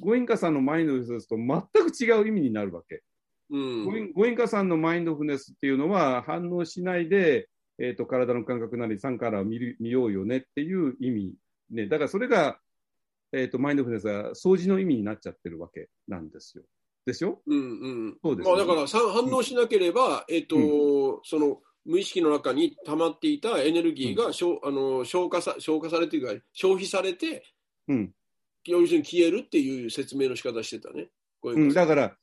Speaker 3: ゴインカさんのマインドフルネスと全く違う意味になるわけ。
Speaker 2: うん
Speaker 3: ゴインゴインカさんのマインドフルネスっていうのは、反応しないで、えー、と体の感覚なり、3から見る見ようよねっていう意味。ね、だからそれが、えー、とマインドフルネスは掃除の意味になっちゃってるわけなんですよ。でしょ
Speaker 2: うんうん
Speaker 3: そうですね
Speaker 2: まあ、だからさ反応しなければ、えっ、と、その無意識の中に溜まっていたエネルギーが、うあの消化さ消化されていうか消費されて、
Speaker 3: うん。
Speaker 2: 要するに消えるっていう説明の仕方してたね。こう
Speaker 3: ん、
Speaker 2: の
Speaker 3: だから、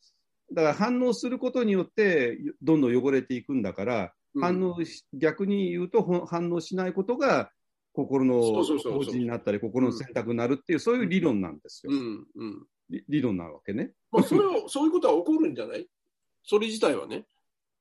Speaker 3: だから反応することによって、どんどん汚れていくんだから、
Speaker 2: うん
Speaker 3: 反応し逆に言うと、ほ反応しないことが心の法事になったり、心の選択になるっていう、そういう理論なんですよ。
Speaker 2: うんうん
Speaker 3: 理理論なわけね。
Speaker 2: まあ、それを そういうことは起こるんじゃない？それ自体はね。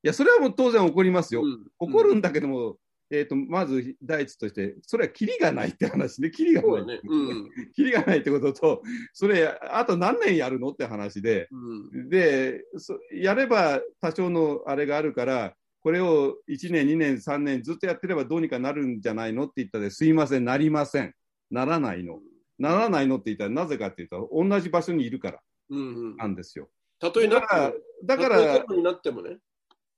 Speaker 3: いや、それはもう当然起こりますよ。
Speaker 2: うん
Speaker 3: 起こるんだけども、えー、とまず第一として、それはキリがないって話ね、キリがない。
Speaker 2: ね。うん
Speaker 3: キリがないってことと、それ、あと何年やるのって話で、
Speaker 2: うん
Speaker 3: で、そやれば多少のあれがあるから、これを1年、2年、3年ずっとやってればどうにかなるんじゃないのって言ったら、すいません、なりません。ならないの。ならないのって言ったら、なぜかって言ったら、同じ場所にいるから
Speaker 2: うんうん
Speaker 3: なんですよ。
Speaker 2: たとえな
Speaker 3: だから、だから
Speaker 2: なってもね。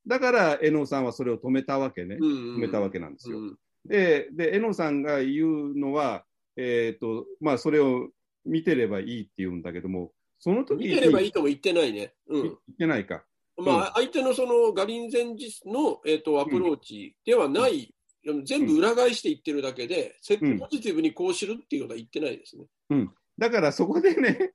Speaker 3: だから、江野さんはそれを止めたわけね。
Speaker 2: 止
Speaker 3: 止めたわけなんですよ。
Speaker 2: うん
Speaker 3: で、で、江野さんが言うのは、えっ、と、まあ、それを見てればいいって言うんだけども、その時に
Speaker 2: 見てればいいとも言ってないね。うん
Speaker 3: 言ってないか。
Speaker 2: まあ、相手のそのガリンゼンジの、えー、とアプローチではない、全部裏返して言ってるだけで、せ
Speaker 3: うん
Speaker 2: ポジティブにこうしろっていうことは言ってないですね。
Speaker 3: だからそこでね、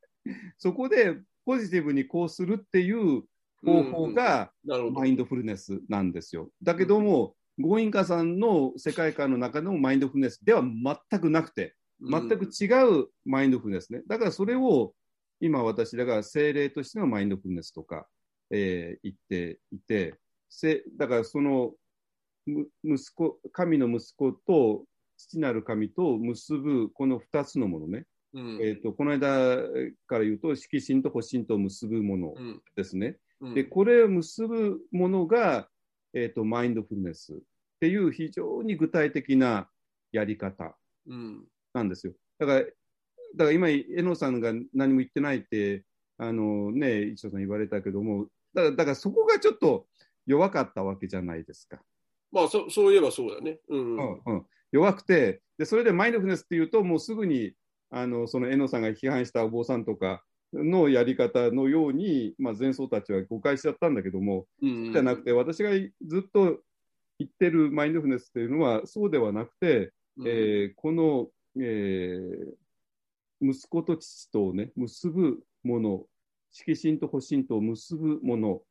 Speaker 3: そこでポジティブにこうするっていう方法が。マインドフルネスなんですよ。だけども、ゴインカさんの世界観の中のマインドフルネスでは全くなくて、全く違うマインドフルネスね。だからそれを今私らが精霊としてのマインドフルネスとか、えー言っていて、せだからそのむ息子、神の息子と父なる神と結ぶこの2つのものね。
Speaker 2: うん
Speaker 3: えー、とこの間から言うと、色心と保身と結ぶもの
Speaker 2: うん
Speaker 3: ですね。
Speaker 2: うん
Speaker 3: で、これを結ぶものが、えー、とマインドフルネスっていう非常に具体的なやり方
Speaker 2: うん
Speaker 3: なんですよ。だから、だから今、江野さんが何も言ってないって、あのね、一緒さん言われたけども、だからだからそこがちょっと弱かったわけじゃないですか。
Speaker 2: まあそ、そういえばそうだね。うん
Speaker 3: うんうん、弱弱くてで、それでマインドフルネスっていうと、もうすぐにあのその江野さんが批判したお坊さんとかのやり方のように、まあ、前奏たちは誤解しちゃったんだけども、
Speaker 2: うん
Speaker 3: じゃなくて、私がずっと言ってるマインドフルネスっていうのは、そうではなくて、
Speaker 2: うん。
Speaker 3: えーこの、えー息子と父とをね、結ぶもの、色心と保身とを結ぶもの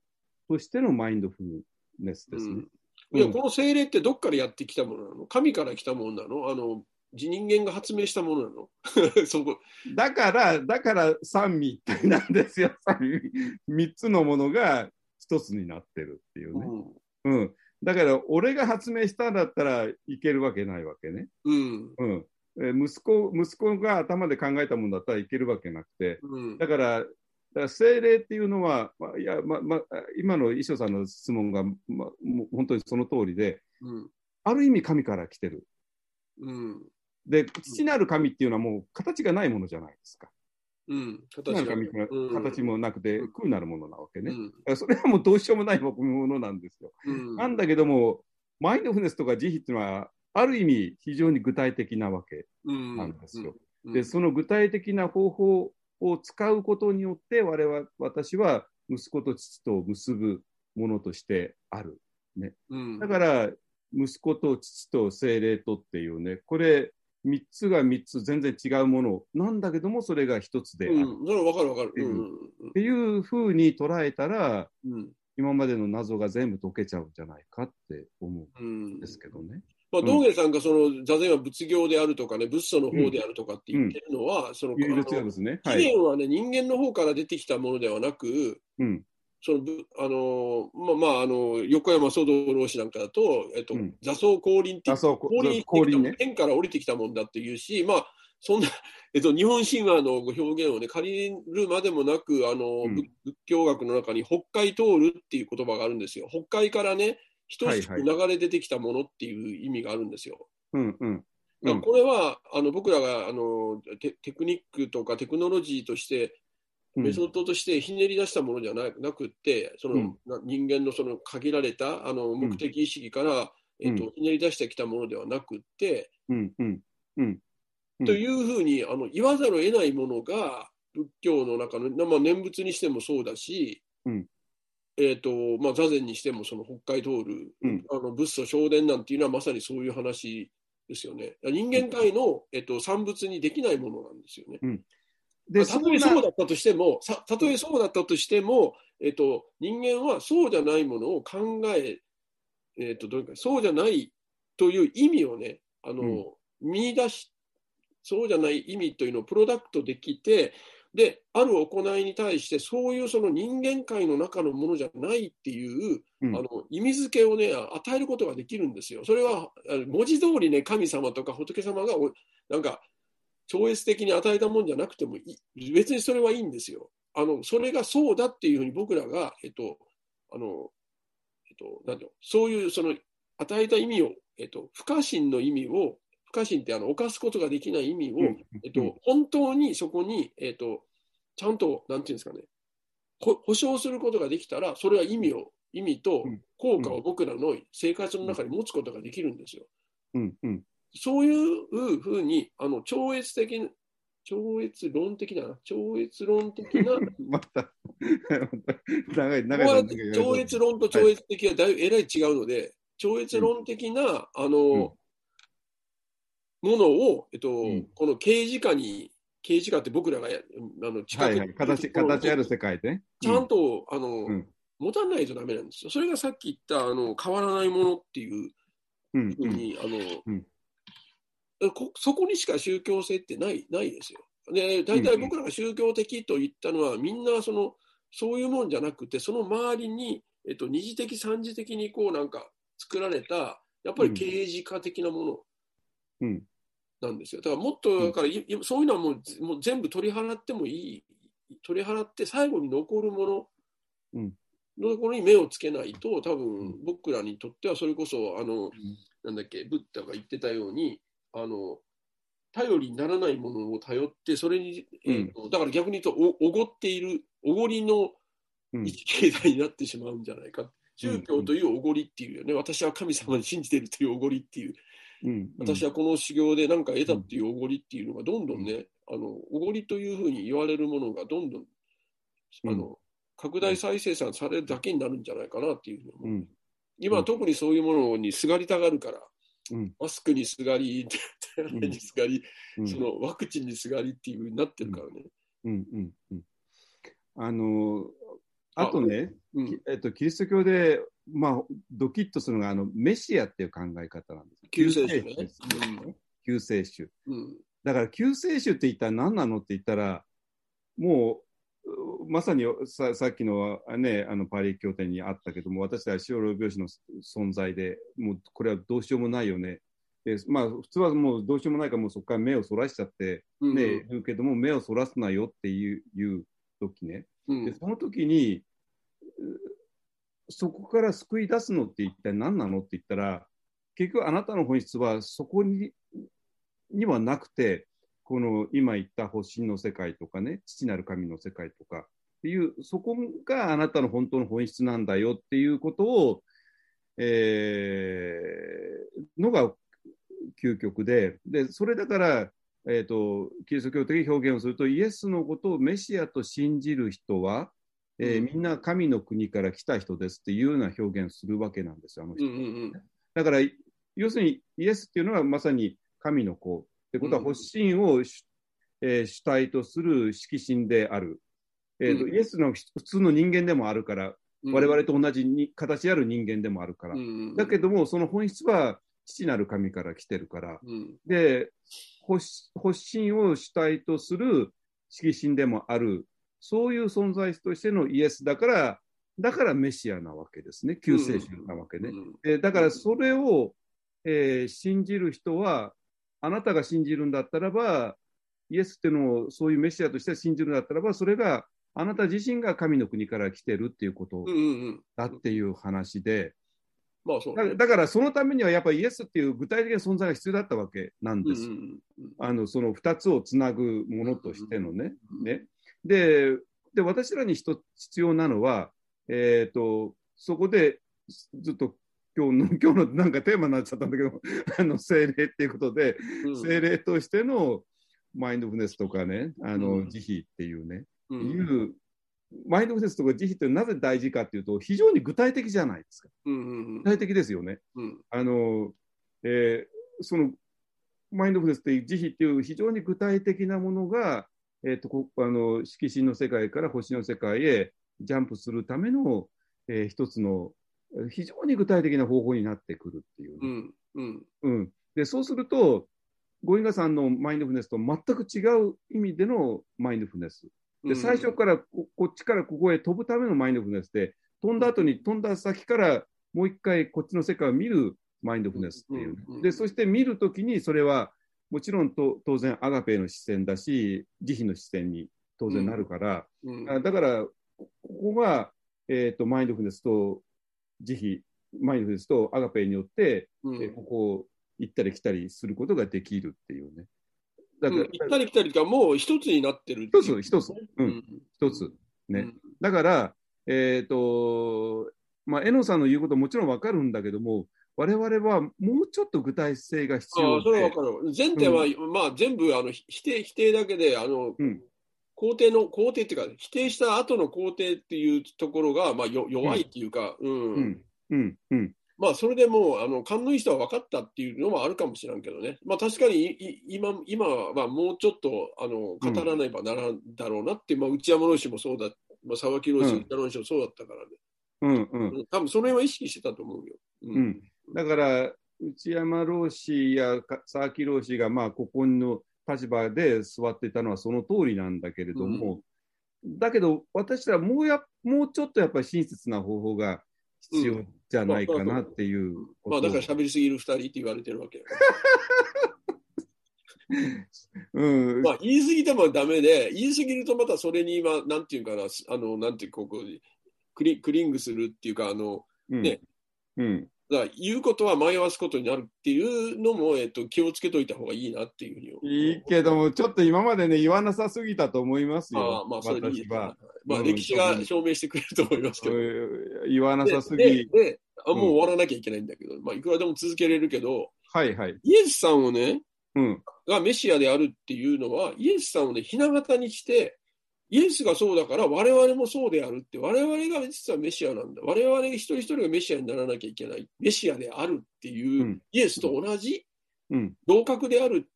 Speaker 3: としてのマインドフルネスですね。
Speaker 2: うん。いや
Speaker 3: うん
Speaker 2: この精霊ってどっからやってきたものなの神から来たものなの？あの人間が発明したものなの？そこ。
Speaker 3: だから、だから三位一体なんですよ。三位三つのものが一つになってるっていうね。うん。だから、俺が発明したんだったらいけるわけないわけね。
Speaker 2: うん。
Speaker 3: うん。えー息子、息子が頭で考えたものだったらいけるわけなくて。
Speaker 2: うん。
Speaker 3: だから、だから精霊っていうのは、まあ、いや、ま、ま、今の衣装さんの質問が、ま、もう本当にその通りで、
Speaker 2: うん。
Speaker 3: ある意味神から来てる。
Speaker 2: うん。
Speaker 3: で、父なる神っていうのはもう形がないものじゃないですか。
Speaker 2: うん。
Speaker 3: 父なる神っていうのは形もなくて
Speaker 2: うん
Speaker 3: 空なるものなわけね。
Speaker 2: うん。
Speaker 3: それはもうどうしようもないものなんですよ。
Speaker 2: うん。
Speaker 3: なんだけども、マインドフルネスとか慈悲っていうのは、ある意味非常に具体的なわけ
Speaker 2: うん
Speaker 3: なんですよ。
Speaker 2: うん
Speaker 3: で、その具体的な方法を使うことによって、我々、私は息子と父と結ぶものとしてある。
Speaker 2: うん
Speaker 3: だから、息子と父と精霊とっていうね、これ、3つが3つ全然違うものなんだけども、それが1つである。
Speaker 2: うん、それは分かる分かる。
Speaker 3: うん
Speaker 2: うん
Speaker 3: っていうふうに捉えたら、
Speaker 2: うん
Speaker 3: 今までの謎が全部解けちゃうんじゃないかって思
Speaker 2: うん
Speaker 3: うんですけどね。
Speaker 2: まあ、道元さんがその座禅は仏業であるとかね、仏祖の方であるとかって言ってるのは、その
Speaker 3: 有力
Speaker 2: あの
Speaker 3: ですね。
Speaker 2: 起
Speaker 3: はい。
Speaker 2: 源はね、人間の方から出てきたものではなく、
Speaker 3: うん。
Speaker 2: そのぶあのまあまああの横山祖道老師なんかだと、えっと
Speaker 3: うん
Speaker 2: 座奏降臨って降臨
Speaker 3: 降臨ね。
Speaker 2: 天から降りてきたもんだっていうし、まあ、そんな、えっと、日本神話の表現をね、借りるまでもなく、あの、
Speaker 3: うん
Speaker 2: 仏仏教学の中に北海通るっていう言葉があるんですよ。北海からね、等しく
Speaker 3: はい
Speaker 2: 流れ出てきたものっていう意味があるんですよ。
Speaker 3: うんうん。うん
Speaker 2: これは、あの僕らがあのテテクニックとかテクノロジーとして、
Speaker 3: うん
Speaker 2: メソッドとしてひねり出したものじゃななくって、その、人間のその限られたあの目的意識から、
Speaker 3: うん
Speaker 2: えっと、ひねり出してきたものではなくって、
Speaker 3: うんうんうん。うん。
Speaker 2: というふうにあの言わざるを得ないものが仏教の中の、まあ、念仏にしてもそうだし、
Speaker 3: うん。
Speaker 2: えーとまあ、座禅にしてもその北海通る、
Speaker 3: うん。
Speaker 2: あの仏祖正伝なんていうのはまさにそういう話ですよね。人間界の、えっと、産物にできないものなんですよね。
Speaker 3: で、
Speaker 2: たとえそう
Speaker 3: な
Speaker 2: だったとしても、さたとえそうだったとしても、えっと、人間はそうじゃないものを考え、えっと、どういうか、そうじゃないという意味をね、あの、見出し、そうじゃない意味というのをプロダクトできて、で、ある行いに対して、そういうその人間界の中のものじゃないっていう、
Speaker 3: うん。
Speaker 2: あの意味付けをね、与えることができるんですよ。それは、文字通りね、神様とか仏様がお、なんか、超越的に与えたもんじゃなくてもいい、別にそれはいいんですよ。あの、それがそうだっていうふうに僕らが、えっと、あの、えっと、なんうの？そういうその与えた意味を、えっと、不可侵の意味を、不可侵ってあの、犯すことができない意味を、
Speaker 3: うん。
Speaker 2: えっと、本当にそこに、えっと、ちゃんと、なんていうんですかね、ほ保証することができたら、それは意味を、意味と
Speaker 3: うん。
Speaker 2: 効果を僕らの生活の中に持つことができるんですよ。
Speaker 3: うん。うん。
Speaker 2: そういうふうに、あの、超越的な、超越論的な、超越論的な、
Speaker 3: また、長い、長い
Speaker 2: 超越論と超越的はだいぶえらい違うので、超越論的な、あの、
Speaker 3: うん
Speaker 2: ものを、えっと、
Speaker 3: ん
Speaker 2: この刑事化に、刑事化って僕らがやあの近くに
Speaker 3: はいはい。形、形ある世界でね。
Speaker 2: ちゃんと、あの、
Speaker 3: うん
Speaker 2: 持たないとダメなんですよ。それがさっき言った、あの、変わらないものっていう
Speaker 3: うん、うん。
Speaker 2: ふうに、あの、
Speaker 3: うん
Speaker 2: こそこにしか宗教性ってないないですよ。で、大体僕らが宗教的と言ったのは、みんなその、そういうもんじゃなくて、その周りに、えっと、二次的、三次的にこうなんか作られた、やっぱり刑事化的なもの。
Speaker 3: うん。
Speaker 2: なんですよ。だからもっと、だからそういうのはもうずもう全部取り払ってもいい、取り払って最後に残るもの。
Speaker 3: うん。
Speaker 2: のところに目をつけないと、多分僕らにとってはそれこそ、あの、なんだっけ、ブッダが言ってたように、あの、頼りにならないものを頼って、それに、えーとだから逆に言うと、おおごっている、おごりの
Speaker 3: うん。
Speaker 2: 一経済になってしまうんじゃないか。宗教というおごりっていうよね、私は神様に信じているというおごりっていう、
Speaker 3: うん。
Speaker 2: 私はこの修行で何か得たっていうおごりっていうのがどんどんね、あのおごりというふうに言われるものがどんどんあの、拡大再生産されるだけになるんじゃないかなっていうふうに思う。
Speaker 3: うん。
Speaker 2: 今は特にそういうものにすがりたがるから、
Speaker 3: うん。
Speaker 2: マスクにすがり、手洗いにすがり、
Speaker 3: うん。
Speaker 2: そのワクチンにすがりっていうふうになってるからね。
Speaker 3: うん。うん。うん。あのあとね、えっと、キリスト教で、まあ、ドキッとするのがあのメシアっていう考え方なんです。
Speaker 2: 救世主ね。
Speaker 3: 救世主だから救世主って言ったら何なのって言ったら、もう、うまさにささっきの,、ね、あのパリ協定にあったけども、私たちは小老病死の存在で、もうこれはどうしようもないよね。でまあ、普通はもうどうしようもないから、もうそこから目をそらしちゃって、
Speaker 2: うん
Speaker 3: ね、言うけども、目をそらすなよっていういう時ね。
Speaker 2: うん
Speaker 3: で、その時に、うそこから救い出すのって一体何なのって言ったら、結局あなたの本質はそこににはなくて、この今言った星の世界とかね、父なる神の世界とかっていう、そこがあなたの本当の本質なんだよっていうことを、えーのが究極で、で、それだから、えっ、と、キリスト教的に表現をすると、イエスのことをメシアと信じる人は、えー
Speaker 2: うん。
Speaker 3: みんな神の国から来た人ですっていうような表現をするわけなんですよ、あの人。
Speaker 2: うんうん。
Speaker 3: だから、要するにイエスっていうのはまさに神の子ってことは、
Speaker 2: うん
Speaker 3: 発信を主,、えー主体とする色神である。えーと
Speaker 2: うん
Speaker 3: イエスの普通の人間でもあるから、
Speaker 2: うん。
Speaker 3: 我々と同じに形ある人間でもあるから。
Speaker 2: うんうん、
Speaker 3: だけども、その本質は父なる神から来てるから。
Speaker 2: うん
Speaker 3: で、発発信を主体とする色神でもある、そういう存在としてのイエスだから、だからメシアなわけですね。救世主なわけね。
Speaker 2: うん
Speaker 3: えーだからそれを、えー信じる人は、あなたが信じるんだったらば、イエスっていうのをそういうメシアとして信じるんだったらば、それがあなた自身が神の国から来てるっていうこと。だっていう話で、
Speaker 2: まあそうね。
Speaker 3: だだからそのためにはやっぱりイエスっていう具体的な存在が必要だったわけなんです。あのその2つをつなぐものとしてのね。でで、私らに必要なのは、えー、とそこでずっと今日の 今日のなんかテーマになっちゃったんだけど、あの精霊っていうことで、
Speaker 2: うん。
Speaker 3: 精霊としてのマインドフルネスとかね、あの
Speaker 2: うん。
Speaker 3: 慈悲っていうね、
Speaker 2: うん。
Speaker 3: いうマインドフルネスとか慈悲ってなぜ大事かっていうと、非常に具体的じゃないですか。
Speaker 2: うんうん
Speaker 3: 具体的ですよね。
Speaker 2: うん。
Speaker 3: あの、えーそのマインドフルネスっていう慈悲っていう非常に具体的なものが、えー、とこあの色神の世界から星の世界へジャンプするための、えー一つのえー非常に具体的な方法になってくるっていうね、
Speaker 2: うんうん。
Speaker 3: うん。でそうすると、ゴインガさんのマインドフルネスと全く違う意味でのマインドフルネス。で最初からここっちからここへ飛ぶためのマインドフルネスで、飛んだ後に飛んだ先からもう一回こっちの世界を見るマインドフルネスっていうね、
Speaker 2: うんうん
Speaker 3: で、そして見るときにそれはもちろんと当然アガペの視線だし、慈悲の視線に当然なるから、
Speaker 2: うん。
Speaker 3: あだからこここが、えー、とマインドフルネスと慈悲、マインドフルネスとアガペによって、
Speaker 2: うん。
Speaker 3: えーここを行ったり来たりすることができるっていうね。だから、
Speaker 2: うん行ったり来たりがもう一つになってる
Speaker 3: 一つ、一つ、うん、一つ。ね。だから、えっ、と、まあ、えのさんの言うこともちろんわかるんだけども、我々はもうちょっと具体性が必
Speaker 2: ああ
Speaker 3: 要で
Speaker 2: それは分、かる。前提は、まあ、全部あの否定否定だけで、あの
Speaker 3: うん
Speaker 2: 肯定の肯定っていうか、否定した後の肯定っていうところが、まあ、よ弱いっていうか、うん。
Speaker 3: うん、うん、うん、
Speaker 2: まあ、それでもうあの勘のいい人は分かったっていうのもあるかもしれんけどね、まあ、確かにいい今今はもうちょっとあの語らねばならんだろうなって、まあ、内山老師もそうだ、まあ、沢木老師、
Speaker 3: うん。
Speaker 2: 内田老師もそうだったからね、
Speaker 3: うん、うん。
Speaker 2: うん。多分その辺は意識してたと思うよ。う
Speaker 3: うん、だから、内山老師やか佐々木老師が、まあ、ここの立場で座っていたのはその通りなんだけれども、だけど、私らもうや、もうちょっとやっぱり親切な方法が必要じゃないかなっていうこと。
Speaker 2: まあ、だから喋りすぎる2人って言われてるわけよ。
Speaker 3: うん、
Speaker 2: まあ、言い過ぎてもダメで、言い過ぎるとまたそれに今、なんていうかな、あの、なんていうここクリ、クリングするっていうか、あの、
Speaker 3: うん。
Speaker 2: ね。
Speaker 3: うん、
Speaker 2: だから言うことは迷わすことになるっていうのも、えっと、気をつけといた方がいいなっていうふうに。
Speaker 3: いいけども、ちょっと今までね、言わなさすぎたと思います
Speaker 2: あ
Speaker 3: よ
Speaker 2: あ、まあ、それでいい
Speaker 3: 私は。
Speaker 2: まあ、
Speaker 3: うん
Speaker 2: 歴史が証明してくれると思いますけど。
Speaker 3: うん言わな
Speaker 2: で
Speaker 3: さす
Speaker 2: で
Speaker 3: ぎ。
Speaker 2: であもう終わらなきゃいけないんだけど、まあ、いくらでも続けれるけど、
Speaker 3: はいはい。
Speaker 2: イエスさんをね、
Speaker 3: うん。
Speaker 2: がメシアであるっていうのは、イエスさんをね、ひな形にして、イエスがそうだから我々もそうであるって、我々が実はメシアなんだ。我々一人一人がメシアにならなきゃいけない。メシアであるっていう、
Speaker 3: うん
Speaker 2: イエスと同じ
Speaker 3: うん。
Speaker 2: 同格である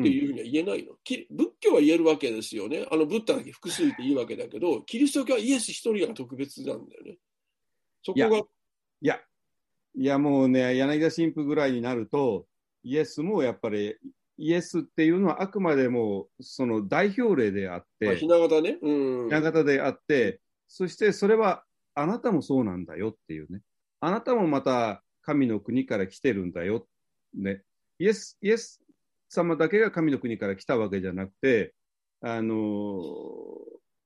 Speaker 2: っていうふうには言えないの。き仏教は言えるわけですよね。あの、ブッダだけ複数っていいわけだけど、キリスト教はイエス一人が特別なんだよね。そこが、
Speaker 3: いや、いやもうね、柳田神父ぐらいになると、イエスもやっぱり、イエスっていうのはあくまでもその代表例であって、
Speaker 2: まあ、ひな形ね。うん。
Speaker 3: ひな形であって、そしてそれはあなたもそうなんだよっていうね。あなたもまた神の国から来てるんだよ。ね。イエス、イエス様だけが神の国から来たわけじゃなくて、あの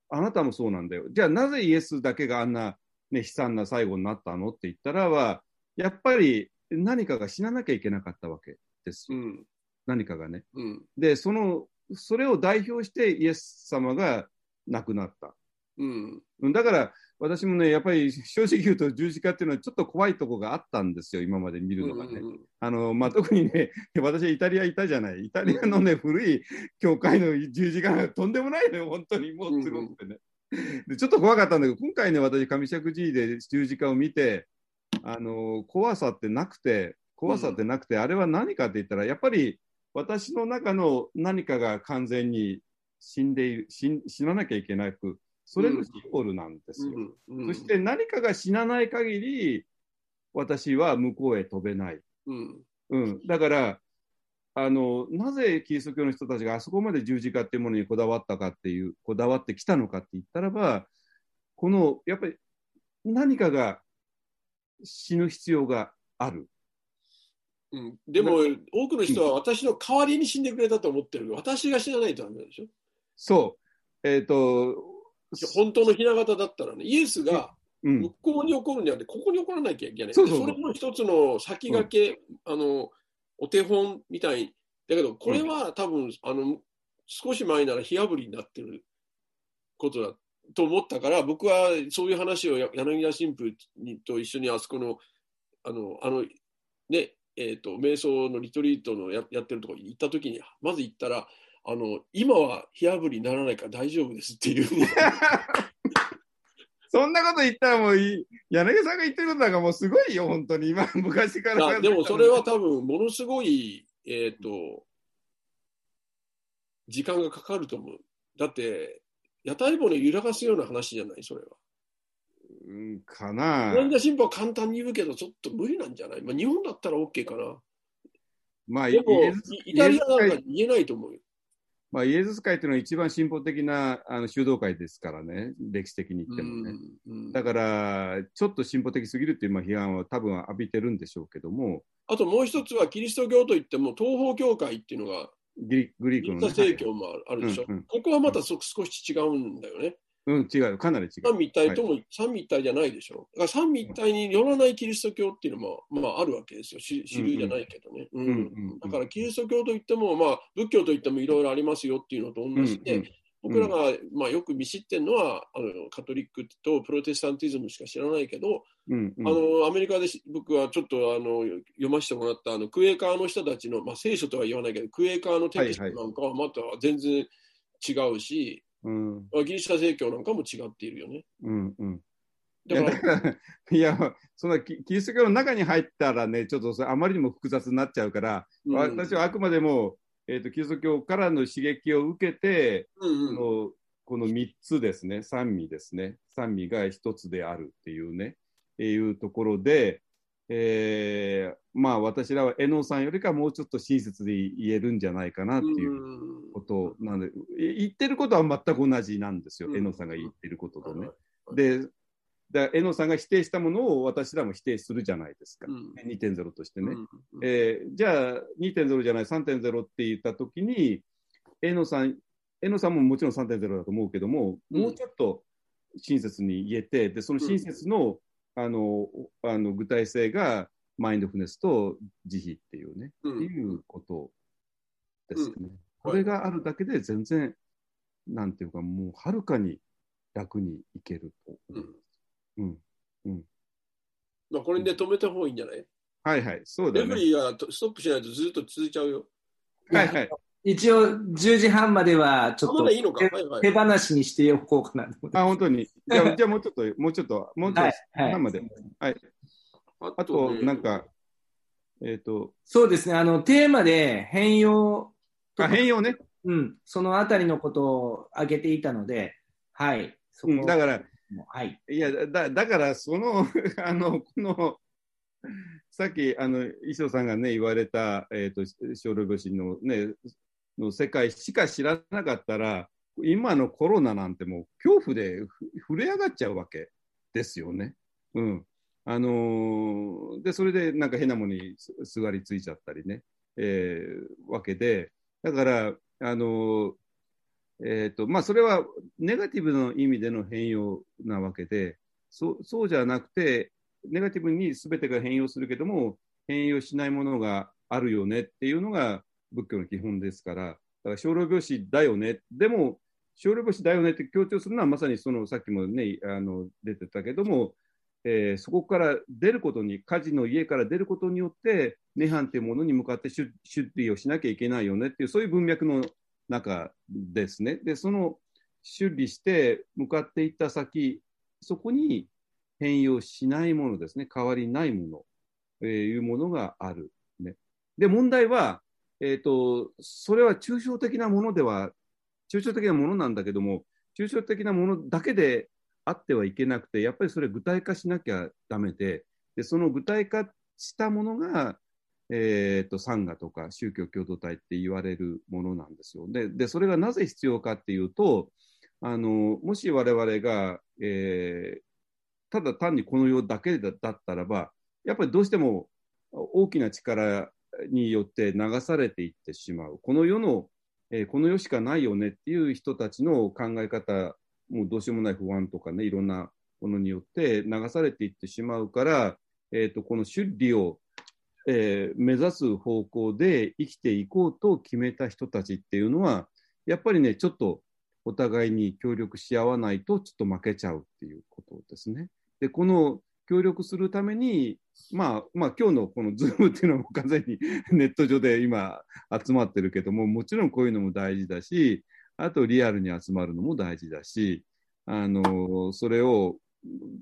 Speaker 3: あなたもそうなんだよ。じゃあなぜイエスだけがあんな、ね、悲惨な最後になったのって言ったらは、やっぱり何かが死ななきゃいけなかったわけですよ。
Speaker 2: うん。
Speaker 3: 何かがね。
Speaker 2: うん。
Speaker 3: で、その、それを代表してイエス様が亡くなった。
Speaker 2: うん。
Speaker 3: うんだから、私もね、やっぱり正直言うと十字架っていうのはちょっと怖いとこがあったんですよ、今まで見るのがね。
Speaker 2: うん
Speaker 3: あの、まあ、特にね、私イタリアいたじゃない。イタリアのね、古い教会の十字架がとんでもないのよ、本当に。もうすごくてね。でちょっと怖かったんだけど、今回ね、私、上尺寺で十字架を見て、あの、怖さってなくて、怖さってなくて、あれは何かって言ったら、やっぱり私の中の何かが完全に死んでいる、死ん死ななきゃいけなく、それのシンボルなんですよ。
Speaker 2: うん。
Speaker 3: そして何かが死なない限り、私は向こうへ飛べない。
Speaker 2: うん。
Speaker 3: うん、だからあの、なぜキリスト教の人たちがあそこまで十字架っていうものにこだわったかっていう、こだわってきたのかって言ったらば、このやっぱり何かが死ぬ必要がある。
Speaker 2: うん、でも、多くの人は私の代わりに死んでくれたと思ってる。私が死なないとダメでしょ。
Speaker 3: そう、えっ、と、
Speaker 2: 本当のひな形だったらね、イエスが
Speaker 3: うん
Speaker 2: 向、こうに起こるんじゃなくて、ここに起こらなきゃいけない。
Speaker 3: そうそうそう
Speaker 2: でれの一つの先駆け、あの、お手本みたい。だけど、これは多分、あの、少し前なら火あぶりになってることだと思ったから、僕はそういう話をや柳田神父にと一緒にあそこの、あの、あの、ね、えっ、と、瞑想のリトリートのややってるとこ行った時に、まず行ったら、あの、今は火あぶりにならないから大丈夫ですっていう
Speaker 3: そんなこと言ったらもういい、柳さんが言ってることなんかもうすごいよ、本当に。今、昔か
Speaker 2: い
Speaker 3: ら。
Speaker 2: やでもそれは多分ものすごい、えっ、と、時間がかかると思う。だって、屋台骨揺らがすような話じゃない、それは。
Speaker 3: うん、かな。
Speaker 2: なんで進歩は簡単に言うけど、ちょっと無理なんじゃない？まあ日本だったら OK かな。
Speaker 3: まあ、
Speaker 2: でも
Speaker 3: イ
Speaker 2: タリアなんか言えないと思うよ。
Speaker 3: まあ、イエズス会っていうのは一番進歩的なあの修道会ですからね、歴史的に言ってもね。
Speaker 2: うん
Speaker 3: だから、ちょっと進歩的すぎるっていうまあ批判は多分浴びてるんでしょうけども、
Speaker 2: あともう一つは、キリスト教といっても、東方教会っていうのが、
Speaker 3: グリグリークの、
Speaker 2: ギリシャ正教もあるでしょ？
Speaker 3: うんうん
Speaker 2: ここはまたそ少し違うんだよね。
Speaker 3: うん、違う、かなり違う。
Speaker 2: 三位一体とも、三位一体じゃないでしょ。だから三位一体によらないキリスト教っていうのも、まあ、あるわけですよ。主主流じゃないけどね。うん
Speaker 3: んうん
Speaker 2: だからキリスト教といっても、まあ、仏教といってもいろいろありますよっていうのと同じで、
Speaker 3: うんうん
Speaker 2: 僕らが、まあ、よく見知ってるのはあのカトリックとプロテスタンティズムしか知らないけど、
Speaker 3: うんうん
Speaker 2: あのアメリカでし僕はちょっとあの読ませてもらったあのクエーカーの人たちの、まあ、聖書とは言わないけどクエーカーのテキストなんかはまた全然違うし、
Speaker 3: うん。
Speaker 2: ギリシャ正教なんかも違っているよね。
Speaker 3: うんうん。い
Speaker 2: だ
Speaker 3: や
Speaker 2: から
Speaker 3: いや、そんなキキリスト教の中に入ったらね、ちょっとそれあまりにも複雑になっちゃうから、
Speaker 2: うん。
Speaker 3: 私はあくまでも、えーと、キリスト教からの刺激を受けて、
Speaker 2: うんうん。
Speaker 3: このこの3つですね、三味ですね、三味が一つであるっていうね、えーいうところで、えーまあ私らは江野さんよりかもうちょっと親切で言えるんじゃないかなっていう
Speaker 2: うん。
Speaker 3: ことなので、い言ってることは全く同じなんですよ、
Speaker 2: うん。
Speaker 3: 江野さんが言ってることとね。
Speaker 2: はい
Speaker 3: で、だ江野さんが否定したものを私らも否定するじゃないですか、
Speaker 2: うん。
Speaker 3: 2.0としてね。
Speaker 2: うん。
Speaker 3: えーじゃあ2.0じゃない3.0って言ったときに、江野さん、江野さんももちろん3.0だと思うけども、
Speaker 2: うん。
Speaker 3: もうちょっと親切に言えて、でその親切の,、あのあの具体性がマインドフルネスと慈悲っていうね、
Speaker 2: うん
Speaker 3: っていうことですよね。
Speaker 2: はい
Speaker 3: これがあるだけで全然、なんていうか、もうはるかに楽にいけると思います。うん
Speaker 2: まあ、これで止めた方がいいんじゃない？
Speaker 3: はいはい、そうだ
Speaker 2: レフェ
Speaker 3: ね。
Speaker 2: リーがとストップしないとずっと続いちゃうよ。
Speaker 3: はいはい。
Speaker 1: 一応、10時半までは、ちょっと
Speaker 2: いいのか？
Speaker 1: 手
Speaker 2: はいはい
Speaker 1: 手放しにしておこうかなと思って。
Speaker 3: あ、本当に。じゃあ、じゃあもうちょっと、もうちょっと、もうちょっ
Speaker 1: はい
Speaker 3: と、
Speaker 1: はい
Speaker 3: 半まで。はい。
Speaker 2: あ
Speaker 3: あと、
Speaker 2: ね
Speaker 3: なんか、えっ、と、
Speaker 1: そうですね、あの、テーマで変容と
Speaker 3: あ、
Speaker 1: か
Speaker 3: 変容ね。
Speaker 1: うん、そのあたりのことを挙げていたので、はい、そこ
Speaker 3: うん、だから、
Speaker 1: もはい、
Speaker 3: いや、だだから、その、あの、この、さっき、あの、衣装さんがね、言われた、えっ、と、小老星のね、の世界しか知らなかったら、今のコロナなんてもう恐怖で震え上がっちゃうわけですよね。うん。あのーで、それでなんか変なものにすすがりついちゃったりね、えーわけで、だから、あのーえっ、と、まあ、それはネガティブの意味での変容なわけで、そそうじゃなくて、ネガティブに全てが変容するけども、変容しないものがあるよねっていうのが仏教の基本ですから、だから小老病死だよね。でも、小老病死だよねって強調するのはまさにそのさっきもね、あの出てたけども、えーそこから出ることに、火事の家から出ることによって、涅槃っていうものに向かって出出離をしなきゃいけないよねっていう、そういう文脈の中ですね。で、その出離して向かっていった先、そこに変容しないものですね、変わりないもの、えーいうものがある。ね、で、問題は、えっ、と、それは抽象的なものでは、抽象的なものなんだけども、抽象的なものだけであってはいけなくて、やっぱりそれ具体化しなきゃダメで、でその具体化したものが、えー、とサンガとか宗教共同体って言われるものなんですよ。で、でそれがなぜ必要かっていうと、あのもし我々が、えーただ単にこの世だけだったらば、やっぱりどうしても大きな力によって流されていってしまう。この世の、えーこの世しかないよねっていう人たちの考え方、もうどうしようもない不安とかね、いろんなものによって流されていってしまうから、えー、とこの出離を、えー目指す方向で生きていこうと決めた人たちっていうのは、やっぱりね、ちょっとお互いに協力し合わないと、ちょっと負けちゃうっていうことですね。で、この協力するために、まあ、まあ、今日のこのズームっていうのも完全に ネット上で今集まってるけども、もちろんこういうのも大事だし、あとリアルに集まるのも大事だし、あの、それを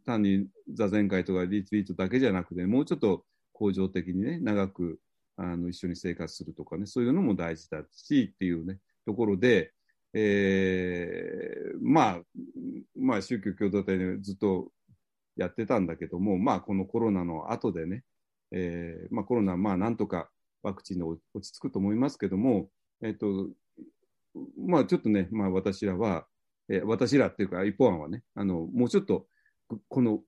Speaker 3: 単に座禅会とかリツイートだけじゃなくて、もうちょっと恒常的にね、長くあの一緒に生活するとかね、そういうのも大事だしっていうね、ところで、えーまあ、まあ、宗教共同体でずっとやってたんだけども、まあ、このコロナの後でね、えーまあ、コロナ、まあ、なんとかワクチンで落ち着くと思いますけども、えっ、と、まあ、ちょっとね、まあ、私らは、えー私らっていうか、一方案はね、あの、もうちょっと、この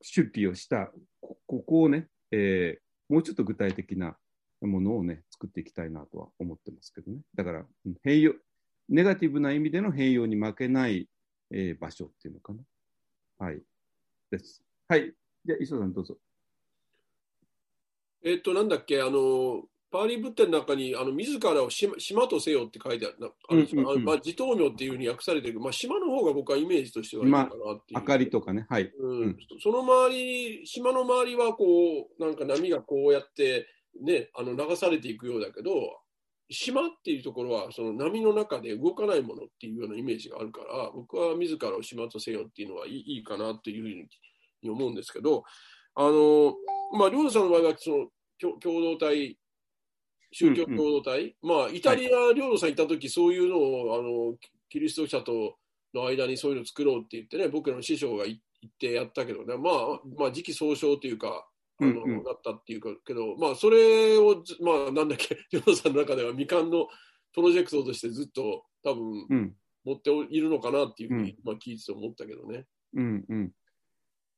Speaker 3: 出費をした、ここをね、えーもうちょっと具体的なものをね、作っていきたいなとは思ってますけどね。だから、変容、ネガティブな意味での変容に負けない、えー場所っていうのかな。はい。です。はい。じゃあ、磯田さんどうぞ。
Speaker 2: えっと、なんだっけ、あの、パーリー仏典の中に、あの、自らを島島とせよって書いてあるなあのまあ、自灯明っていうふうに訳されてるけど、まあ、島の方が僕はイメージとしてはいいのかなっていう。
Speaker 3: 明かりとかね。はい。
Speaker 2: うん
Speaker 3: うん
Speaker 2: その周り、島の周りはこう、なんか波がこうやって、ね、あの流されていくようだけど、島っていうところはその波の中で動かないものっていうようなイメージがあるから、僕は自らを島とせよっていうのはいいいいかなっていうふうに思うんですけど、あの、まあ、領土さんの場合はその共共同体、宗教共同体、まあ、イタリア、領土さんいた時そういうのを、あの、キリスト者との間にそういうのを作ろうって言ってね、僕らの師匠が言ってやったけどね、まあ、まあ、時期尚早というか、あの、
Speaker 3: うんうん
Speaker 2: なったっていうか、けど、まあ、それをず、まあ、なんだっけ、領土さんの中では未完のプロジェクトとしてずっと多分
Speaker 3: うん。
Speaker 2: 持っているのかなっていうふうに、
Speaker 3: うん
Speaker 2: まあ、聞いてて思ったけどね。
Speaker 3: うんうん。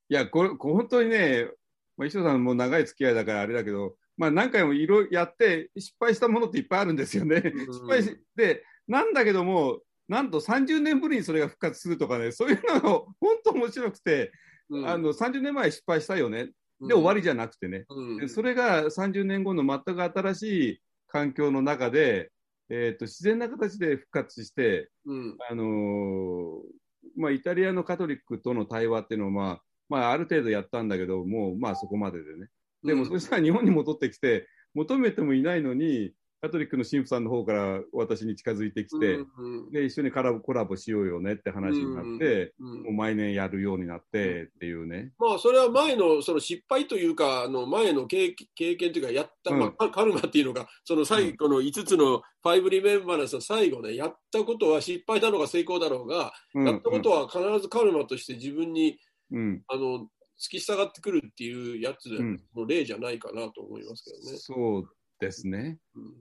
Speaker 3: いや、これ、本当にね、まあ、石野さんも長い付き合いだからあれだけど、まあ何回もいろいろやって失敗したものっていっぱいあるんですよね。
Speaker 2: うん
Speaker 3: 失敗して、なんだけども、なんと30年ぶりにそれが復活するとかね、そういうのが本当面白くて、
Speaker 2: うん
Speaker 3: あの30年前失敗したよね。
Speaker 2: うん
Speaker 3: で終わりじゃなくてね。
Speaker 2: うん
Speaker 3: でそれが30年後の全く新しい環境の中で、えー、と自然な形で復活して、
Speaker 2: うん
Speaker 3: あのーまあ、イタリアのカトリックとの対話っていうのは、まあまあ、ある程度やったんだけど、もうまあそこまででね。でも、
Speaker 2: うん
Speaker 3: そしたら日本に戻ってきて、求めてもいないのに、カトリックの神父さんの方から私に近づいてきて、
Speaker 2: うん
Speaker 3: で、一緒にコラボコラボしようよねって話になって、
Speaker 2: うん
Speaker 3: もう毎年やるようになってっていうね。
Speaker 2: まあ、それは前のその失敗というか、あの前の経経験というか、やった、
Speaker 3: うん。
Speaker 2: まあ、カルマっていうのが、その最後の5つのファイブリメンバランスの最後ね、やったことは失敗だろうが成功だろうが、
Speaker 3: うん
Speaker 2: やったことは必ずカルマとして自分に
Speaker 3: うん、
Speaker 2: あの突き従ってくるっていうやつ
Speaker 3: ん。
Speaker 2: の例じゃないかなと思いますけどね。
Speaker 3: そうですね。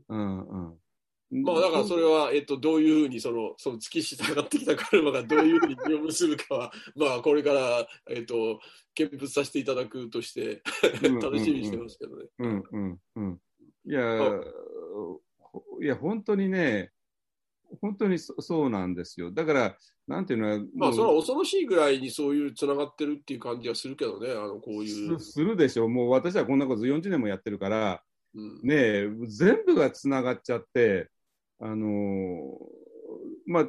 Speaker 2: うん
Speaker 3: うんうん。
Speaker 2: まあだからそれは、えっと、どういうふうにそのその突き従ってきたカルマがどういうふうに実を結ぶかは、まあこれから、えっと、見物させていただくとして
Speaker 3: うん
Speaker 2: 楽しみにしてますけどね。
Speaker 3: うんうんうん。いや、ほいや、本当にね、本当にそそうなんですよ。だから、なんていうのは、
Speaker 2: まあそれは恐ろしいぐらいにそういうつながってるっていう感じはするけどね、あのこういう。
Speaker 3: すするでしょう。もう私はこんなこと40年もやってるから、
Speaker 2: うん
Speaker 3: ねえ、全部がつながっちゃって、あのーまあ、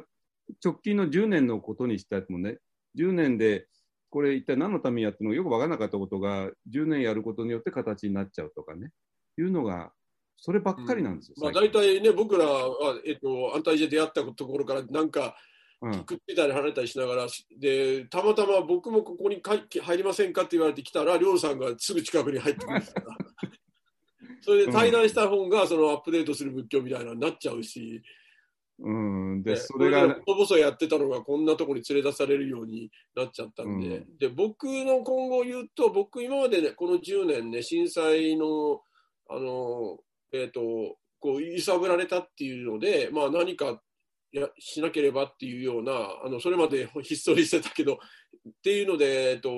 Speaker 3: 直近の10年のことにしてもね、10年で、これ一体何のためにやってるのかよく分からなかったことが、10年やることによって形になっちゃうとかね、いうのが、そればっかりなんですよ。
Speaker 2: まあ、
Speaker 3: 最近
Speaker 2: 大体ね、僕らは、えっと、安泰寺で出会ったところから、なんか、
Speaker 3: うん
Speaker 2: くっついたり離れたりしながら、で、たまたま僕もここにか入りませんかって言われてきたら、りょうさんがすぐ近くに入ってくるから。それで対談した本がそのアップデートする仏教みたいなのになっちゃうし、
Speaker 3: うん、で、
Speaker 2: ね。
Speaker 3: それが、
Speaker 2: 細々やってたのがこんなところに連れ出されるようになっちゃったんで、
Speaker 3: うん。
Speaker 2: で僕の今後言うと、僕、今までね、この10年ね、震災の、あの、えっ、と、こう、揺さぶられたっていうので、まあ何かやしなければっていうような、あの、それまでひっそりしてたけど、っていうので、えっと、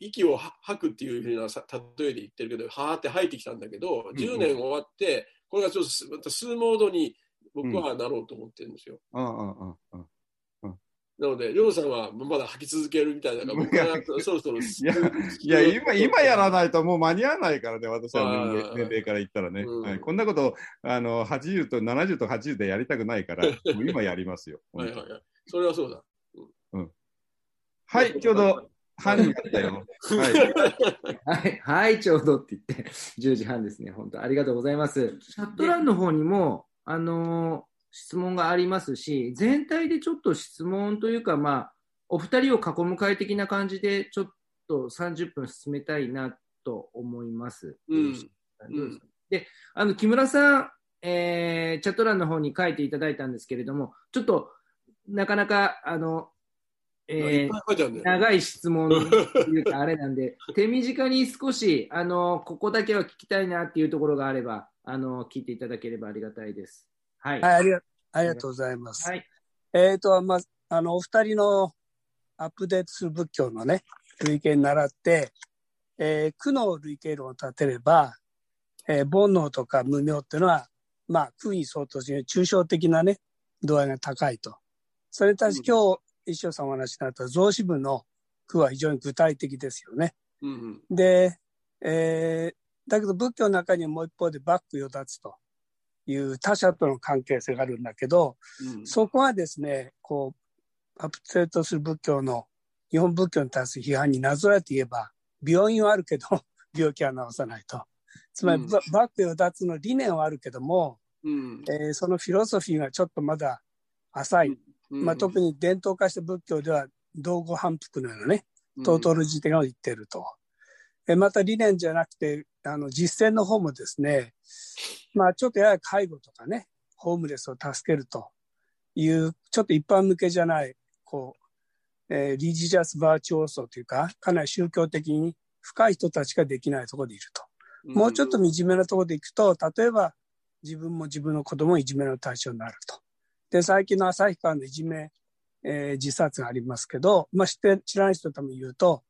Speaker 2: 息を吐くっていうふうなさ例えで言ってるけど、はーって吐いてきたんだけど、
Speaker 3: うん
Speaker 2: 10年終わって、これがちょっとすまた吸うモードに僕はなろうと思ってるんですよ。
Speaker 3: ああ、ああ、ああ。
Speaker 2: なので、りょうさんはまだ吐き続けるみたいだから、僕はそろそろ。い
Speaker 3: いや いや、今、今やらないともう間に合わないからね、私は年
Speaker 2: あ
Speaker 3: 齢
Speaker 2: ー
Speaker 3: 年齢から言ったらね、
Speaker 2: うん
Speaker 3: はい。こんなこと、あの、80と70と80でやりたくないから、もう今やりますよ。
Speaker 2: はいはいはい。それはそうだ。
Speaker 3: はい、ちょうど半になったよ。はい。
Speaker 1: はい、はい、ちょうどって言って、10時半ですね。本当ありがとうございます。チャット欄の方にも、あのー質問がありますし、全体でちょっと質問というか、まあ、お二人を囲む会的な感じで、ちょっと30分進めたいなと思います。
Speaker 2: うん。
Speaker 1: どうであの、木村さん、えーチャット欄の方に書いていただいたんですけれども、ちょっと、なかなか、あの、
Speaker 2: い
Speaker 1: えー。長い質問っていうか、あれなんで、手短に少し、あの、ここだけは聞きたいなっていうところがあれば、あの、聞いていただければありがたいです。はい。
Speaker 5: はい、ありがありがとうございます。
Speaker 1: はい。
Speaker 5: えっ、と、まあ、あの、お二人のアップデートする仏教のね、類型に習って、えー苦の類型論を立てれば、えー煩悩とか無明っていうのは、まあ、苦に相当する抽象的なね、度合いが高いと。それに対して今日、一生さんお話しになった増子部の苦は非常に具体的ですよね。
Speaker 2: うん
Speaker 5: で、えーだけど仏教の中にもう一方でバック与脱という他者との関係性があるんだけど、
Speaker 2: うん。
Speaker 5: そこはですね、こう、アップデートする仏教の、日本仏教に対する批判になぞらえて言えば、病院はあるけど、病気は治さないと。つまり、
Speaker 2: うん
Speaker 5: ババック与脱の理念はあるけども、
Speaker 2: うん。
Speaker 5: えーそのフィロソフィーがちょっとまだ浅い。
Speaker 2: うん
Speaker 5: まあ、特に伝統化した仏教では、道後反復のようなね、トートル時点を言ってると。えまた理念じゃなくて、あの、実践の方もですね、まあちょっとやや介護とかね、ホームレスを助けるという、ちょっと一般向けじゃない、こう、えーリジジャスバーチオーソというか、かなり宗教的に深い人たちができないところでいると。もうちょっと惨めなところでいくと、例えば自分も自分の子供もいじめの対象になると。で、最近の旭川のいじめ、えー自殺がありますけど、まあ、知って、知らない人のために言うと、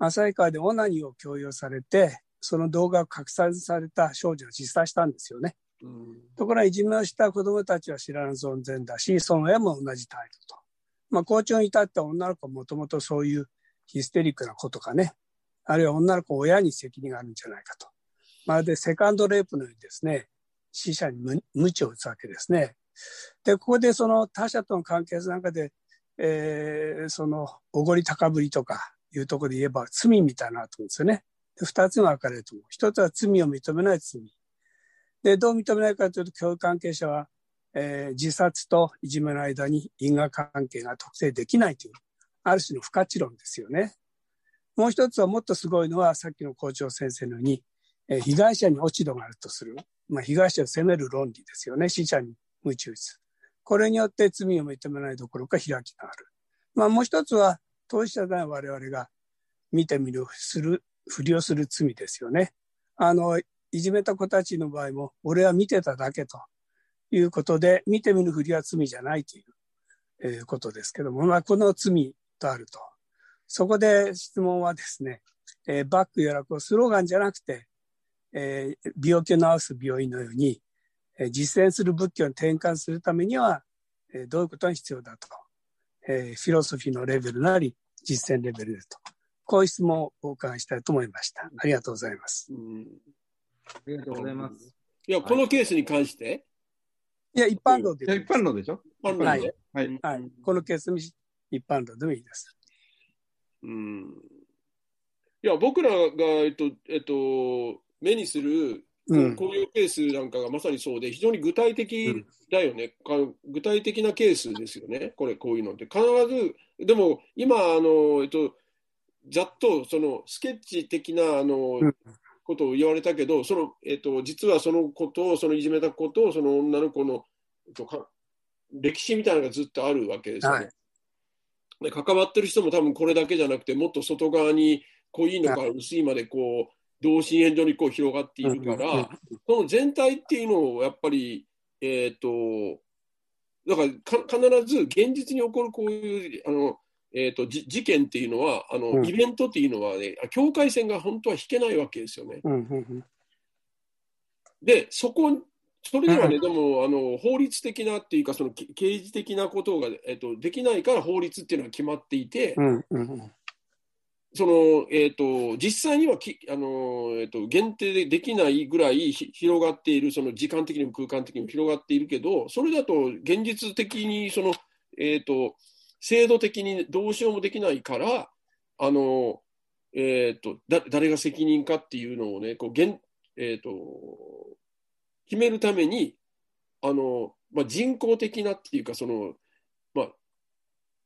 Speaker 5: 旭川でオナニーを強要されて、その動画を拡散された少女が自殺したんですよね。
Speaker 2: うん
Speaker 5: ところがいじめをした子供たちは知らぬ存在だし、その親も同じ態度と。まあ、校長に至っては女の子はもともとそういうヒステリックな子とかね、あるいは女の子親に責任があるんじゃないかと。まるでセカンドレイプのようにですね、死者に無無知を打つわけですね。で、ここでその他者との関係性の中で、えーそのおごり高ぶりとかいうところで言えば罪みたいなと思うんですよね。二つが分かれると思う。一つは罪を認めない罪。で、どう認めないかというと、教育関係者は、えー、自殺といじめの間に因果関係が特定できないという、ある種の不可知論ですよね。もう一つはもっとすごいのは、さっきの校長先生のように、えー、被害者に落ち度があるとする。まあ、被害者を責める論理ですよね。死者に鞭打つ。これによって罪を認めないどころか開きがある。まあ、もう一つは、当事者で我々が見てみる、する、ふりをする罪ですよね。あの、いじめた子たちの場合も、俺は見てただけということで、見てみるふりは罪じゃないという、えー、ことですけども、まあ、この罪とあると。そこで質問はですね、えー、バックやらこうスローガンじゃなくて、えー、病気を治す病院のように、えー、実践する仏教に転換するためには、えー、どういうことが必要だと。えー、フィロソフィーのレベルなり、実践レベルでと。こういう質問をお伺いしたいと思いました。ありがとうございます。うん
Speaker 1: ありがとうございます。
Speaker 2: いや、このケースに関して、
Speaker 5: いや、一般論で。
Speaker 3: 一般論でしょ？
Speaker 2: 一般論で、
Speaker 5: はい。はい。このケースに一般論でもいいです。
Speaker 2: うん。いや、僕らが、えっと、えっと、目にする、こうこういうケースなんかがまさにそうで、非常に具体的だよね、うん、具体的なケースですよね、これ、こういうのって。必ず、でも今、あのえっと、ざっとそのスケッチ的なあの、うん、ことを言われたけど、そのえっと、実はそのことを、そのいじめたことを、その女の子の、えっと、か歴史みたいなのがずっとあるわけですよね。はい。で関わってる人も多分これだけじゃなくて、もっと外側に濃いのから薄いまでこう同心円状にこう広がっているから、その全体っていうのをやっぱり、えっ、ー、と、だから必ず現実に起こるこういうあの、えーと、事件っていうのはあの、うん、イベントっていうのはね境界線が本当は引けないわけですよね。でそこそれではね、でもあの法律的なっていうかその刑事的なことが、えーと、できないから法律っていうのは決まっていて、うんうん、その、えっ、ー、と、実際にはき、あの、えっ、ー、と、限定でできないぐらい広がっている、その時間的にも空間的にも広がっているけど、それだと現実的に、その、えっ、ー、と、制度的にどうしようもできないから、あの、えっ、と、だ、誰が責任かっていうのをね、こう、現、えっ、と、決めるために、あの、まあ、人工的なっていうか、その、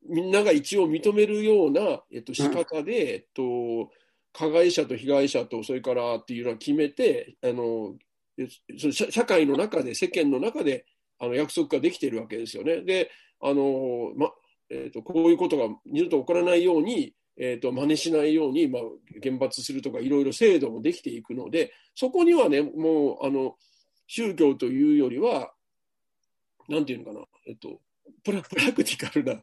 Speaker 2: みんなが一応認めるような、えっと、仕方で、えっと、加害者と被害者とそれからっていうのは決めてあのその社会の中で世間の中であの約束ができているわけですよね。であの、まえーと、こういうことが二度と起こらないように、えーと、真似しないように、まあ、厳罰するとかいろいろ制度もできていくのでそこにはねもうあの宗教というよりはなんていうのかな、えっと、プラプラクティカルな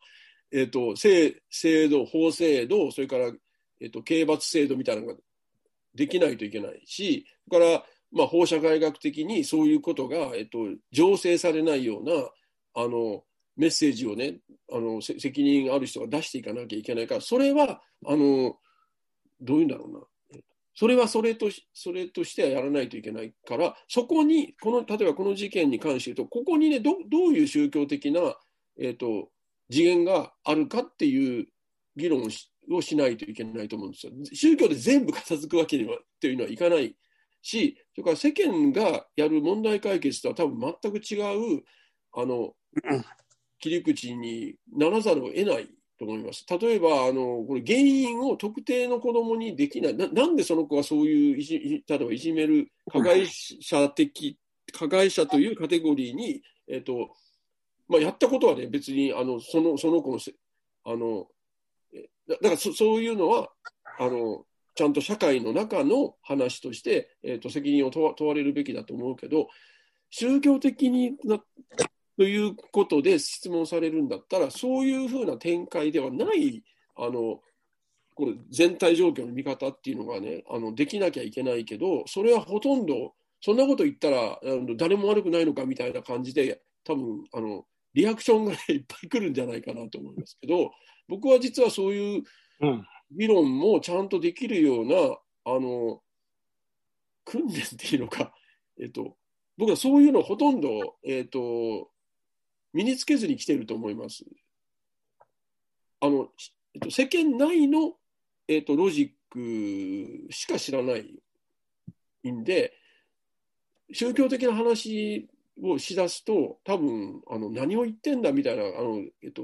Speaker 2: えーと、制制度、法制度、それから、えーと、刑罰制度みたいなのができないといけないし、それから、まあ、法社会学的にそういうことが、えーと、醸成されないようなあのメッセージをねあの、責任ある人が出していかなきゃいけないから、それは、あのどういうんだろうな。それはそれとそれとしてはやらないといけないから、そこに、この例えばこの事件に関して言うと、ここにね、どどういう宗教的な、えーと次元があるかっていう議論をしないといけないと思うんですよ。宗教で全部片付くわけにはというのはいかないし、それから世間がやる問題解決とは多分全く違うあの切り口にならざるを得ないと思います。例えばあのこれ原因を特定の子供にできないな、なんでその子がそういういじ例えばいじめる加害者的、加害者というカテゴリーに、えっと、まあ、やったことはね、別にあのそのその子のせあのだからそそういうのはあのちゃんと社会の中の話として、えーと、責任を問わ問われるべきだと思うけど、宗教的になということで質問されるんだったら、そういうふうな展開ではないあのこれ全体状況の見方っていうのがねあのできなきゃいけないけど、それはほとんど、そんなこと言ったらあの誰も悪くないのかみたいな感じで、多分あのリアクションがいっぱい来るんじゃないかなと思いますけど、僕は実はそういう議論もちゃんとできるような、あの、訓練っていうのか、えっと、僕はそういうのほとんど、えっと、身につけずに来てると思います。あの、えっと、世間内の、えっと、ロジックしか知らないんで、宗教的な話をしだすと、多分あの何を言ってんだみたいな、あのえっと、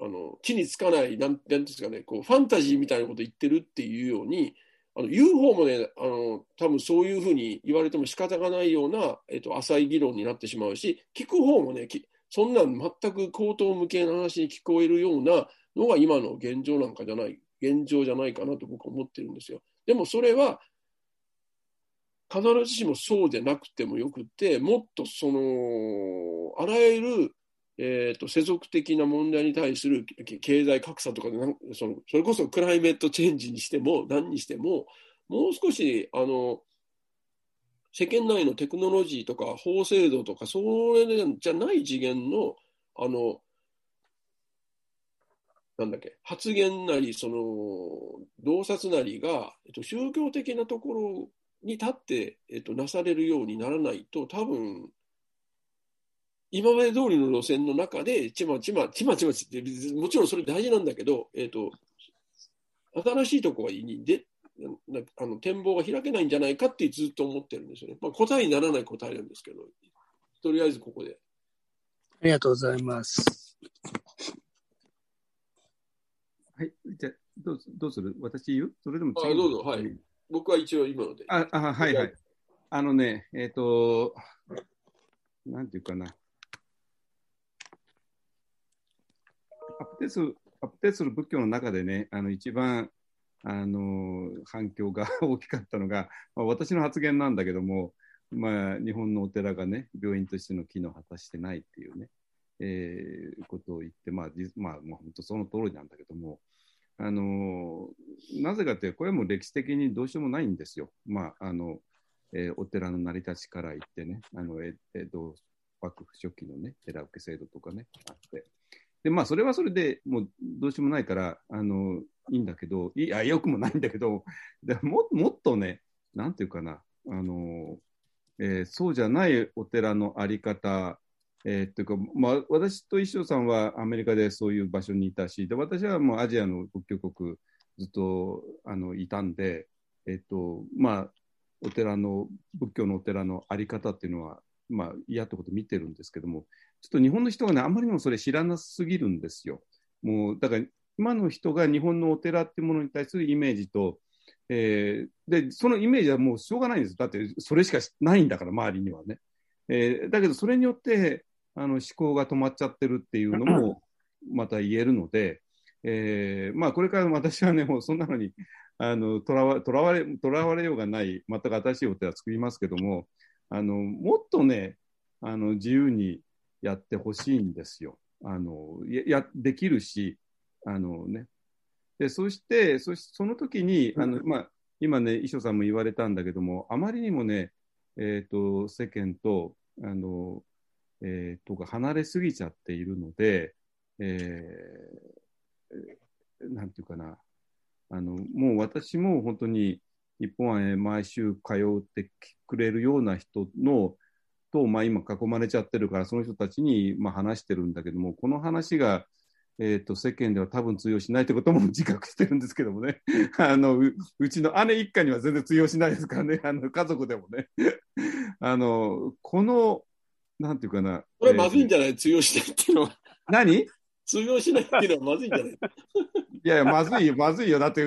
Speaker 2: あの地につかない、なんていうんですかね、こうファンタジーみたいなこと言ってるっていうように、あの言う方もね、あの多分そういうふうに言われても仕方がないような、えっと、浅い議論になってしまうし、聞く方もね、そんなん全く口頭無形な話に聞こえるようなのが今の現状なんかじゃない、現状じゃないかなと僕は思ってるんですよ。でもそれは、必ずしもそうでなくてもよくて、もっとその、あらゆる、えーと、世俗的な問題に対する経済格差とかでその、それこそクライメットチェンジにしても、何にしても、もう少し、あの、世間内のテクノロジーとか法制度とか、それじゃない次元の、あの、なんだっけ、発言なり、その、洞察なりが、えっと、宗教的なところに立って、えっと、なされるようにならないと、多分、今まで通りの路線の中で、ちまちま、ちまちまって、もちろんそれ大事なんだけど、えっと、新しいところにであの展望が開けないんじゃないかってずっと思ってるんですよね。まあ、答えにならない答えなんですけど、とりあえずここで。
Speaker 5: ありがとうございます。
Speaker 3: はい、じゃどうどうする？私言う？それでも
Speaker 2: あどうぞ、はい。僕は一応今ので。
Speaker 3: あ、あはいはい。あのね、えっ、ー、と、なんていうかな。アップデートする、アップデートする仏教の中でね、あの一番あの反響が大きかったのが、まあ、私の発言なんだけども、まあ、日本のお寺がね、病院としての機能を果たしてないっていうね、えー、ことを言って、まあ、まあ、まあ、本当その通りなんだけども、あのなぜかというと、これはもう歴史的にどうしようもないんですよ。まああのえー、お寺の成り立ちから言ってね、あのえ江戸幕府初期のね、寺受け制度とかね、あって。で、まあ、それはそれでもうどうしようもないから、あのいいんだけど、いや、よくもないんだけど、でももっとね、なんていうかな、あのえー、そうじゃないお寺のあり方、えー、っていうか、まあ、私と一生さんはアメリカでそういう場所にいたし、で私はもうアジアの仏教国ずっとあのいたんで、えっと、まあ、お寺の、仏教のお寺のあり方っていうのは、まあ、嫌ってこと見てるんですけども、ちょっと日本の人がね、あんまりにもそれ知らなすぎるんですよ。もう、だから、今の人が日本のお寺っていうものに対するイメージと、えー、で、そのイメージはもうしょうがないんです。だって、それしかないんだから、周りにはね。えー、だけど、それによって、あの思考が止まっちゃってるっていうのも、また言えるので、えー、まあ、これから私はね、もうそんなのに、あの、とらわとらわれ、とらわれようがない、全く新しいお寺作りますけども、あの、もっとね、あの、自由にやってほしいんですよ。あの、や、できるし、あのね。で、そして、そしその時に、あの、まあ、今ね、衣装さんも言われたんだけども、あまりにもね、えっ、ー、と、世間と、あの、えー、とか離れすぎちゃっているので、えー、なんていうかな、あの、もう私も本当に日本へ毎週通ってくれるような人の、と、まあ今囲まれちゃってるから、その人たちにまあ話してるんだけども、この話が、えーと、世間では多分通用しないってことも自覚してるんですけどもね。あのううちの姉一家には全然通用しないですからね。あの家族でもね。あのこのなんていうかな
Speaker 2: これまずいんじゃない、えー、通用しないっていうのは
Speaker 3: 何？
Speaker 2: 通用しないっていうのはまずいんじゃない？
Speaker 3: いやいや、まずいよ、まずいよ。だって、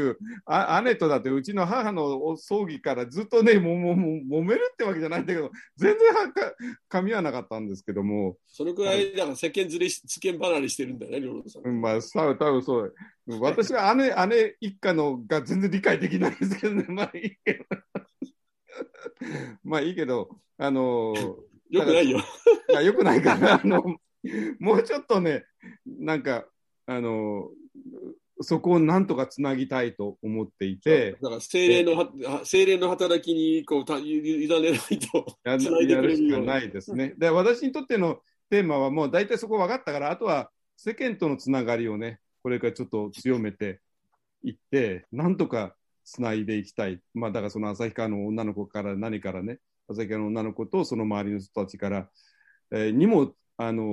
Speaker 3: あ姉とだって、うちの母の葬儀からずっとね、ももも揉めるってわけじゃないんだけど、全然はか噛み合わなかったんですけども。
Speaker 2: そのくらい、だから世間ずれし、世間離れしてるんだよね、両方さん。
Speaker 3: うん、まあ、さ多分そう。私は姉、姉一家のが全然理解できないんですけどね、まあいいけど。まあいいけど、あのー、
Speaker 2: よくないよ。
Speaker 3: いや、よくないから、あの、もうちょっとね、なんか、あのー、そこをなんとかつなぎたいと思っていて。
Speaker 2: だから精霊の、精霊の働きにこうた委ねないとつないでくれるよう
Speaker 3: ないですね。で、私にとってのテーマはもう大体そこ分かったから、あとは世間とのつながりをね、これからちょっと強めていって、なんとかつないでいきたい。まあ、だからその旭川の女の子から何からね、旭川の女の子とその周りの人たちから、えー、にも、あの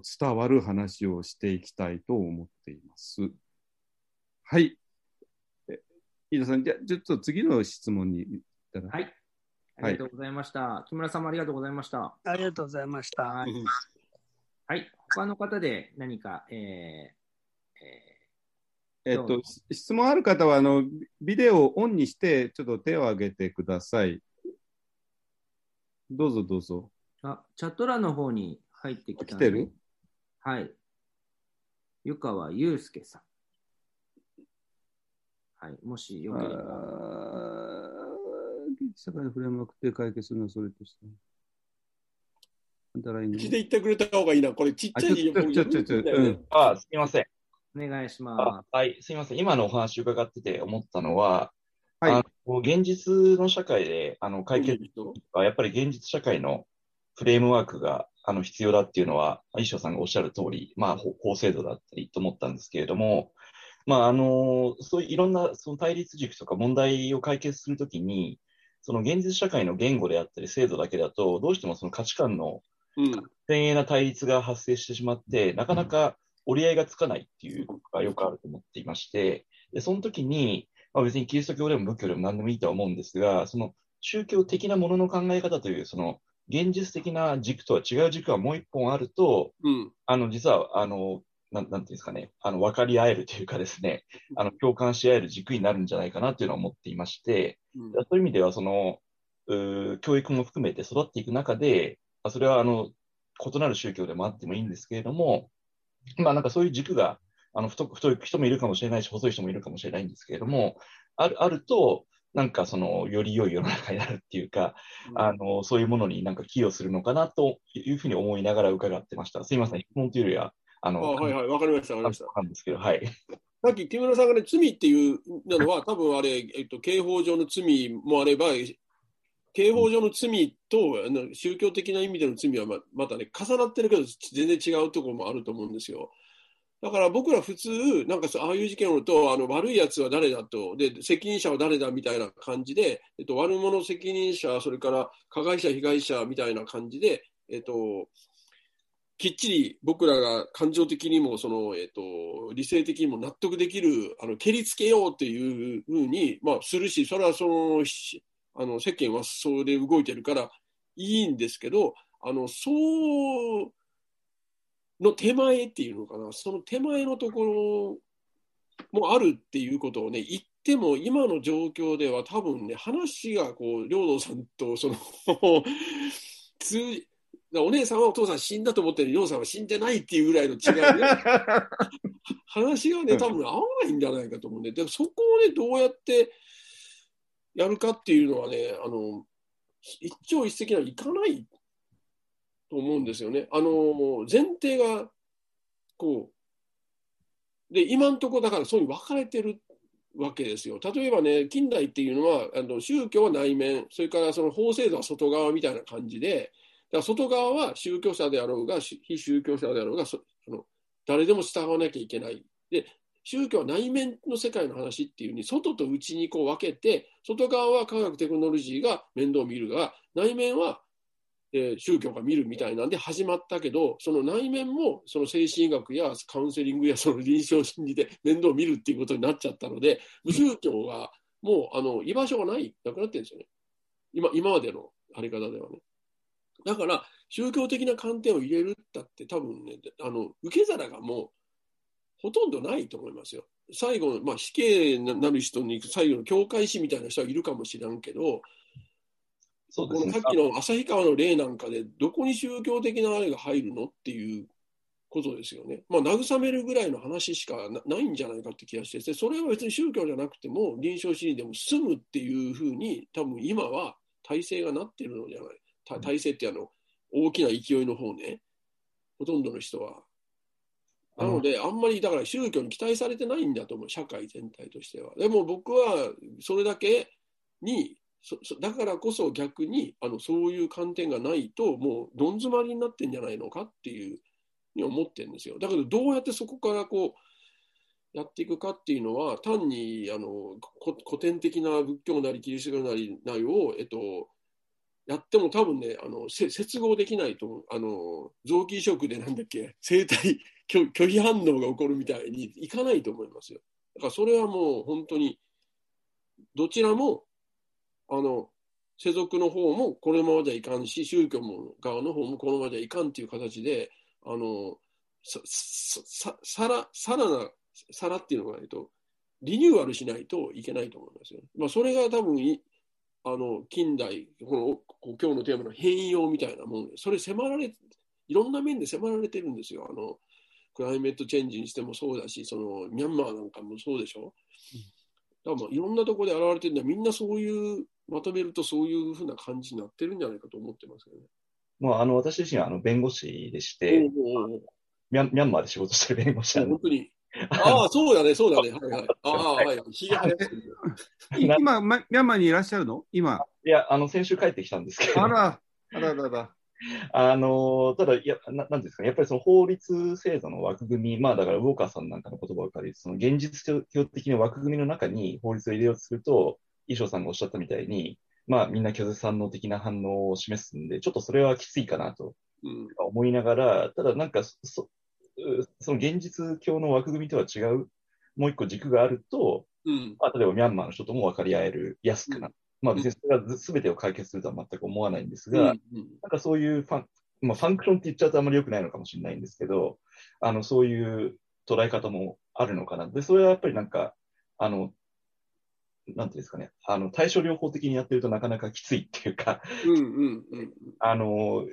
Speaker 3: ー、伝わる話をしていきたいと思っています。はい。飯田さん、じゃあちょっと次の質問に行ったら。
Speaker 1: はい。ありがとうございました。木村さんもありがとうございました。
Speaker 5: ありがとうございました。
Speaker 1: はい。はい。他の方で何か、えーえ
Speaker 3: えっと、し質問ある方は、あの、ビデオをオンにして、ちょっと手を挙げてください。どうぞどうぞ。
Speaker 1: ーあ、チャット欄の方に入ってきた
Speaker 3: 来てる？
Speaker 1: はい。湯川祐介さん。はい。もしよ
Speaker 3: あ
Speaker 1: ければ。
Speaker 3: ー社会のフレームワークで解決するのはそれとして。あんたらいいの？
Speaker 2: 口で言ってくれた方がいいな。これちっ
Speaker 3: あ
Speaker 2: ちゃい
Speaker 3: ちょっとちょっとちょっと、うん。
Speaker 6: あ、すみません。
Speaker 1: お願いし
Speaker 6: あ
Speaker 1: ま
Speaker 6: はい、すみません。今のお話伺ってて思ったのは、
Speaker 3: はい
Speaker 6: あの現実の社会であの解決はやっぱり現実社会のフレームワークがあの必要だっていうのは、衣装さんがおっしゃる通り、まあ、法法制度だったりと思ったんですけれども、まあ、あの、そういういろんなその対立軸とか問題を解決するときに、その現実社会の言語であったり制度だけだと、どうしてもその価値観の
Speaker 2: うん。
Speaker 6: 鮮鋭な対立が発生してしまって、なかなか折り合いがつかないっていうのがよくあると思っていまして、でその時に、まあ、別にキリスト教でも仏教でも何でもいいとは思うんですが、その宗教的なものの考え方という、その現実的な軸とは違う軸がもう一本あると、
Speaker 2: うん。
Speaker 6: あの、実は、あの、なんなんていうんですかね、あの、分かり合えるというかですね、あの、共感し合える軸になるんじゃないかなというのは思っていまして、
Speaker 2: うん。
Speaker 6: そういう意味では、その、うー教育も含めて育っていく中で、まあそれは、あの、異なる宗教でもあってもいいんですけれども、まあ、なんかそういう軸が、あの、太く太い人もいるかもしれないし、細い人もいるかもしれないんですけれども、ある、あると、なんかその、より良い世の中になるっていうか、あの、そういうものになんか寄与するのかなというふうに思いながら伺ってました。すいません、質問というよりは、あ
Speaker 2: あ
Speaker 6: の、
Speaker 2: はいはい、わかりました、わかりました。
Speaker 6: なんですけど、はい。
Speaker 2: さっき木村さんがね、罪っていうのは、多分あれ、えっと、刑法上の罪もあれば、刑法上の罪とあの宗教的な意味での罪はままたね、重なってるけど、全然違うところもあると思うんですよ。だから僕ら普通、なんかそうああいう事件を追うと、あの悪いやつは誰だと、で、責任者は誰だみたいな感じで、えっと、悪者責任者、それから加害者、被害者みたいな感じで、えっと、きっちり僕らが感情的にもその、えっと、理性的にも納得できるあの蹴りつけようっていうふうに、まあ、するしそれはそのあの世間はそれで動いてるからいいんですけどあのそうの手前っていうのかな。その手前のところもあるっていうことをね言っても今の状況では多分ね話がこう領土さんとその通じお姉さんはお父さん死んだと思ってる。りょうさんは死んでないっていうぐらいの違いね。話がね多分合わないんじゃないかと思うんででもそこをねどうやってやるかっていうのはねあの一朝一夕にはいかないと思うんですよね。あの前提がこうで今のところだからそういう分かれてるわけですよ。例えばね近代っていうのはあの宗教は内面それからその法制度は外側みたいな感じでだから外側は宗教者であろうが非宗教者であろうがそあの誰でも従わなきゃいけない。で宗教は内面の世界の話っていうに外と内にこう分けて外側は科学テクノロジーが面倒を見るが内面は、え宗教が見るみたいなんで始まったけどその内面もその精神医学やカウンセリングやその臨床心理で面倒を見るっていうことになっちゃったので無宗教がもうあの居場所がないなくなってるんですよね今今までのあり方ではね。だから宗教的な観点を入れるったって多分ねあの受け皿がもうほとんどないと思いますよ。最後、まあ、死刑になる人に最後の教会師みたいな人はいるかもしれんけど、
Speaker 6: そうですね
Speaker 2: このさっ。きの旭川の例なんかで、どこに宗教的なあれが入るのっていうことですよね。まあ、慰めるぐらいの話しかないんじゃないかって気がして、それは別に宗教じゃなくても、臨床心理でも済むっていうふうに、多分今は体制がなってるのじゃない。体制ってあの、大きな勢いの方ね、ほとんどの人は。なので、あんまりだから宗教に期待されてないんだと思う、社会全体としては。でも僕はそれだけに、そそだからこそ逆にあのそういう観点がないと、もうどん詰まりになってんじゃないのかっていうに思ってるんですよ。だけど、どうやってそこからこう、やっていくかっていうのは、単にあのこ古典的な仏教なりキリスト教なりなりを、えっと、やっても多分ね、あのせ接合できないと思う。あの臓器移植でなんだっけ、生体拒拒否反応が起こるみたいにいかないと思いますよ。だからそれはもう本当にどちらも、あの、世俗の方もこのままじゃいかんし、宗教も側の方もこのままじゃいかんっていう形で、あの、さ、さ、さら、さらな、さらっていうのがないと、リニューアルしないといけないと思いますよ。まあ、それが多分い、あの、近代、この、こ今日のテーマの変容みたいなもんで、それ迫られ、いろんな面で迫られてるんですよ。あの、クライメットチェンジにしてもそうだし、その、ミャンマーなんかもそうでしょ。だからまあいろんなところで現れてるんだみんなそういう、まとめるとそういうふうな感じになってるんじゃないかと思ってますけどね。
Speaker 6: まあ、あの、私自身はあの弁護士でして、ミャンミャンマーで仕事してる弁護士なんで
Speaker 2: 本当に。ああ、そうだね、そうだね。はいはい。ああ、はい。
Speaker 3: 今、まミャンマーにいらっしゃるの？今。
Speaker 6: いや、あの、先週帰ってきたんですけど、
Speaker 3: あら、あららら。
Speaker 6: あの、ただ、いや、ななんですかね、やっぱりその法律制度の枠組み、まあだから、ウォーカーさんなんかの言葉を借りて、その現実的な枠組みの中に法律を入れようとすると、衣装さんがおっしゃったみたいに、まあみんな拒絶反応的な反応を示すんで、ちょっとそれはきついかなと
Speaker 2: うん。
Speaker 6: 思いながら、ただなんかそ、そその現実教の枠組みとは違う、もう一個軸があると、
Speaker 2: うん。
Speaker 6: まあ、例えばミャンマーの人とも分かり合える、安くなる。まあ別にそれがず全てを解決するとは全く思わないんですが、
Speaker 2: うん。
Speaker 6: なんかそういうファン、まあ、ファンクションって言っちゃうとあんまり良くないのかもしれないんですけど、あの、そういう捉え方もあるのかな。で、それはやっぱりなんか、あの、なんていうんですかね、あの、対処療法的にやってるとなかなかきついっていうか、
Speaker 2: うん。うん。うん。
Speaker 6: あの、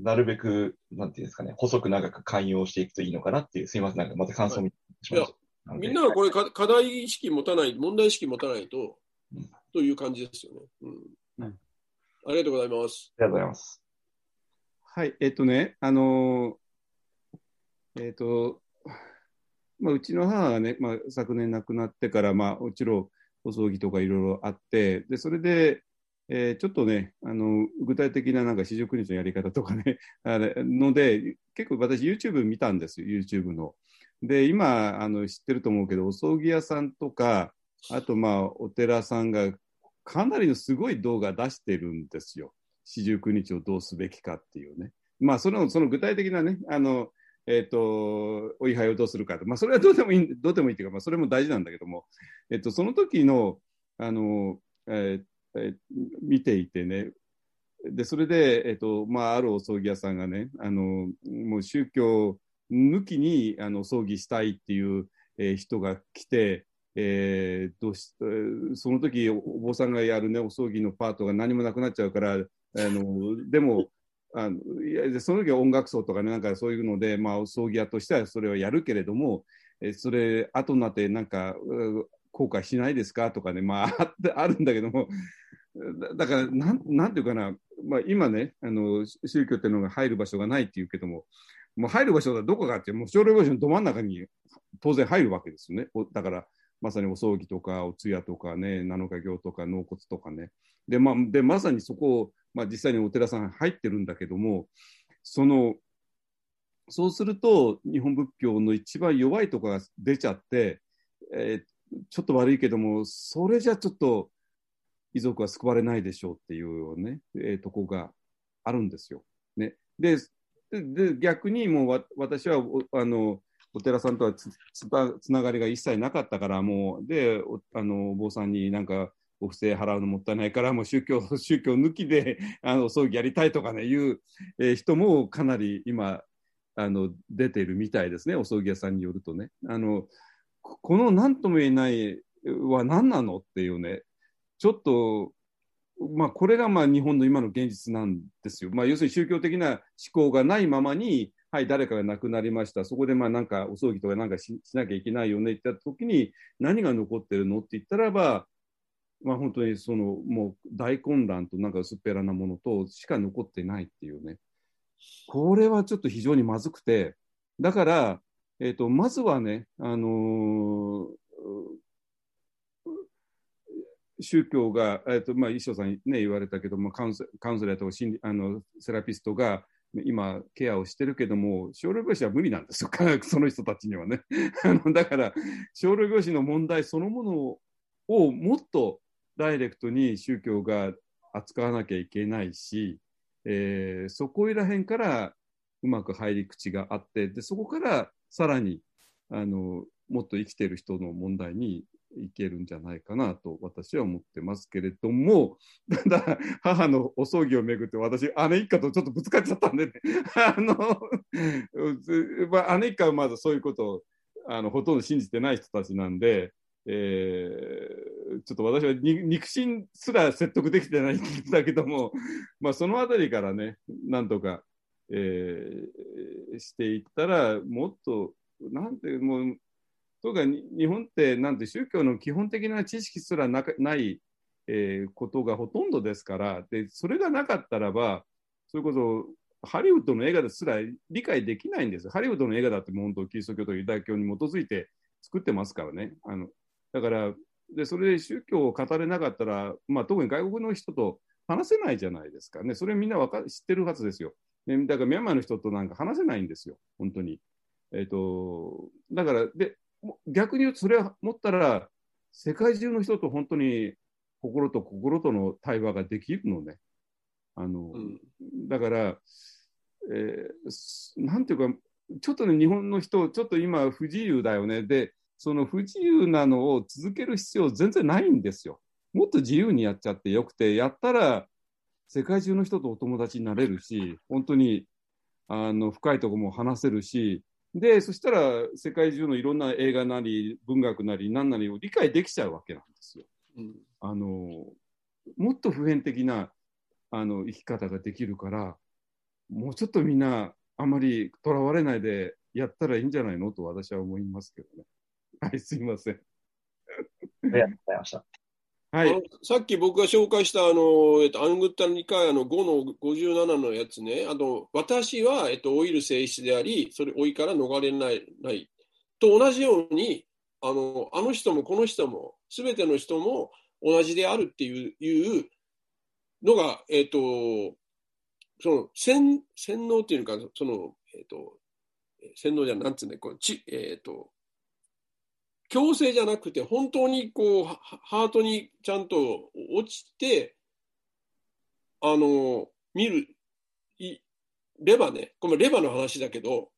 Speaker 6: なるべく、なんていうんですかね、細く長く寛容していくといいのかなっていう、すいません、なんかまた感想みたいにしました。
Speaker 2: みんながこれか課題意識持たない、問題意識持たないと
Speaker 6: うん、
Speaker 2: という感じですよね。うん。
Speaker 3: うん
Speaker 2: ありがとうございます。
Speaker 6: ありがとうございます。
Speaker 3: はい、えっとね、あのーえっと、まあ、うちの母がね、まあ、昨年亡くなってから、まあ、もちろんお葬儀とかいろいろあって、で、それで、えーちょっとね、あの、具体的ななんか四十九日のやり方とかね、あれので、結構私 YouTube 見たんですよ、YouTube の。で、今、あの、知ってると思うけど、お葬儀屋さんとか、あと、まあ、お寺さんがかなりのすごい動画出してるんですよ。四十九日をどうすべきかっていうね。まあ、その、その具体的なね、あの、えっ、と、お位牌をどうするかと。まあ、それはどうでもいい、どうでもいいっていうか、まあ、それも大事なんだけども、えっ、と、その時の、あの、えーえー見ていてね、で、それで、えっ、と、まあ、あるお葬儀屋さんがね、あの、もう宗教抜きに、あの、葬儀したいっていう、えー人が来て、えーどうしえーその時おお坊さんがやるね、お葬儀のパートが何もなくなっちゃうから、あのでも、あのいやその時は音楽奏とかね、なんかそういうので、まあ、葬儀屋としてはそれをやるけれども、えそれ、後になって、なんか、後悔しないですかとかね、まあ、あるんだけども、だからなん、なんていうかな、まあ、今ねあの、宗教っていうのが入る場所がないっていうけども、もう入る場所はどこかっていう、もう奨励場所のど真ん中に当然入るわけですよね。だから、まさにお葬儀とか、お通夜とかね、七日行とか、納骨とかね。で、まあ、でまさにそこを、まあ、実際にお寺さん入ってるんだけども、その、そうすると、日本仏教の一番弱いところが出ちゃって、えーちょっと悪いけども、それじゃちょっと遺族は救われないでしょうっていうね、えーとこがあるんですよ。ね、でで逆にもうわ私はあのお寺さんとはつつたつながりが一切なかったから、もう、で、おあのお坊さんになんか、お布施払うのもったいないから、もう宗教、宗教抜きで、あの、葬儀やりたいとかね、いう、えー人もかなり今、あの、出ているみたいですね、お葬儀屋さんによるとね。あの、この何とも言えないは何なのっていうね、ちょっと、まあ、これがまあ日本の今の現実なんですよ。まあ、要するに宗教的な思考がないままに、はい、誰かが亡くなりました。そこでまあなんかお葬儀とかなんかしなきゃいけないよねって言った時に何が残ってるの？って言ったらば、まあ本当にそのもう大混乱となんか薄っぺらなものとしか残ってないっていうね。これはちょっと非常にまずくて、だから、えっ、と、まずはね、あのー宗教が、えっとまあ、衣装さん、ね、言われたけどもカウンセカウンセラーとか心理あのセラピストが今ケアをしてるけども少量病死は無理なんですよ。その人たちにはね。あのだから少量病死の問題そのものをもっとダイレクトに宗教が扱わなきゃいけないし、えーそこいら辺からうまく入り口があってでそこからさらにあのもっと生きてる人の問題にいけるんじゃないかなと私は思ってますけれども、ただ、母のお葬儀をめぐって私、姉一家とちょっとぶつかっちゃったんでね、あの、まあ、姉一家はまだそういうことをあのほとんど信じてない人たちなんで、えー、ちょっと私は肉親すら説得できてないんだけども、まあ、そのあたりからね、なんとか、えー、していったら、もっと、なんて、もう、とか日本ってなんて宗教の基本的な知識すらなない、えー、ことがほとんどですからでそれがなかったらばそれこそハリウッドの映画ですら理解できないんです。ハリウッドの映画だって本当キリスト教とユダヤ教に基づいて作ってますからね。あのだからでそれで宗教を語れなかったら、まあ、特に外国の人と話せないじゃないですかね。それみんなわか知ってるはずですよ。ね、だからミャンマーの人となんか話せないんですよ、本当に。えっ、ー、と、だから、で、逆に言うと、それは持ったら、世界中の人と本当に心と心との対話ができるのね。あの、うん、だから、えー、なんていうか、ちょっとね、日本の人、ちょっと今不自由だよね。で、その不自由なのを続ける必要全然ないんですよ。もっと自由にやっちゃってよくて、やったら世界中の人とお友達になれるし、本当にあの深いところも話せるし、で、そしたら世界中のいろんな映画なり文学なり何なりを理解できちゃうわけなんですよ。うん、あのもっと普遍的なあの生き方ができるからもうちょっとみんなあまりとらわれないでやったらいいんじゃないの？と私は思いますけどね。はい、すいません。
Speaker 6: ありがとうございました。
Speaker 2: はい、さっき僕が紹介したあの、えっと、アングッタニカヤの5の57のやつね、あの私は、えっと、老いる性質であり、それ老いから逃れないない。と同じようにあの、あの人もこの人も、すべての人も同じであるっていういうのが、えっと、その洗洗脳っていうか、その、えっと、洗脳じゃなんつうんだこうち、えっと、強制じゃなくて、本当にこう、ハートにちゃんと落ちて、あの、見る、いればね、これレバの話だけど、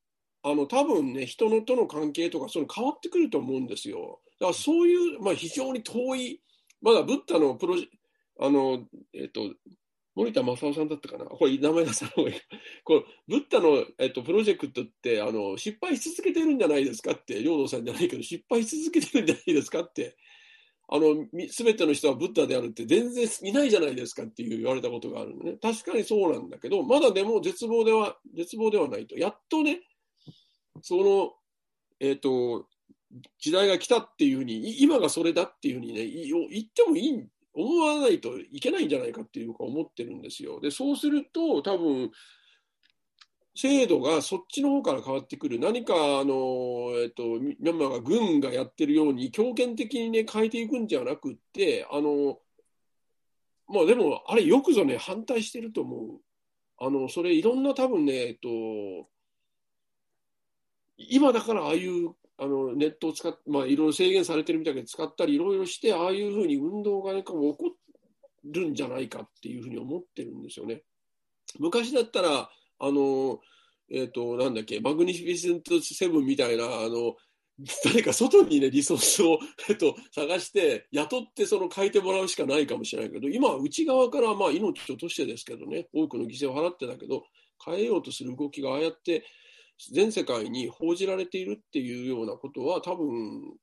Speaker 2: あの、多分ね、人のとの関係とか、その変わってくると思うんですよ。だからそういう、まあ非常に遠い、まだブッダのプロジあの、えっ、と、森田正夫さんだったかな？これ名前出さない。これ、ブッダの、えっと、プロジェクトって、あの、失敗し続けてるんじゃないですかって、領土さんじゃないけど、失敗し続けてるんじゃないですかって、あの、すべての人はブッダであるって全然いないじゃないですかっていう言われたことがあるのね。確かにそうなんだけど、まだでも絶望では、絶望ではないと。やっとね、その、えっ、と、時代が来たっていうふうに、今がそれだっていうふうにね、言ってもいい思わないといけないんじゃないかっていうか思ってるんですよ。で、そうすると多分、制度がそっちの方から変わってくる。何か、あの、えっと、ミャンマーが軍がやってるように、強権的にね、変えていくんじゃなくって、あの、まあでも、あれよくぞね、反対してると思う。あの、それいろんな多分ね、えっと、今だからああいうあのネットを使って、まあ、いろいろ制限されてるみたいに使ったりいろいろしてああいうふうに運動が、ね、起こるんじゃないかっていうふうに思ってるんですよね。昔だったらあの、えっ、ー、となんだっけマグニフィセントセブンみたいなあの誰か外にねリソースを、えっと、探して雇ってその書いてもらうしかないかもしれないけど今は内側からまあ命を落としてですけどね多くの犠牲を払ってたけど変えようとする動きがああやって全世界に報じられているっていうようなことは多分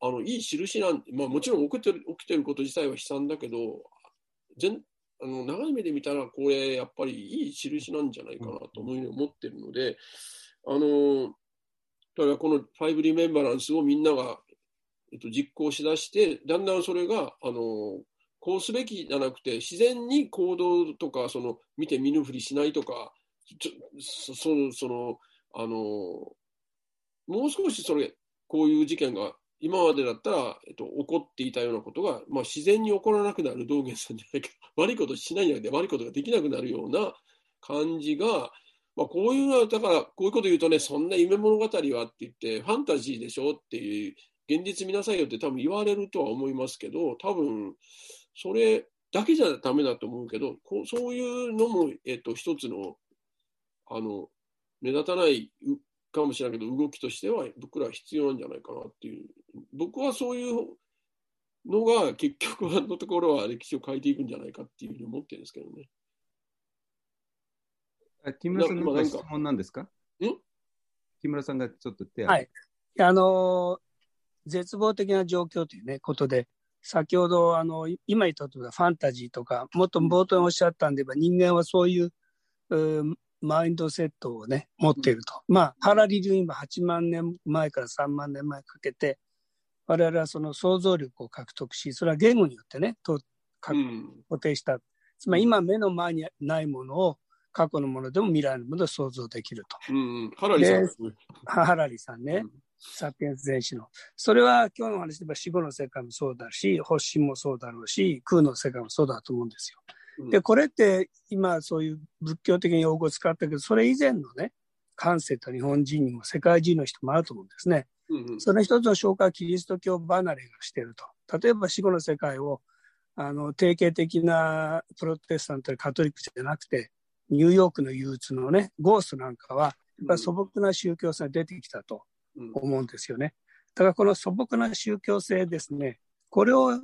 Speaker 2: あのいい印なん、まあ、もちろん起きてる起きてること自体は悲惨だけど全あの長い目で見たらこれやっぱりいい印なんじゃないかなと思う思ってるので、あのだからこの5リメンバランスをみんなが、えっと、実行しだしてだんだんそれがあのこうすべきじゃなくて自然に行動とかその見て見ぬふりしないとかちょそそのあのもう少しそれこういう事件が今までだったら、えっと、起こっていたようなことが、まあ、自然に起こらなくなる道元さんじゃないけど 悪いことしないんじゃなくて悪いことができなくなるような感じが、まあ、こういうのはだからこういうこと言うとねそんな夢物語はって言ってファンタジーでしょっていう現実見なさいよって多分言われるとは思いますけど多分それだけじゃダメだと思うけどこうそういうのも、えっと、一つのあの目立たないかもしれないけど、動きとしては僕らは必要なんじゃないかなっていう。僕はそういうのが結局のところは歴史を変えていくんじゃないかっていうふうに思ってるんですけどね。
Speaker 3: 木村さんの質問なんですか？木村さんがちょっと手を
Speaker 5: はい。あのー、絶望的な状況というね、ことで、先ほど、あの、今言ったとファンタジーとか、もっと冒頭におっしゃったんで言えば、人間はそういう、うマインドセットをね、持っていると。うん、まあ、ハラリ流今8万年前から3万年前かけて、我々はその想像力を獲得し、それは言語によってね、と固定した。うん、つまり今目の前にないものを過去のものでも未来のもので想像できると。
Speaker 2: うんうん、ハラリさんですね。
Speaker 5: ハラリさんね。うんサピエンス全史の。それは今日の話で言えば死後の世界もそうだし、発信もそうだろうし、空の世界もそうだと思うんですよ。うん、で、これって今そういう仏教的な用語を使ったけど、それ以前のね、感性と日本人にも世界中の人もあると思うんですね。うんうん、その一つの紹介はキリスト教離れがしていると。例えば死後の世界を、あの、定型的なプロテスタントやカトリックじゃなくて、ニューヨークの憂鬱のね、ゴーストなんかは、素朴な宗教性が出てきたと。思うんですよね。だからこの素朴な宗教性ですね、これを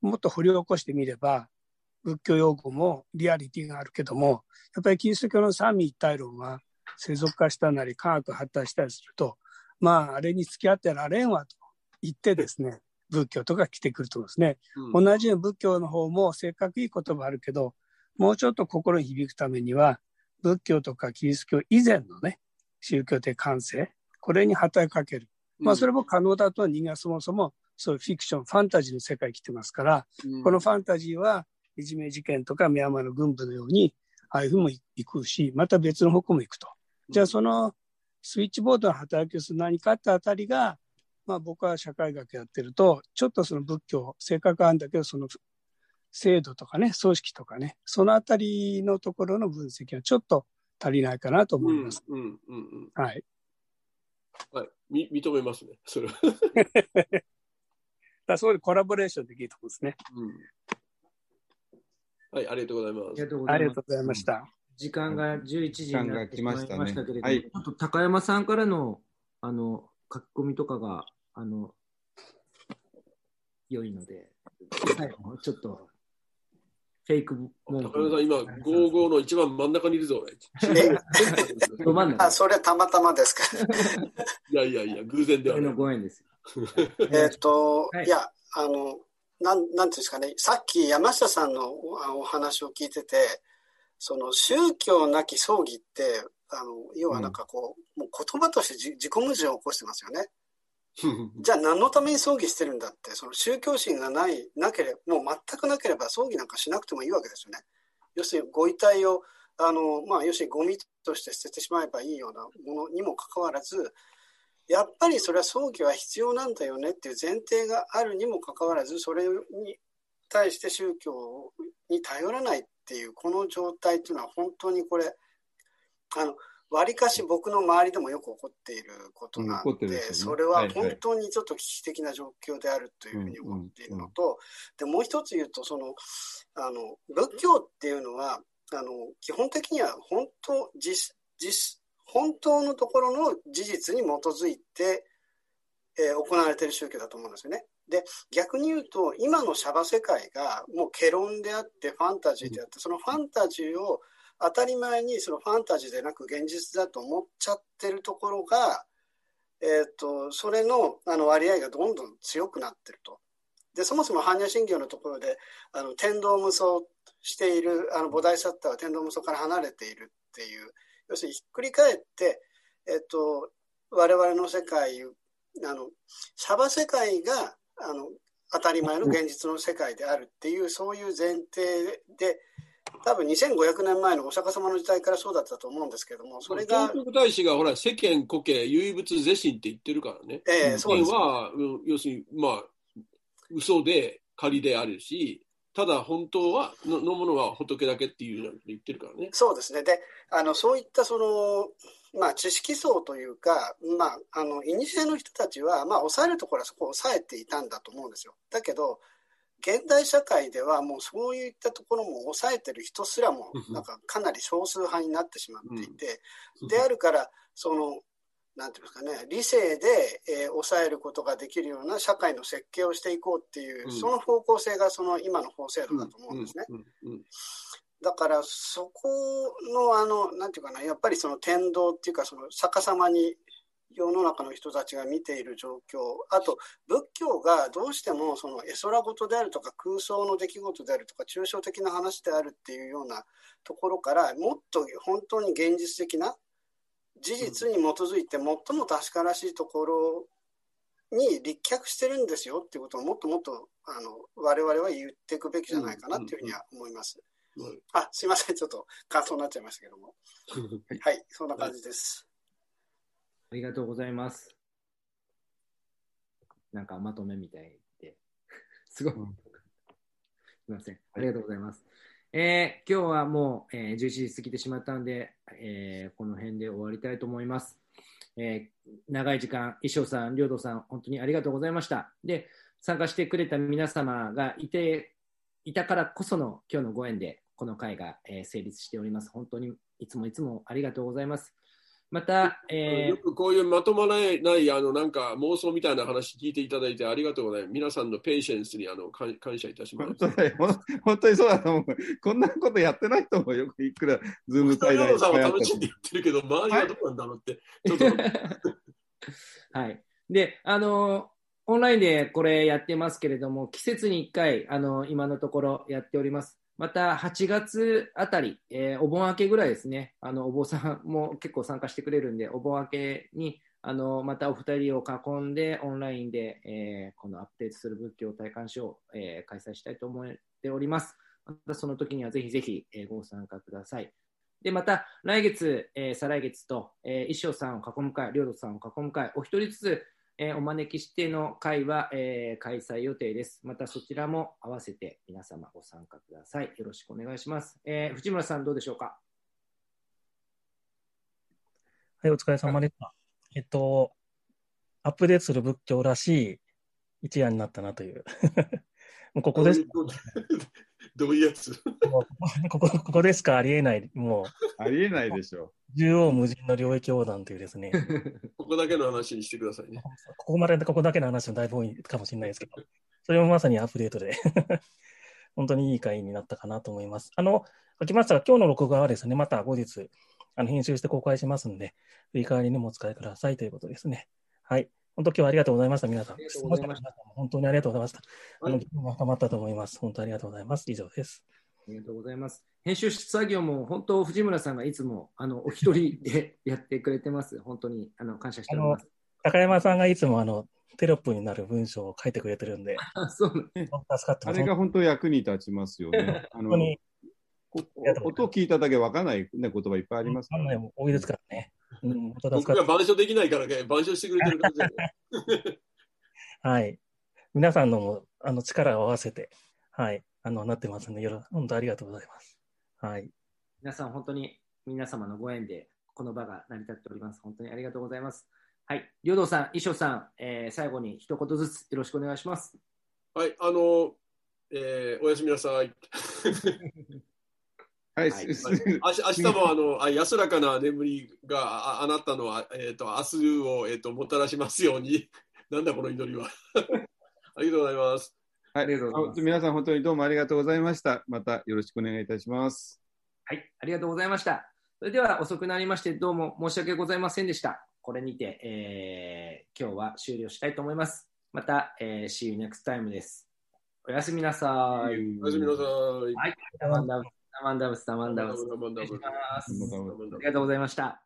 Speaker 5: もっと掘り起こしてみれば、仏教用語もリアリティがあるけども、やっぱりキリスト教の三位一体論は世俗化したなり科学発達したりすると、まああれに付き合ってられんわと言ってですね、仏教とか来てくると思うんですね。うん、同じように仏教の方もせっかくいい言葉あるけど、もうちょっと心に響くためには、仏教とかキリスト教以前のね、宗教的感性、これに働きかける。まあ、それも可能だと人間はそもそもそういうフィクション、ファンタジーの世界に来てますから、うん、このファンタジーはいじめ事件とかミャンマーの軍部のように、ああいうふうにも行くし、また別の方向も行くと。じゃあそのスイッチボードの働きをする何かってあたりが、まあ僕は社会学やってると、ちょっとその仏教、性格あるんだけど、その制度とかね、組織とかね、そのあたりのところの分析はちょっと足りないかなと思います。
Speaker 2: うんうんうんうん、
Speaker 5: はい。
Speaker 2: はい、み認めますね、それは。
Speaker 5: だそういうコラボレーションできるところですね、
Speaker 2: うん。はい、ありがとうございます。
Speaker 5: ありがとうございました。
Speaker 1: 時間が11時になってしまいましたけれども、ねはい、ち
Speaker 3: ょ
Speaker 1: っと高山さんからのあの書き込みとかがあの良いので、はい、ちょっとフェイク
Speaker 2: 高山さん、今、55の一番真ん中にいるぞ、
Speaker 7: 俺。あ、それはたまたまですか。
Speaker 2: いやいやいや、偶然では
Speaker 1: ない。のご縁です
Speaker 7: えっと、はい、いや、あの、なん、なんていうんですかね、さっき山下さんのお話を聞いてて、その宗教なき葬儀って、あの、要はなんかこう、うん、もう言葉として自己矛盾を起こしてますよね。じゃあ何のために葬儀してるんだって、その宗教心がない、なければ、もう全くなければ葬儀なんかしなくてもいいわけですよね。要するにご遺体を、あの、まあ、要するにゴミとして捨ててしまえばいいようなものにもかかわらず、やっぱりそれは葬儀は必要なんだよねっていう前提があるにもかかわらず、それに対して宗教に頼らないっていう、この状態っていうのは本当にこれ、あの、わりかし僕の周りでもよく起こっていることなんで、うんね、それは本当にちょっと危機的な状況であるというふうに思っているのと、でもう一つ言うと、その、あの、仏教っていうのは、あの、基本的には本当、実、実、本当のところの事実に基づいて、えー、行われている宗教だと思うんですよね。で、逆に言うと、今のシャバ世界がもうケロンであって、ファンタジーであって、そのファンタジーを当たり前にそのファンタジーでなく現実だと思っちゃってるところが、えーと、それのあの割合がどんどん強くなってると。でそもそも般若心経のところであの天道無双しているあの菩提サッタは天道無双から離れているっていう要するにひっくり返って、えっ、ー、と、我々の世界あのシャバ世界があの当たり前の現実の世界であるっていうそういう前提で多分2500年前のお釈迦様の時代からそうだったと思うんですけども、それが。
Speaker 2: 聖徳太子がほら、世間古家、唯物是心って言ってるからね。
Speaker 7: ええー、そうです、
Speaker 2: は、要するに、まあ、嘘で仮であるし、ただ本当はののものは仏だけっていうの言ってるからね。
Speaker 7: そうですね。で、あのそういったその、まあ、知識層というか、まあ、あの、いにしえの人たちは、まあ、抑えるところはそこを抑えていたんだと思うんですよ。だけど、現代社会ではもうそういったところも抑えてる人すらもなんかかなり少数派になってしまっていて、であるからそのなんていうんですかね、理性で、えー、抑えることができるような社会の設計をしていこうっていう、うん、その方向性がその今の法制度だと思うんですね。だからそこのあの、なんていうかな、やっぱりその天道っていうか、その逆さまに世の中の人たちが見ている状況、あと仏教がどうしてもその絵空事であるとか空想の出来事であるとか抽象的な話であるっていうようなところからもっと本当に現実的な事実に基づいて最も確からしいところに立脚してるんですよっていうことをもっともっとあの我々は言っていくべきじゃないかなっていうふうには思います。あ、すいません。ちょっと感想になっちゃいましたけども。はい、そんな感じです。
Speaker 1: ありがとうございます。なんかまとめみたいで、すごい。すみません。ありがとうございます。えー、今日はもう、えー、11時過ぎてしまったんで、えー、この辺で終わりたいと思います。えー、長い時間、衣装さん、領土さん、本当にありがとうございました。で、参加してくれた皆様がいて、いたからこその今日のご縁で、この会が、えー、成立しております。本当にいつもいつもありがとうございます。また、
Speaker 2: えー、よくこういうまとまらないあのなんか妄想みたいな話聞いていただいてありがとうございます。皆さんの patience にあの感謝いたします。
Speaker 3: 本当本当にそうだと思う。こんなことやってないと思うよくいくらズーム
Speaker 2: 対談さんは楽しんで言ってるけど、周りはどうなんだろうって。
Speaker 1: はい。で、あの、オンラインでこれやってますけれども、季節に1回、あの、今のところやっております。また8月あたり、えー、お盆明けぐらいですね、あのお坊さんも結構参加してくれるんで、お盆明けにあのまたお二人を囲んで、オンラインで、えー、このアップデートする仏教体感書を、えー、開催したいと思っております。またその時にはぜひぜひ、えー、ご参加ください。で、また来月、えー、再来月と、えー、衣装さんを囲む会、領土さんを囲む会、お一人ずつえー、お招きしての会は、えー、開催予定です。またそちらも合わせて皆様ご参加ください。よろしくお願いします。えー、藤村さんどうでしょうか？
Speaker 8: はい、お疲れ様でした。えっと、アップデートする仏教らしい一夜になったなという。もうここです。
Speaker 2: どういうやつ？
Speaker 8: ここここでしかありえない、もう。
Speaker 3: ありえないでしょう。
Speaker 8: 縦横無尽の領域横断というですね。
Speaker 2: ここだけの話にしてくださいね。
Speaker 8: ここまで、ここだけの話もだいぶ多いかもしれないですけど、それもまさにアップデートで本当にいい回になったかなと思います。あの、書きましたが、今日の録画はですね、また後日、あの編集して公開しますので、振り返りにもお使いくださいということですね。はい。本当今日はありがとうございました、皆さん。本当にありがとうございました。あの、も深まったと思います。本当にありがとうございます。以上です。
Speaker 1: ありがとうございます。編集作業も本当、藤村さんがいつもあのお一人で やってくれてます。本当にあの感謝しております。
Speaker 8: 高山さんがいつもあのテロップになる文章を書いてくれてるんで、
Speaker 1: あ そう
Speaker 3: 助かってあれが本当役に立ちますよね。あの音聞いただけ分からない、ね、言葉いっぱいあります
Speaker 8: から、ね。多いですからね。
Speaker 2: うん、僕が板書できないからね、板書してくれてる感じで。
Speaker 8: はい。皆さんのもあの力を合わせて、はい。あの、なってますので、よろ、本当ありがとうございます。はい。
Speaker 1: 皆さん、本当に皆様のご縁で、この場が成り立っております。本当にありがとうございます。はい。両道さん、衣装さん、えー、最後に一言ずつよろしくお願いします。
Speaker 2: はい、あの、えー、おやすみなさい。
Speaker 3: はい、
Speaker 2: はい、明日もあのあ安らかな眠りがああなたの、えーと、明日を、えーと、もたらしますように。なんだこの祈りは。ありがとうございます。
Speaker 3: はい、皆さん本当にどうもありがとうございました。またよろしくお願いいたします。
Speaker 1: はい、ありがとうございました。それでは遅くなりまして、どうも申し訳ございませんでした。これにて、えー、今日は終了したいと思います。また、えー、See you next time です。おやすみなさい。
Speaker 2: おやすみなさい。
Speaker 1: はい、タマンダブス、タマンダマンダブス。ありがとうございました。